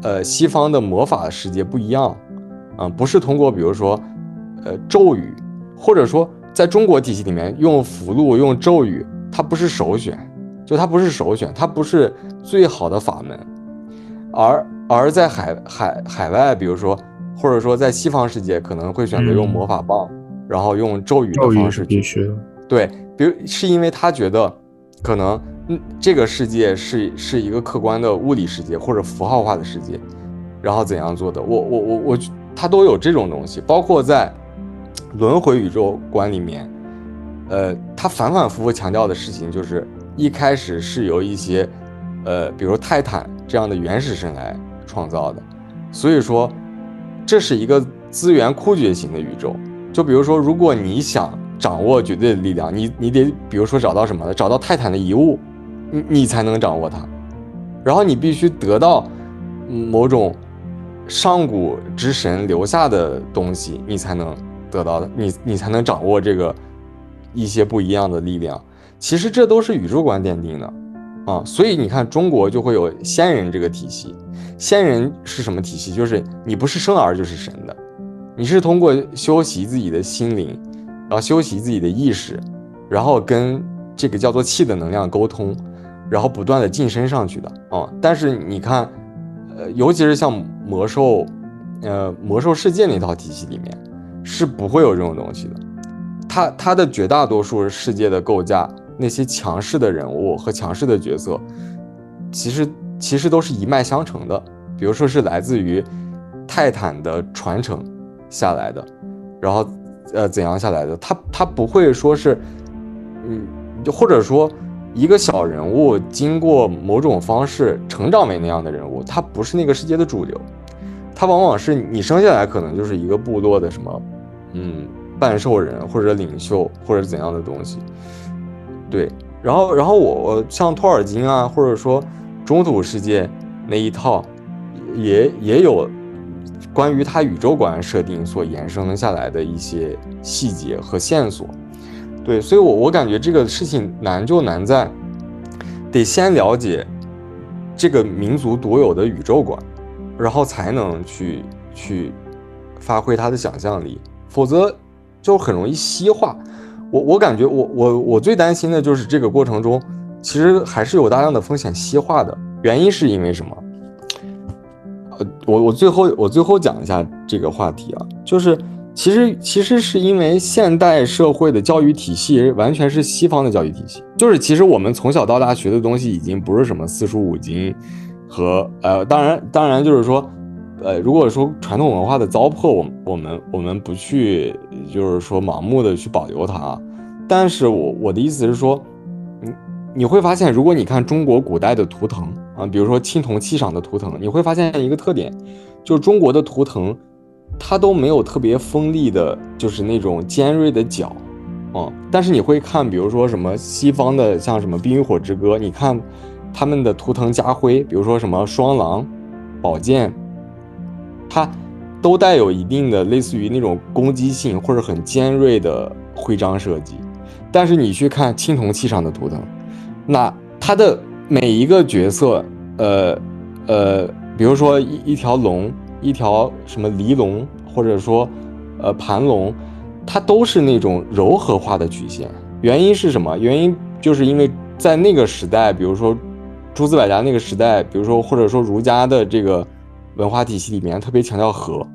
呃，西方的魔法世界不一样，啊，不是通过比如说，呃，咒语，或者说在中国体系里面用符箓、用咒语，它不是首选，就它不是首选，它不是最好的法门，而而在海海海外，比如说或者说在西方世界，可能会选择用魔法棒，然后用咒语的方式去，对，比如是因为他觉得可能。嗯，这个世界是是一个客观的物理世界或者符号化的世界，然后怎样做的？我我我我，他都有这种东西，包括在轮回宇宙观里面，呃，他反反复复强调的事情就是，一开始是由一些，呃，比如泰坦这样的原始神来创造的，所以说这是一个资源枯竭型的宇宙。就比如说，如果你想掌握绝对的力量，你你得比如说找到什么？找到泰坦的遗物。你你才能掌握它，然后你必须得到某种上古之神留下的东西，你才能得到，你你才能掌握这个一些不一样的力量。其实这都是宇宙观奠定的啊，所以你看中国就会有仙人这个体系。仙人是什么体系？就是你不是生儿就是神的，你是通过修习自己的心灵，然后修习自己的意识，然后跟这个叫做气的能量沟通。然后不断的晋升上去的啊，但是你看，呃，尤其是像魔兽，呃，魔兽世界那套体系里面，是不会有这种东西的。它它的绝大多数世界的构架，那些强势的人物和强势的角色，其实其实都是一脉相承的。比如说是来自于泰坦的传承下来的，然后呃怎样下来的？他他不会说是，嗯，或者说。一个小人物经过某种方式成长为那样的人物，他不是那个世界的主流，他往往是你生下来可能就是一个部落的什么，嗯，半兽人或者领袖或者怎样的东西。对，然后然后我我像托尔金啊，或者说中土世界那一套，也也有关于他宇宙观设定所延伸下来的一些细节和线索。对，所以我我感觉这个事情难就难在，得先了解这个民族独有的宇宙观，然后才能去去发挥他的想象力，否则就很容易西化。我我感觉我我我最担心的就是这个过程中，其实还是有大量的风险西化的原因是因为什么？呃，我我最后我最后讲一下这个话题啊，就是。其实，其实是因为现代社会的教育体系完全是西方的教育体系，就是其实我们从小到大学的东西已经不是什么四书五经，和呃，当然，当然就是说，呃，如果说传统文化的糟粕，我我们我们不去，就是说盲目的去保留它啊，但是我我的意思是说，你你会发现，如果你看中国古代的图腾啊，比如说青铜器上的图腾，你会发现一个特点，就是中国的图腾。它都没有特别锋利的，就是那种尖锐的角，嗯，但是你会看，比如说什么西方的，像什么《冰与火之歌》，你看他们的图腾家徽，比如说什么双狼、宝剑，它都带有一定的类似于那种攻击性或者很尖锐的徽章设计。但是你去看青铜器上的图腾，那它的每一个角色，呃呃，比如说一一条龙。一条什么离龙，或者说，呃盘龙，它都是那种柔和化的曲线。原因是什么？原因就是因为在那个时代，比如说诸子百家那个时代，比如说或者说儒家的这个文化体系里面，特别强调和，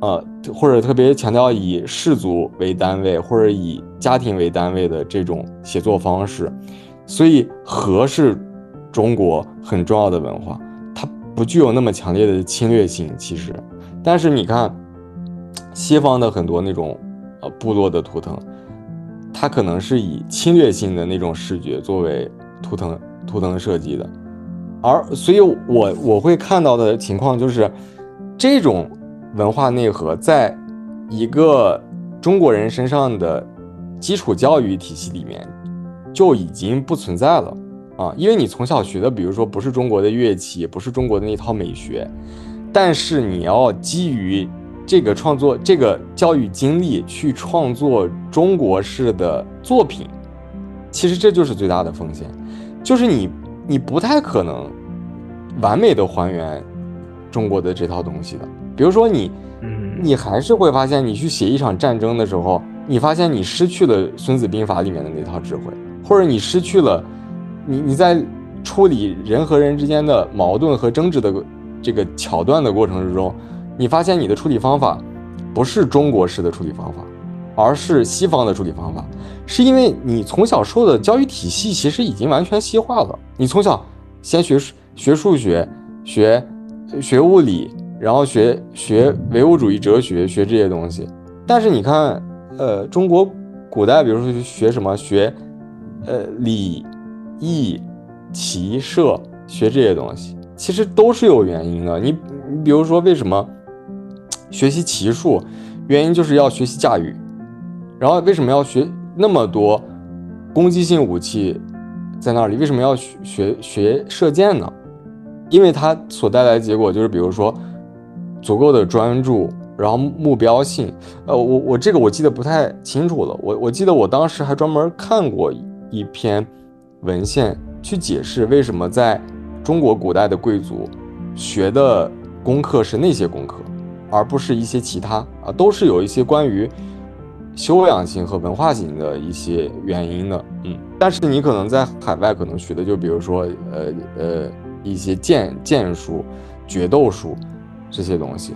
呃，或者特别强调以氏族为单位或者以家庭为单位的这种写作方式，所以和是中国很重要的文化。它不具有那么强烈的侵略性，其实，但是你看，西方的很多那种呃部落的图腾，它可能是以侵略性的那种视觉作为图腾图腾设计的，而所以，我我会看到的情况就是，这种文化内核在一个中国人身上的基础教育体系里面就已经不存在了。啊，因为你从小学的，比如说不是中国的乐器，不是中国的那套美学，但是你要基于这个创作、这个教育经历去创作中国式的作品，其实这就是最大的风险，就是你你不太可能完美的还原中国的这套东西的。比如说你，你还是会发现，你去写一场战争的时候，你发现你失去了《孙子兵法》里面的那套智慧，或者你失去了。你你在处理人和人之间的矛盾和争执的这个桥段的过程之中，你发现你的处理方法不是中国式的处理方法，而是西方的处理方法，是因为你从小受的教育体系其实已经完全西化了。你从小先学学数学，学学物理，然后学学唯物主义哲学，学这些东西。但是你看，呃，中国古代，比如说学什么，学呃礼。义、骑射学这些东西，其实都是有原因的。你你比如说，为什么学习骑术？原因就是要学习驾驭。然后为什么要学那么多攻击性武器在那里？为什么要学学射箭呢？因为它所带来的结果就是，比如说足够的专注，然后目标性。呃，我我这个我记得不太清楚了。我我记得我当时还专门看过一篇。文献去解释为什么在中国古代的贵族学的功课是那些功课，而不是一些其他啊，都是有一些关于修养型和文化型的一些原因的。嗯，但是你可能在海外可能学的就比如说呃呃一些剑剑术、决斗术这些东西，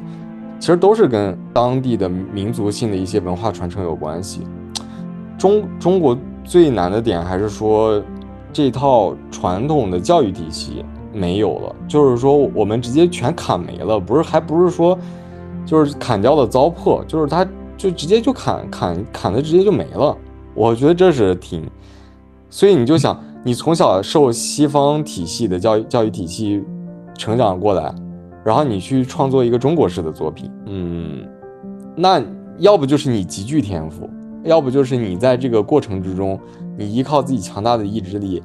其实都是跟当地的民族性的一些文化传承有关系。中中国最难的点还是说。这套传统的教育体系没有了，就是说我们直接全砍没了，不是还不是说，就是砍掉了糟粕，就是它就直接就砍砍砍的直接就没了。我觉得这是挺，所以你就想，你从小受西方体系的教育教育体系成长过来，然后你去创作一个中国式的作品，嗯，那要不就是你极具天赋，要不就是你在这个过程之中，你依靠自己强大的意志力，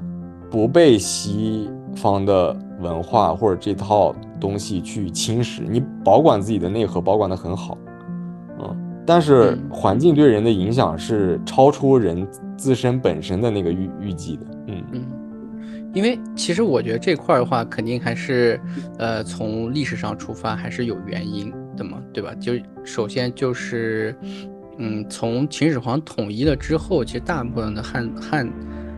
不被西方的文化或者这套东西去侵蚀，你保管自己的内核，保管的很好，但是环境对人的影响是超出人自身本身的那个预预计的，嗯嗯。因为其实我觉得这块的话，肯定还是，呃，从历史上出发还是有原因的嘛，对吧？就首先就是，嗯，从秦始皇统一了之后，其实大部分的汉汉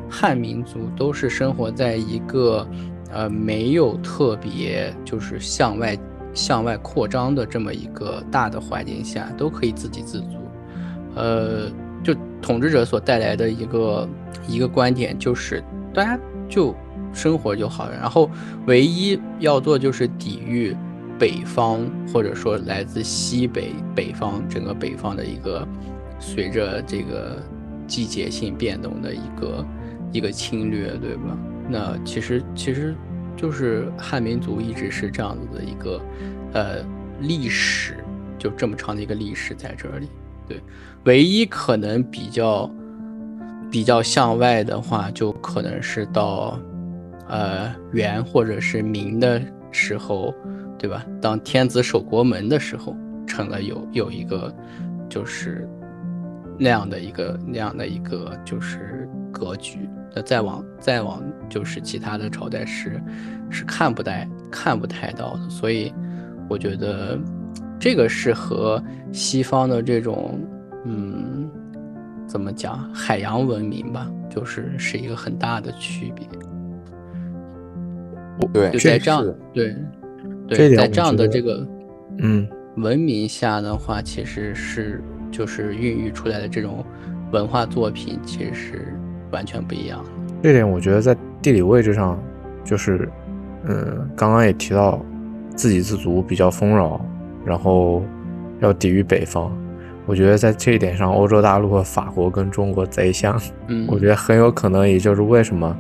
汉民族都是生活在一个，呃，没有特别就是向外向外扩张的这么一个大的环境下，都可以自给自足。呃，就统治者所带来的一个一个观点就是大家。就生活就好了，然后唯一要做就是抵御北方或者说来自西北北方整个北方的一个随着这个季节性变动的一个一个侵略，对吧？那其实其实就是汉民族一直是这样子的一个呃历史，就这么长的一个历史在这里。对，唯一可能比较。比较向外的话，就可能是到，呃元或者是明的时候，对吧？当天子守国门的时候，成了有有一个，就是那样的一个那样的一个就是格局。那再往再往就是其他的朝代是是看不太看不太到的。所以我觉得这个是和西方的这种嗯。怎么讲？海洋文明吧，就是是一个很大的区别。对，就在这样对对，在这样的这个嗯文明下的话，其实是就是孕育出来的这种文化作品，其实是完全不一样的。这点我觉得在地理位置上，就是嗯，刚刚也提到自给自足比较丰饶，然后要抵御北方。我觉得在这一点上，欧洲大陆和法国跟中国贼像。嗯，我觉得很有可能，也就是为什么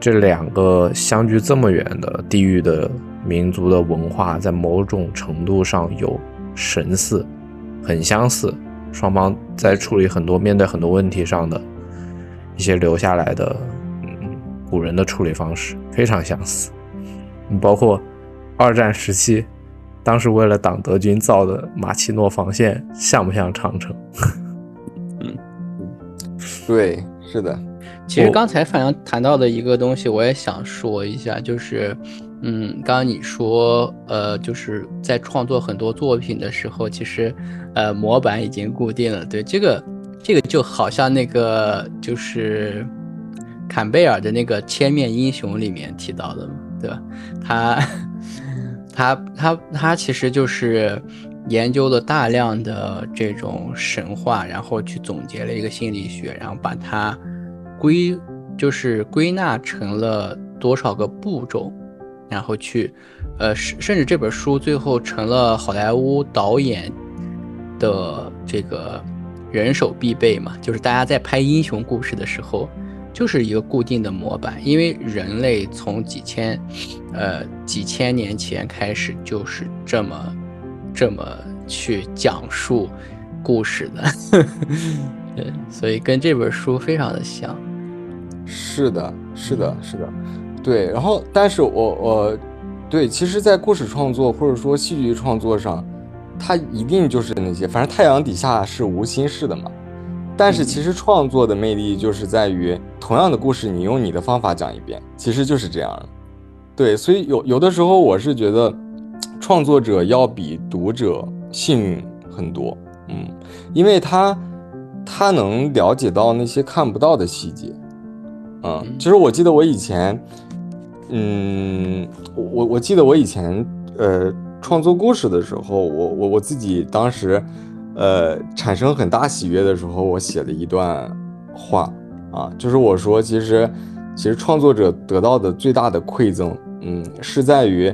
这两个相距这么远的地域的民族的文化，在某种程度上有神似，很相似。双方在处理很多面对很多问题上的一些留下来的，嗯，古人的处理方式非常相似。包括二战时期。当时为了挡德军造的马奇诺防线，像不像长城？嗯，对，是的。其实刚才范阳谈到的一个东西，我也想说一下，就是，嗯，刚刚你说，呃，就是在创作很多作品的时候，其实，呃，模板已经固定了。对，这个，这个就好像那个，就是坎贝尔的那个《千面英雄》里面提到的嘛，对吧？他。他他他其实就是研究了大量的这种神话，然后去总结了一个心理学，然后把它归就是归纳成了多少个步骤，然后去呃甚甚至这本书最后成了好莱坞导演的这个人手必备嘛，就是大家在拍英雄故事的时候。就是一个固定的模板，因为人类从几千，呃几千年前开始就是这么，这么去讲述故事的，对，所以跟这本书非常的像。是的，是的，是的，对。然后，但是我我，对，其实，在故事创作或者说戏剧创作上，它一定就是那些，反正太阳底下是无心事的嘛。但是其实创作的魅力就是在于，同样的故事，你用你的方法讲一遍，其实就是这样的。对，所以有有的时候我是觉得，创作者要比读者幸运很多，嗯，因为他他能了解到那些看不到的细节，嗯，其实我记得我以前，嗯，我我记得我以前呃创作故事的时候，我我我自己当时。呃，产生很大喜悦的时候，我写了一段话。啊，就是我说，其实，其实创作者得到的最大的馈赠，嗯，是在于，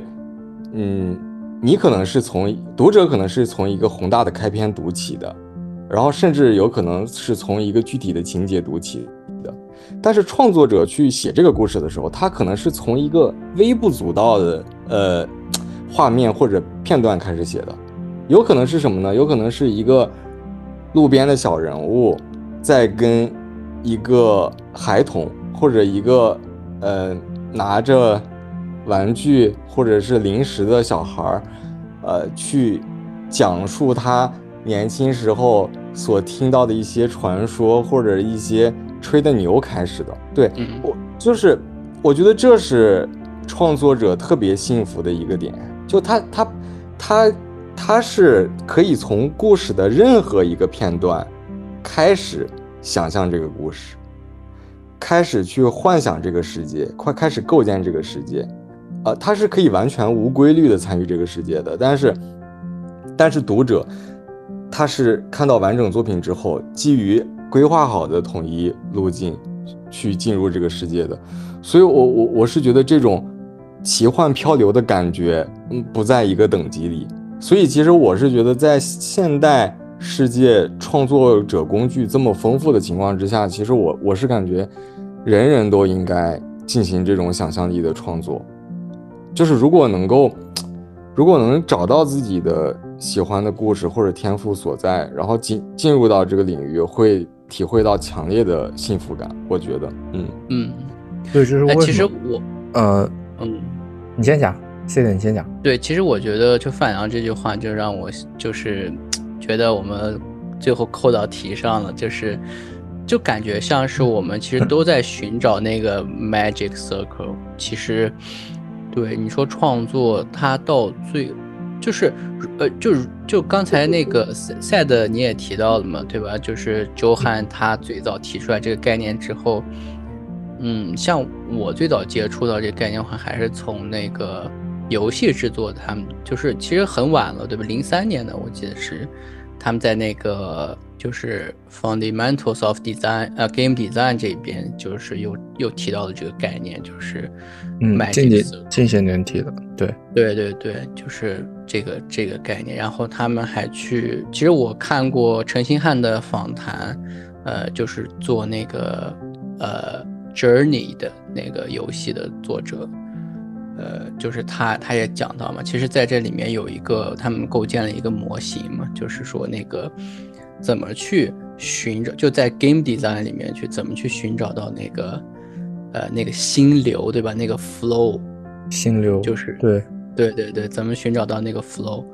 嗯，你可能是从读者可能是从一个宏大的开篇读起的，然后甚至有可能是从一个具体的情节读起的，但是创作者去写这个故事的时候，他可能是从一个微不足道的呃 画面或者片段开始写的。有可能是什么呢？有可能是一个路边的小人物在跟一个孩童或者一个呃拿着玩具或者是零食的小孩儿，呃，去讲述他年轻时候所听到的一些传说或者一些吹的牛开始的。对我就是我觉得这是创作者特别幸福的一个点，就他他他。他是可以从故事的任何一个片段开始想象这个故事，开始去幻想这个世界，快开始构建这个世界，呃，他是可以完全无规律的参与这个世界的。但是，但是读者他是看到完整作品之后，基于规划好的统一路径去进入这个世界的。所以，我我我是觉得这种奇幻漂流的感觉，嗯，不在一个等级里。所以，其实我是觉得，在现代世界创作者工具这么丰富的情况之下，其实我我是感觉，人人都应该进行这种想象力的创作。就是如果能够，如果能找到自己的喜欢的故事或者天赋所在，然后进进入到这个领域，会体会到强烈的幸福感。我觉得，嗯嗯，对，这是？其实我，呃，嗯，你先讲。谢谢你先讲。对，其实我觉得就范阳这句话，就让我就是觉得我们最后扣到题上了，就是就感觉像是我们其实都在寻找那个 magic circle。其实，对你说创作，它到最就是呃，就是就刚才那个赛赛的你也提到了嘛，对吧？就是周汉他最早提出来这个概念之后，嗯，像我最早接触到这个概念的话，还是从那个。游戏制作，他们就是其实很晚了，对吧？零三年的我记得是，他们在那个就是 Fundamentals of Design，呃，Game Design 这边就是又又提到了这个概念，就是嗯，近年近些年提的，对对对对，就是这个这个概念。然后他们还去，其实我看过陈星汉的访谈，呃，就是做那个呃 Journey 的那个游戏的作者。呃，就是他，他也讲到嘛，其实在这里面有一个，他们构建了一个模型嘛，就是说那个怎么去寻找，就在 game design 里面去怎么去寻找到那个呃那个心流，对吧？那个 flow，心流就是对对对对，怎么寻找到那个 flow，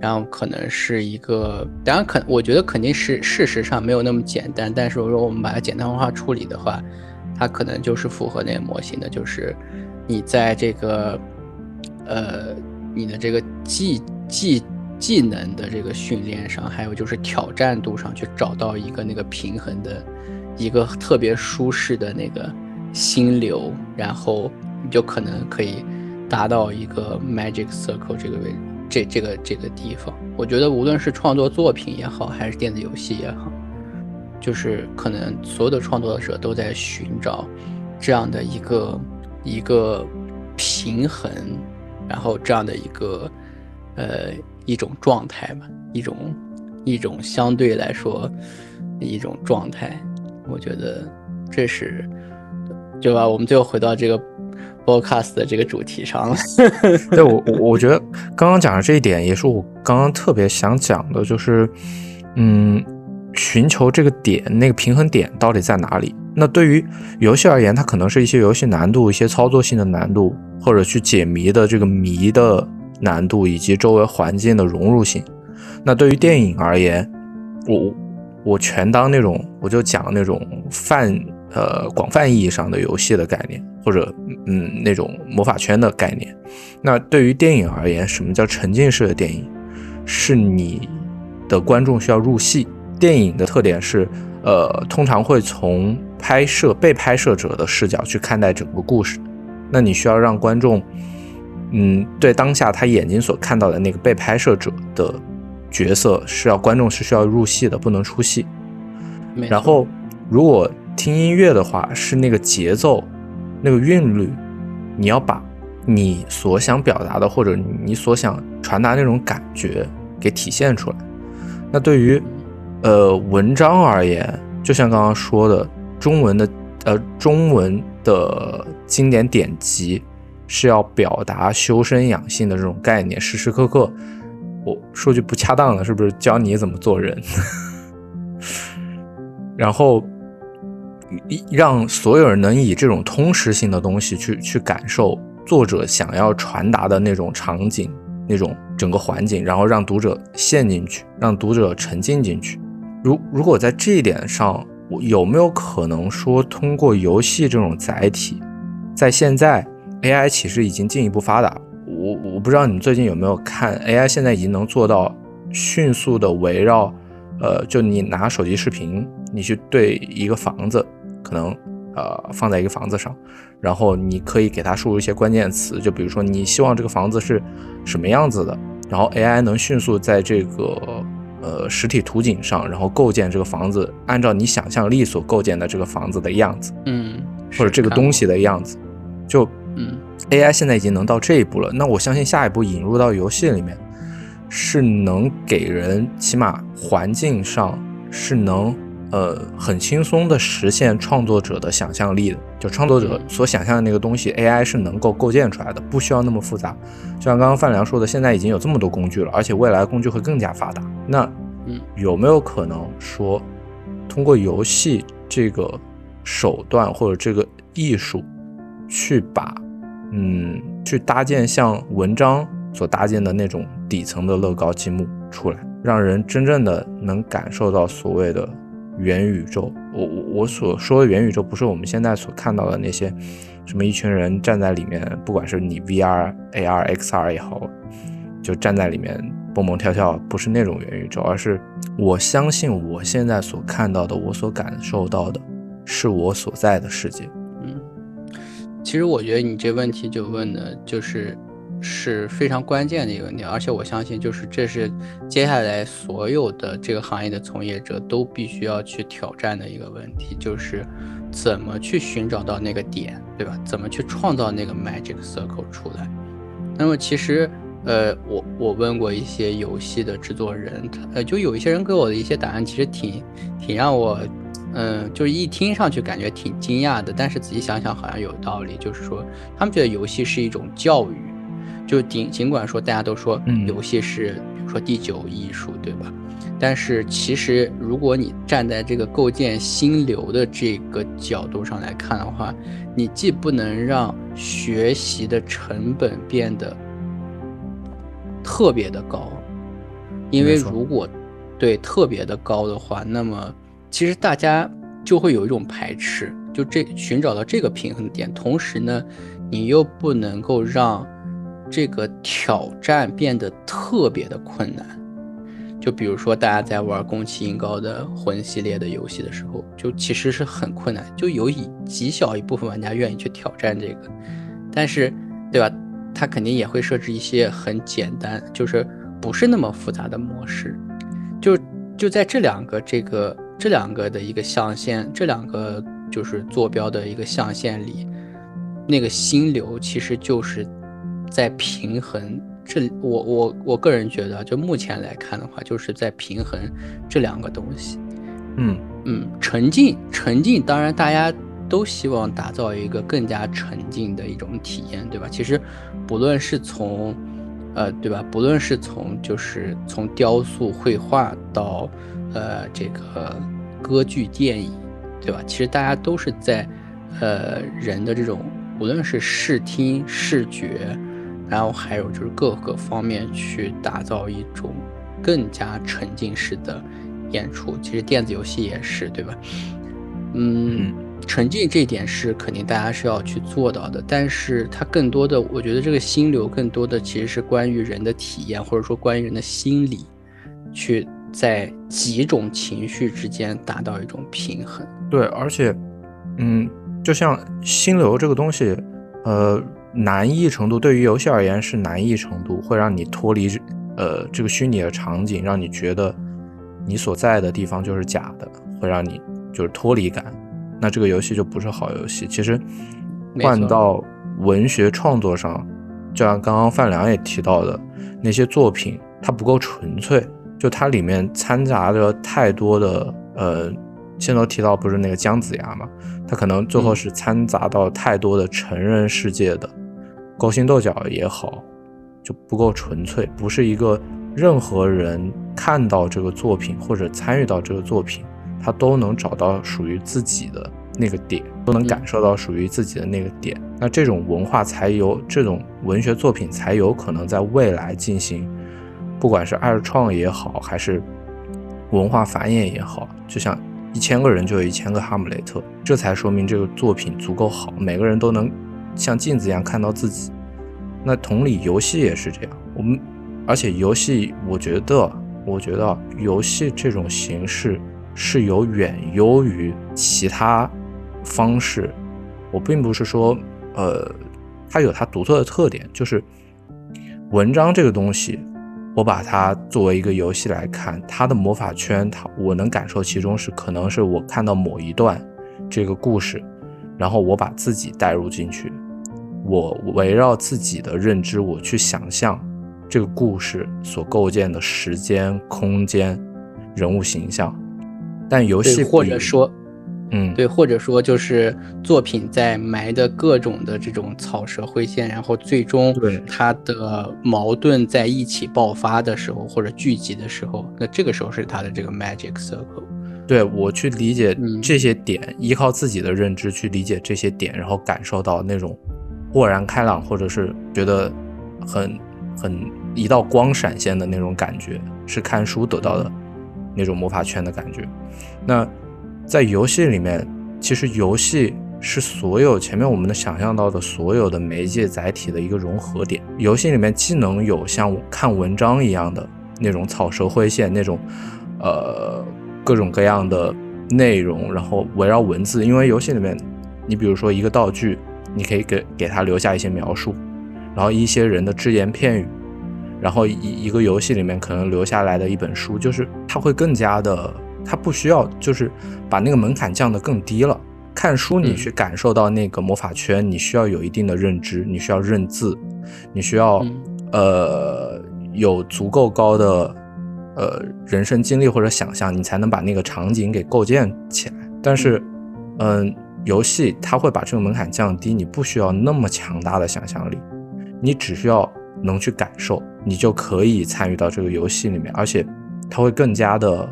然后可能是一个，当然可我觉得肯定是事实上没有那么简单，但是如果我们把它简单化处理的话，它可能就是符合那个模型的，就是。你在这个，呃，你的这个技技技能的这个训练上，还有就是挑战度上去找到一个那个平衡的，一个特别舒适的那个心流，然后你就可能可以达到一个 magic circle 这个位这这个这个地方。我觉得无论是创作作品也好，还是电子游戏也好，就是可能所有的创作者都在寻找这样的一个。一个平衡，然后这样的一个呃一种状态吧，一种一种相对来说一种状态，我觉得这是对吧？我们最后回到这个 broadcast 的这个主题上了。对我我我觉得刚刚讲的这一点也是我刚刚特别想讲的，就是嗯，寻求这个点，那个平衡点到底在哪里？那对于游戏而言，它可能是一些游戏难度、一些操作性的难度，或者去解谜的这个谜的难度，以及周围环境的融入性。那对于电影而言，我我全当那种，我就讲那种泛呃广泛意义上的游戏的概念，或者嗯那种魔法圈的概念。那对于电影而言，什么叫沉浸式的电影？是你的观众需要入戏。电影的特点是，呃，通常会从拍摄被拍摄者的视角去看待整个故事，那你需要让观众，嗯，对当下他眼睛所看到的那个被拍摄者的角色是要观众是需要入戏的，不能出戏。然后，如果听音乐的话，是那个节奏，那个韵律，你要把你所想表达的或者你所想传达那种感觉给体现出来。那对于呃文章而言，就像刚刚说的。中文的呃，中文的经典典籍是要表达修身养性的这种概念，时时刻刻，我说句不恰当的，是不是教你怎么做人？然后让所有人能以这种通识性的东西去去感受作者想要传达的那种场景、那种整个环境，然后让读者陷进去，让读者沉浸进去。如如果在这一点上，我有没有可能说通过游戏这种载体，在现在 AI 其实已经进一步发达。我我不知道你最近有没有看 AI，现在已经能做到迅速的围绕，呃，就你拿手机视频，你去对一个房子。可能呃放在一个房子上，然后你可以给它输入一些关键词，就比如说你希望这个房子是什么样子的，然后 AI 能迅速在这个呃实体图景上，然后构建这个房子，按照你想象力所构建的这个房子的样子，嗯，或者这个东西的样子，就嗯，AI 现在已经能到这一步了，那我相信下一步引入到游戏里面，是能给人起码环境上是能。呃，很轻松的实现创作者的想象力的，就创作者所想象的那个东西，AI 是能够构建出来的，不需要那么复杂。就像刚刚范良说的，现在已经有这么多工具了，而且未来工具会更加发达。那，嗯，有没有可能说，通过游戏这个手段或者这个艺术，去把，嗯，去搭建像文章所搭建的那种底层的乐高积木出来，让人真正的能感受到所谓的。元宇宙，我我我所说的元宇宙，不是我们现在所看到的那些，什么一群人站在里面，不管是你 VR、AR、XR 也好，就站在里面蹦蹦跳跳，不是那种元宇宙，而是我相信我现在所看到的，我所感受到的，是我所在的世界。其实我觉得你这问题就问的就是。是非常关键的一个问题，而且我相信，就是这是接下来所有的这个行业的从业者都必须要去挑战的一个问题，就是怎么去寻找到那个点，对吧？怎么去创造那个 magic circle 出来？那么其实，呃，我我问过一些游戏的制作人，呃，就有一些人给我的一些答案，其实挺挺让我，嗯，就是一听上去感觉挺惊讶的，但是仔细想想好像有道理，就是说他们觉得游戏是一种教育。就尽尽管说大家都说游戏是比如说第九艺术，对吧？但是其实如果你站在这个构建心流的这个角度上来看的话，你既不能让学习的成本变得特别的高，因为如果对特别的高的话，那么其实大家就会有一种排斥，就这寻找到这个平衡点，同时呢，你又不能够让。这个挑战变得特别的困难，就比如说大家在玩宫崎英高的魂系列的游戏的时候，就其实是很困难，就有一极小一部分玩家愿意去挑战这个，但是，对吧？他肯定也会设置一些很简单，就是不是那么复杂的模式，就就在这两个这个这两个的一个象限，这两个就是坐标的一个象限里，那个心流其实就是。在平衡这，我我我个人觉得，就目前来看的话，就是在平衡这两个东西。嗯嗯，沉浸沉浸，当然大家都希望打造一个更加沉浸的一种体验，对吧？其实不论是从呃，对吧？不论是从就是从雕塑、绘画到呃这个歌剧、电影，对吧？其实大家都是在呃人的这种无论是视听、视觉。然后还有就是各个方面去打造一种更加沉浸式的演出，其实电子游戏也是，对吧？嗯，沉浸这点是肯定大家是要去做到的，但是它更多的，我觉得这个心流更多的其实是关于人的体验，或者说关于人的心理，去在几种情绪之间达到一种平衡。对，而且，嗯，就像心流这个东西，呃。难易程度对于游戏而言是难易程度，会让你脱离呃这个虚拟的场景，让你觉得你所在的地方就是假的，会让你就是脱离感。那这个游戏就不是好游戏。其实换到文学创作上，就像刚刚范良也提到的那些作品，它不够纯粹，就它里面掺杂着太多的呃，先头提到不是那个姜子牙嘛，它可能最后是掺杂到太多的成人世界的。勾心斗角也好，就不够纯粹，不是一个任何人看到这个作品或者参与到这个作品，他都能找到属于自己的那个点，都能感受到属于自己的那个点。那这种文化才有，这种文学作品才有可能在未来进行，不管是二创也好，还是文化繁衍也好，就像一千个人就有一千个哈姆雷特，这才说明这个作品足够好，每个人都能像镜子一样看到自己。那同理，游戏也是这样。我们，而且游戏，我觉得，我觉得游戏这种形式是有远优于其他方式。我并不是说，呃，它有它独特的特点，就是文章这个东西，我把它作为一个游戏来看，它的魔法圈，它我能感受其中是可能是我看到某一段这个故事，然后我把自己带入进去。我围绕自己的认知，我去想象这个故事所构建的时间、空间、人物形象。但游戏或者说，嗯，对，或者说就是作品在埋的各种的这种草蛇灰线，然后最终它的矛盾在一起爆发的时候，或者聚集的时候，那这个时候是它的这个 magic circle。对我去理解这些点，依靠自己的认知去理解这些点，然后感受到那种。豁然开朗，或者是觉得很很一道光闪现的那种感觉，是看书得到的那种魔法圈的感觉。那在游戏里面，其实游戏是所有前面我们能想象到的所有的媒介载体的一个融合点。游戏里面既能有像看文章一样的那种草蛇灰线，那种呃各种各样的内容，然后围绕文字，因为游戏里面，你比如说一个道具。你可以给给他留下一些描述，然后一些人的只言片语，然后一一个游戏里面可能留下来的一本书，就是它会更加的，它不需要就是把那个门槛降得更低了。看书你去感受到那个魔法圈，你需要有一定的认知，你需要认字，你需要呃有足够高的呃人生经历或者想象，你才能把那个场景给构建起来。但是，嗯。游戏它会把这个门槛降低，你不需要那么强大的想象力，你只需要能去感受，你就可以参与到这个游戏里面，而且它会更加的，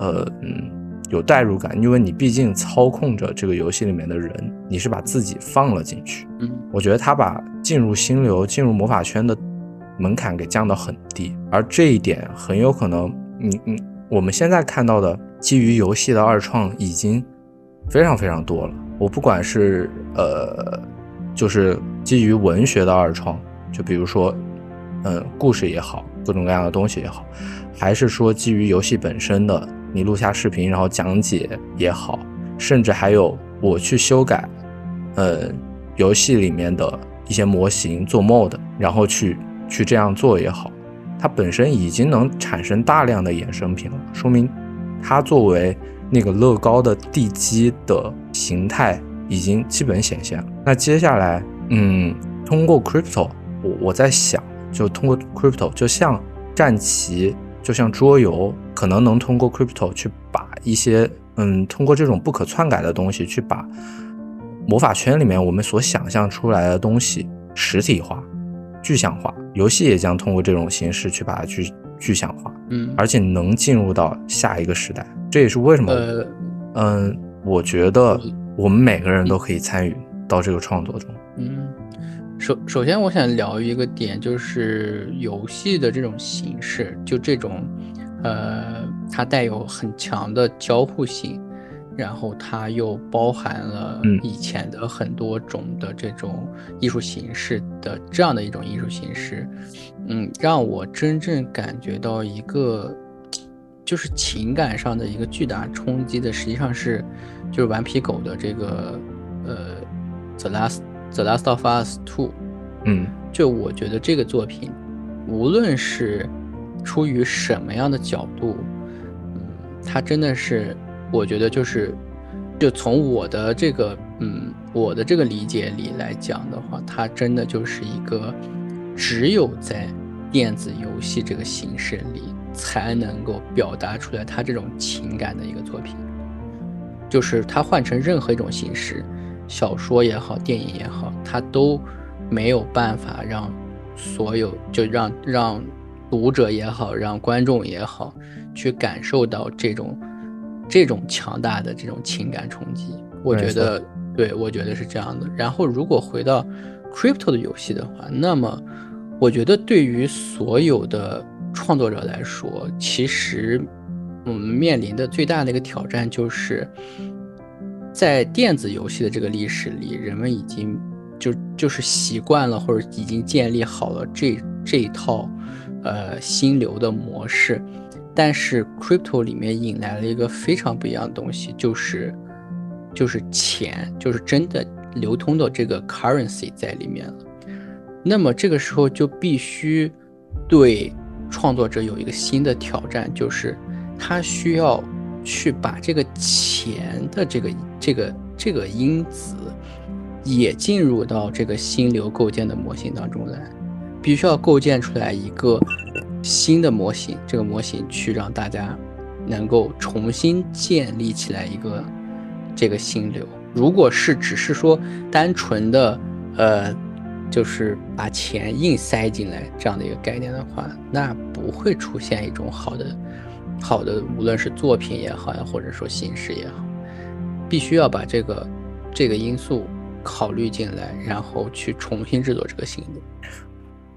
呃嗯，有代入感，因为你毕竟操控着这个游戏里面的人，你是把自己放了进去。嗯，我觉得他把进入心流、进入魔法圈的门槛给降到很低，而这一点很有可能，你你我们现在看到的基于游戏的二创已经非常非常多了。我不管是呃，就是基于文学的二创，就比如说，嗯，故事也好，各种各样的东西也好，还是说基于游戏本身的，你录下视频然后讲解也好，甚至还有我去修改，呃，游戏里面的一些模型做 mod，然后去去这样做也好，它本身已经能产生大量的衍生品了，说明它作为。那个乐高的地基的形态已经基本显现了。那接下来，嗯，通过 crypto，我我在想，就通过 crypto，就像战棋，就像桌游，可能能通过 crypto 去把一些，嗯，通过这种不可篡改的东西，去把魔法圈里面我们所想象出来的东西实体化、具象化。游戏也将通过这种形式去把它具具象化，嗯，而且能进入到下一个时代。这也是为什么，呃嗯，我觉得我们每个人都可以参与到这个创作中。嗯，首首先我想聊一个点，就是游戏的这种形式，就这种，呃，它带有很强的交互性，然后它又包含了以前的很多种的这种艺术形式的这样的一种艺术形式，嗯，让我真正感觉到一个。就是情感上的一个巨大冲击的，实际上是，就是顽皮狗的这个，呃，The Last The Last of Us Two，嗯，就我觉得这个作品，无论是出于什么样的角度，嗯，它真的是，我觉得就是，就从我的这个，嗯，我的这个理解里来讲的话，它真的就是一个只有在电子游戏这个形式里。才能够表达出来他这种情感的一个作品，就是他换成任何一种形式，小说也好，电影也好，他都没有办法让所有就让让读者也好，让观众也好，去感受到这种这种强大的这种情感冲击。我觉得，对我觉得是这样的。然后，如果回到 crypto 的游戏的话，那么我觉得对于所有的创作者来说，其实我们面临的最大的一个挑战就是，在电子游戏的这个历史里，人们已经就就是习惯了或者已经建立好了这这一套呃心流的模式，但是 crypto 里面引来了一个非常不一样的东西，就是。就是钱，就是真的流通的这个 currency 在里面了。那么这个时候就必须对创作者有一个新的挑战，就是他需要去把这个钱的这个这个这个因子也进入到这个心流构建的模型当中来，必须要构建出来一个新的模型，这个模型去让大家能够重新建立起来一个。这个心流，如果是只是说单纯的，呃，就是把钱硬塞进来这样的一个概念的话，那不会出现一种好的、好的，无论是作品也好呀，或者说形式也好，必须要把这个这个因素考虑进来，然后去重新制作这个心流。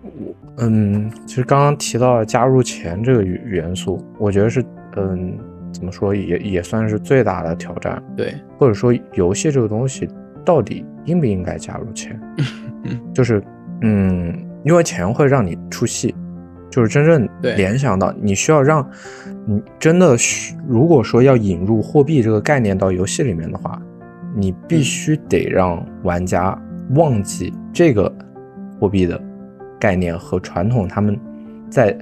我嗯，其实刚刚提到加入钱这个元素，我觉得是嗯。怎么说也也算是最大的挑战，对，或者说游戏这个东西到底应不应该加入钱？就是嗯，因为钱会让你出戏，就是真正联想到你需要让你真的，如果说要引入货币这个概念到游戏里面的话，你必须得让玩家忘记这个货币的概念和传统他们在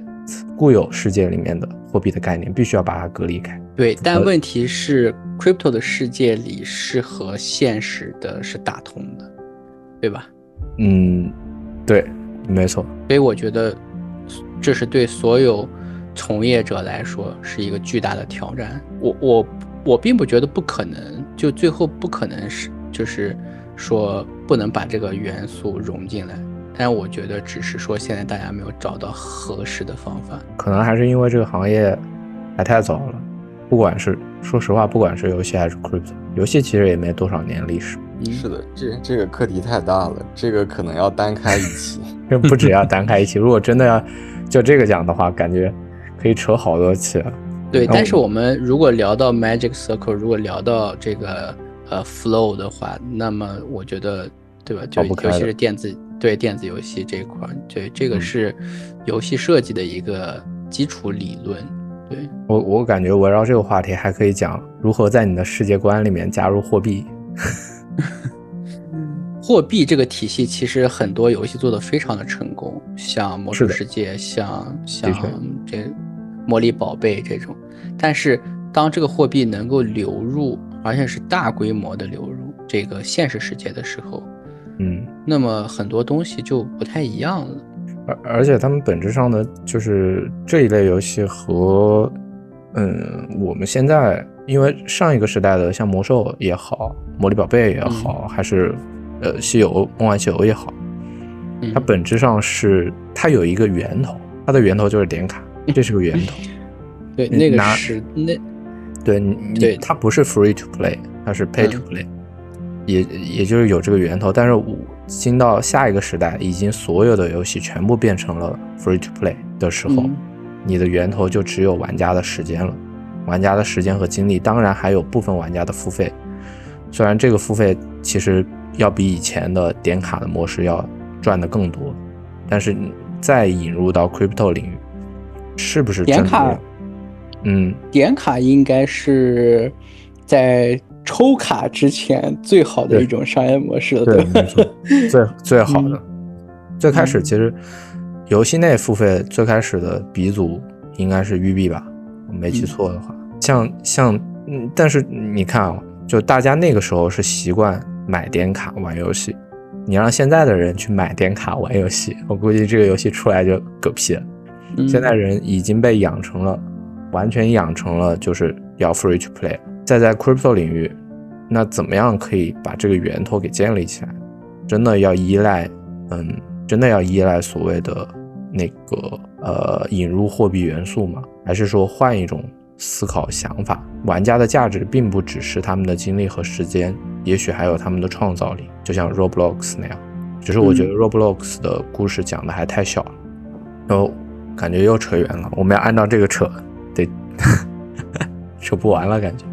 固有世界里面的货币的概念，必须要把它隔离开。对，但问题是，crypto 的世界里是和现实的是打通的，对吧？嗯，对，没错。所以我觉得，这是对所有从业者来说是一个巨大的挑战。我我我并不觉得不可能，就最后不可能是就是说不能把这个元素融进来，但我觉得只是说现在大家没有找到合适的方法，可能还是因为这个行业还太早了。不管是说实话，不管是游戏还是 crypto，游戏其实也没多少年历史。是的，这这个课题太大了，这个可能要单开一期。这不止要单开一期，如果真的要就这个讲的话，感觉可以扯好多期。对，但是我们如果聊到 Magic Circle，如果聊到这个呃 Flow 的话，那么我觉得，对吧？就尤其是电子对电子游戏这一块，对这个是游戏设计的一个基础理论。对我我感觉围绕这个话题还可以讲如何在你的世界观里面加入货币。货币这个体系其实很多游戏做的非常的成功，像魔兽世界，像像这魔力宝贝这种。但是当这个货币能够流入，而且是大规模的流入这个现实世界的时候，嗯，那么很多东西就不太一样了。而而且他们本质上的就是这一类游戏和，嗯，我们现在因为上一个时代的像魔兽也好，魔力宝贝也好，还是呃西游梦幻西游也好，它本质上是它有一个源头，它的源头就是点卡，这是个源头。对，那个是那，对你它不是 free to play，它是 pay to play。也也就是有这个源头，但是我新到下一个时代，已经所有的游戏全部变成了 free to play 的时候，你的源头就只有玩家的时间了，玩家的时间和精力，当然还有部分玩家的付费，虽然这个付费其实要比以前的点卡的模式要赚的更多，但是再引入到 crypto 领域，是不是点卡？嗯，点卡应该是在。抽卡之前最好的一种商业模式了，对，最 最好的。最开始其实游戏内付费最开始的鼻祖应该是育碧吧，我没记错的话。像像嗯，但是你看啊，就大家那个时候是习惯买点卡玩游戏，你让现在的人去买点卡玩游戏，我估计这个游戏出来就嗝屁了。现在人已经被养成了，完全养成了就是要 free to play。再在 crypto 领域，那怎么样可以把这个源头给建立起来？真的要依赖，嗯，真的要依赖所谓的那个呃引入货币元素吗？还是说换一种思考想法？玩家的价值并不只是他们的精力和时间，也许还有他们的创造力，就像 Roblox 那样。只是我觉得 Roblox 的故事讲的还太小了，然后感觉又扯远了。我们要按照这个扯，得 扯不完了，感觉。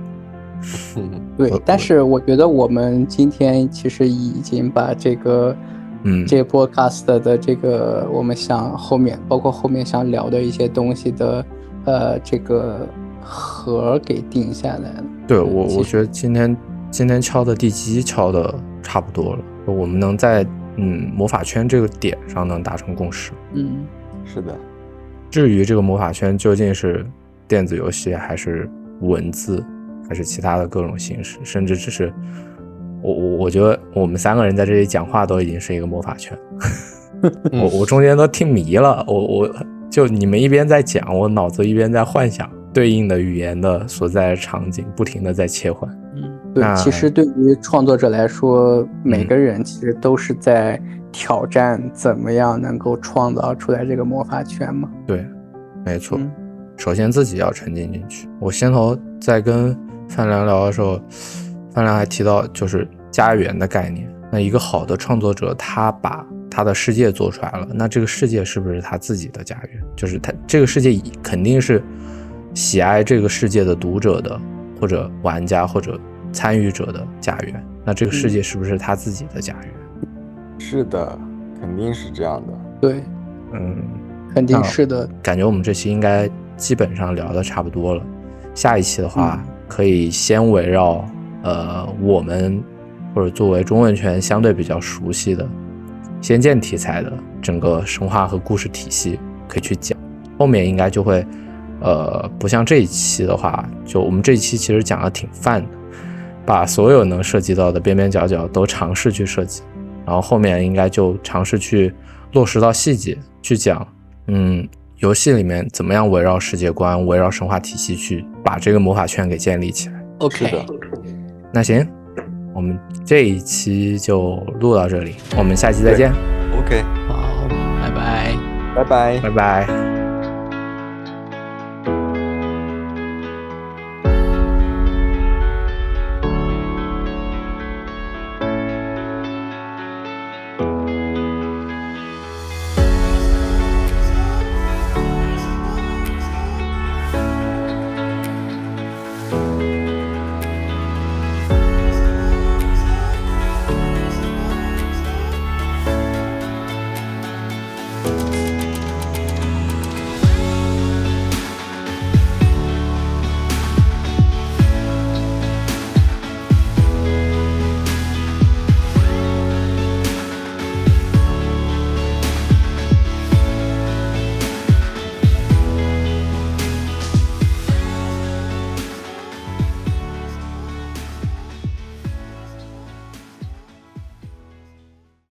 对，但是我觉得我们今天其实已经把这个，嗯，这 podcast 的这个我们想后面，包括后面想聊的一些东西的，呃，这个核给定下来了。对我，我觉得今天今天敲的地基敲的差不多了，我们能在嗯魔法圈这个点上能达成共识。嗯，是的。至于这个魔法圈究竟是电子游戏还是文字？还是其他的各种形式，甚至只是我我我觉得我们三个人在这里讲话都已经是一个魔法圈，我我中间都听迷了，我我就你们一边在讲，我脑子一边在幻想对应的语言的所在场景，不停的在切换。嗯，对，其实对于创作者来说，每个人其实都是在挑战怎么样能够创造出来这个魔法圈嘛。对，没错，首先自己要沉浸进去。我先头在跟。范良聊的时候，范良还提到就是家园的概念。那一个好的创作者，他把他的世界做出来了，那这个世界是不是他自己的家园？就是他这个世界肯定是喜爱这个世界的读者的，或者玩家或者参与者的家园。那这个世界是不是他自己的家园？是的，肯定是这样的。对，嗯，肯定是的。感觉我们这期应该基本上聊的差不多了。下一期的话。可以先围绕，呃，我们或者作为中文圈相对比较熟悉的仙剑题材的整个神话和故事体系可以去讲，后面应该就会，呃，不像这一期的话，就我们这一期其实讲的挺泛的，把所有能涉及到的边边角角都尝试去设计，然后后面应该就尝试去落实到细节去讲，嗯。游戏里面怎么样围绕世界观、围绕神话体系去把这个魔法圈给建立起来？OK 的，那行，我们这一期就录到这里，我们下期再见。OK，好，拜拜，拜拜，拜拜。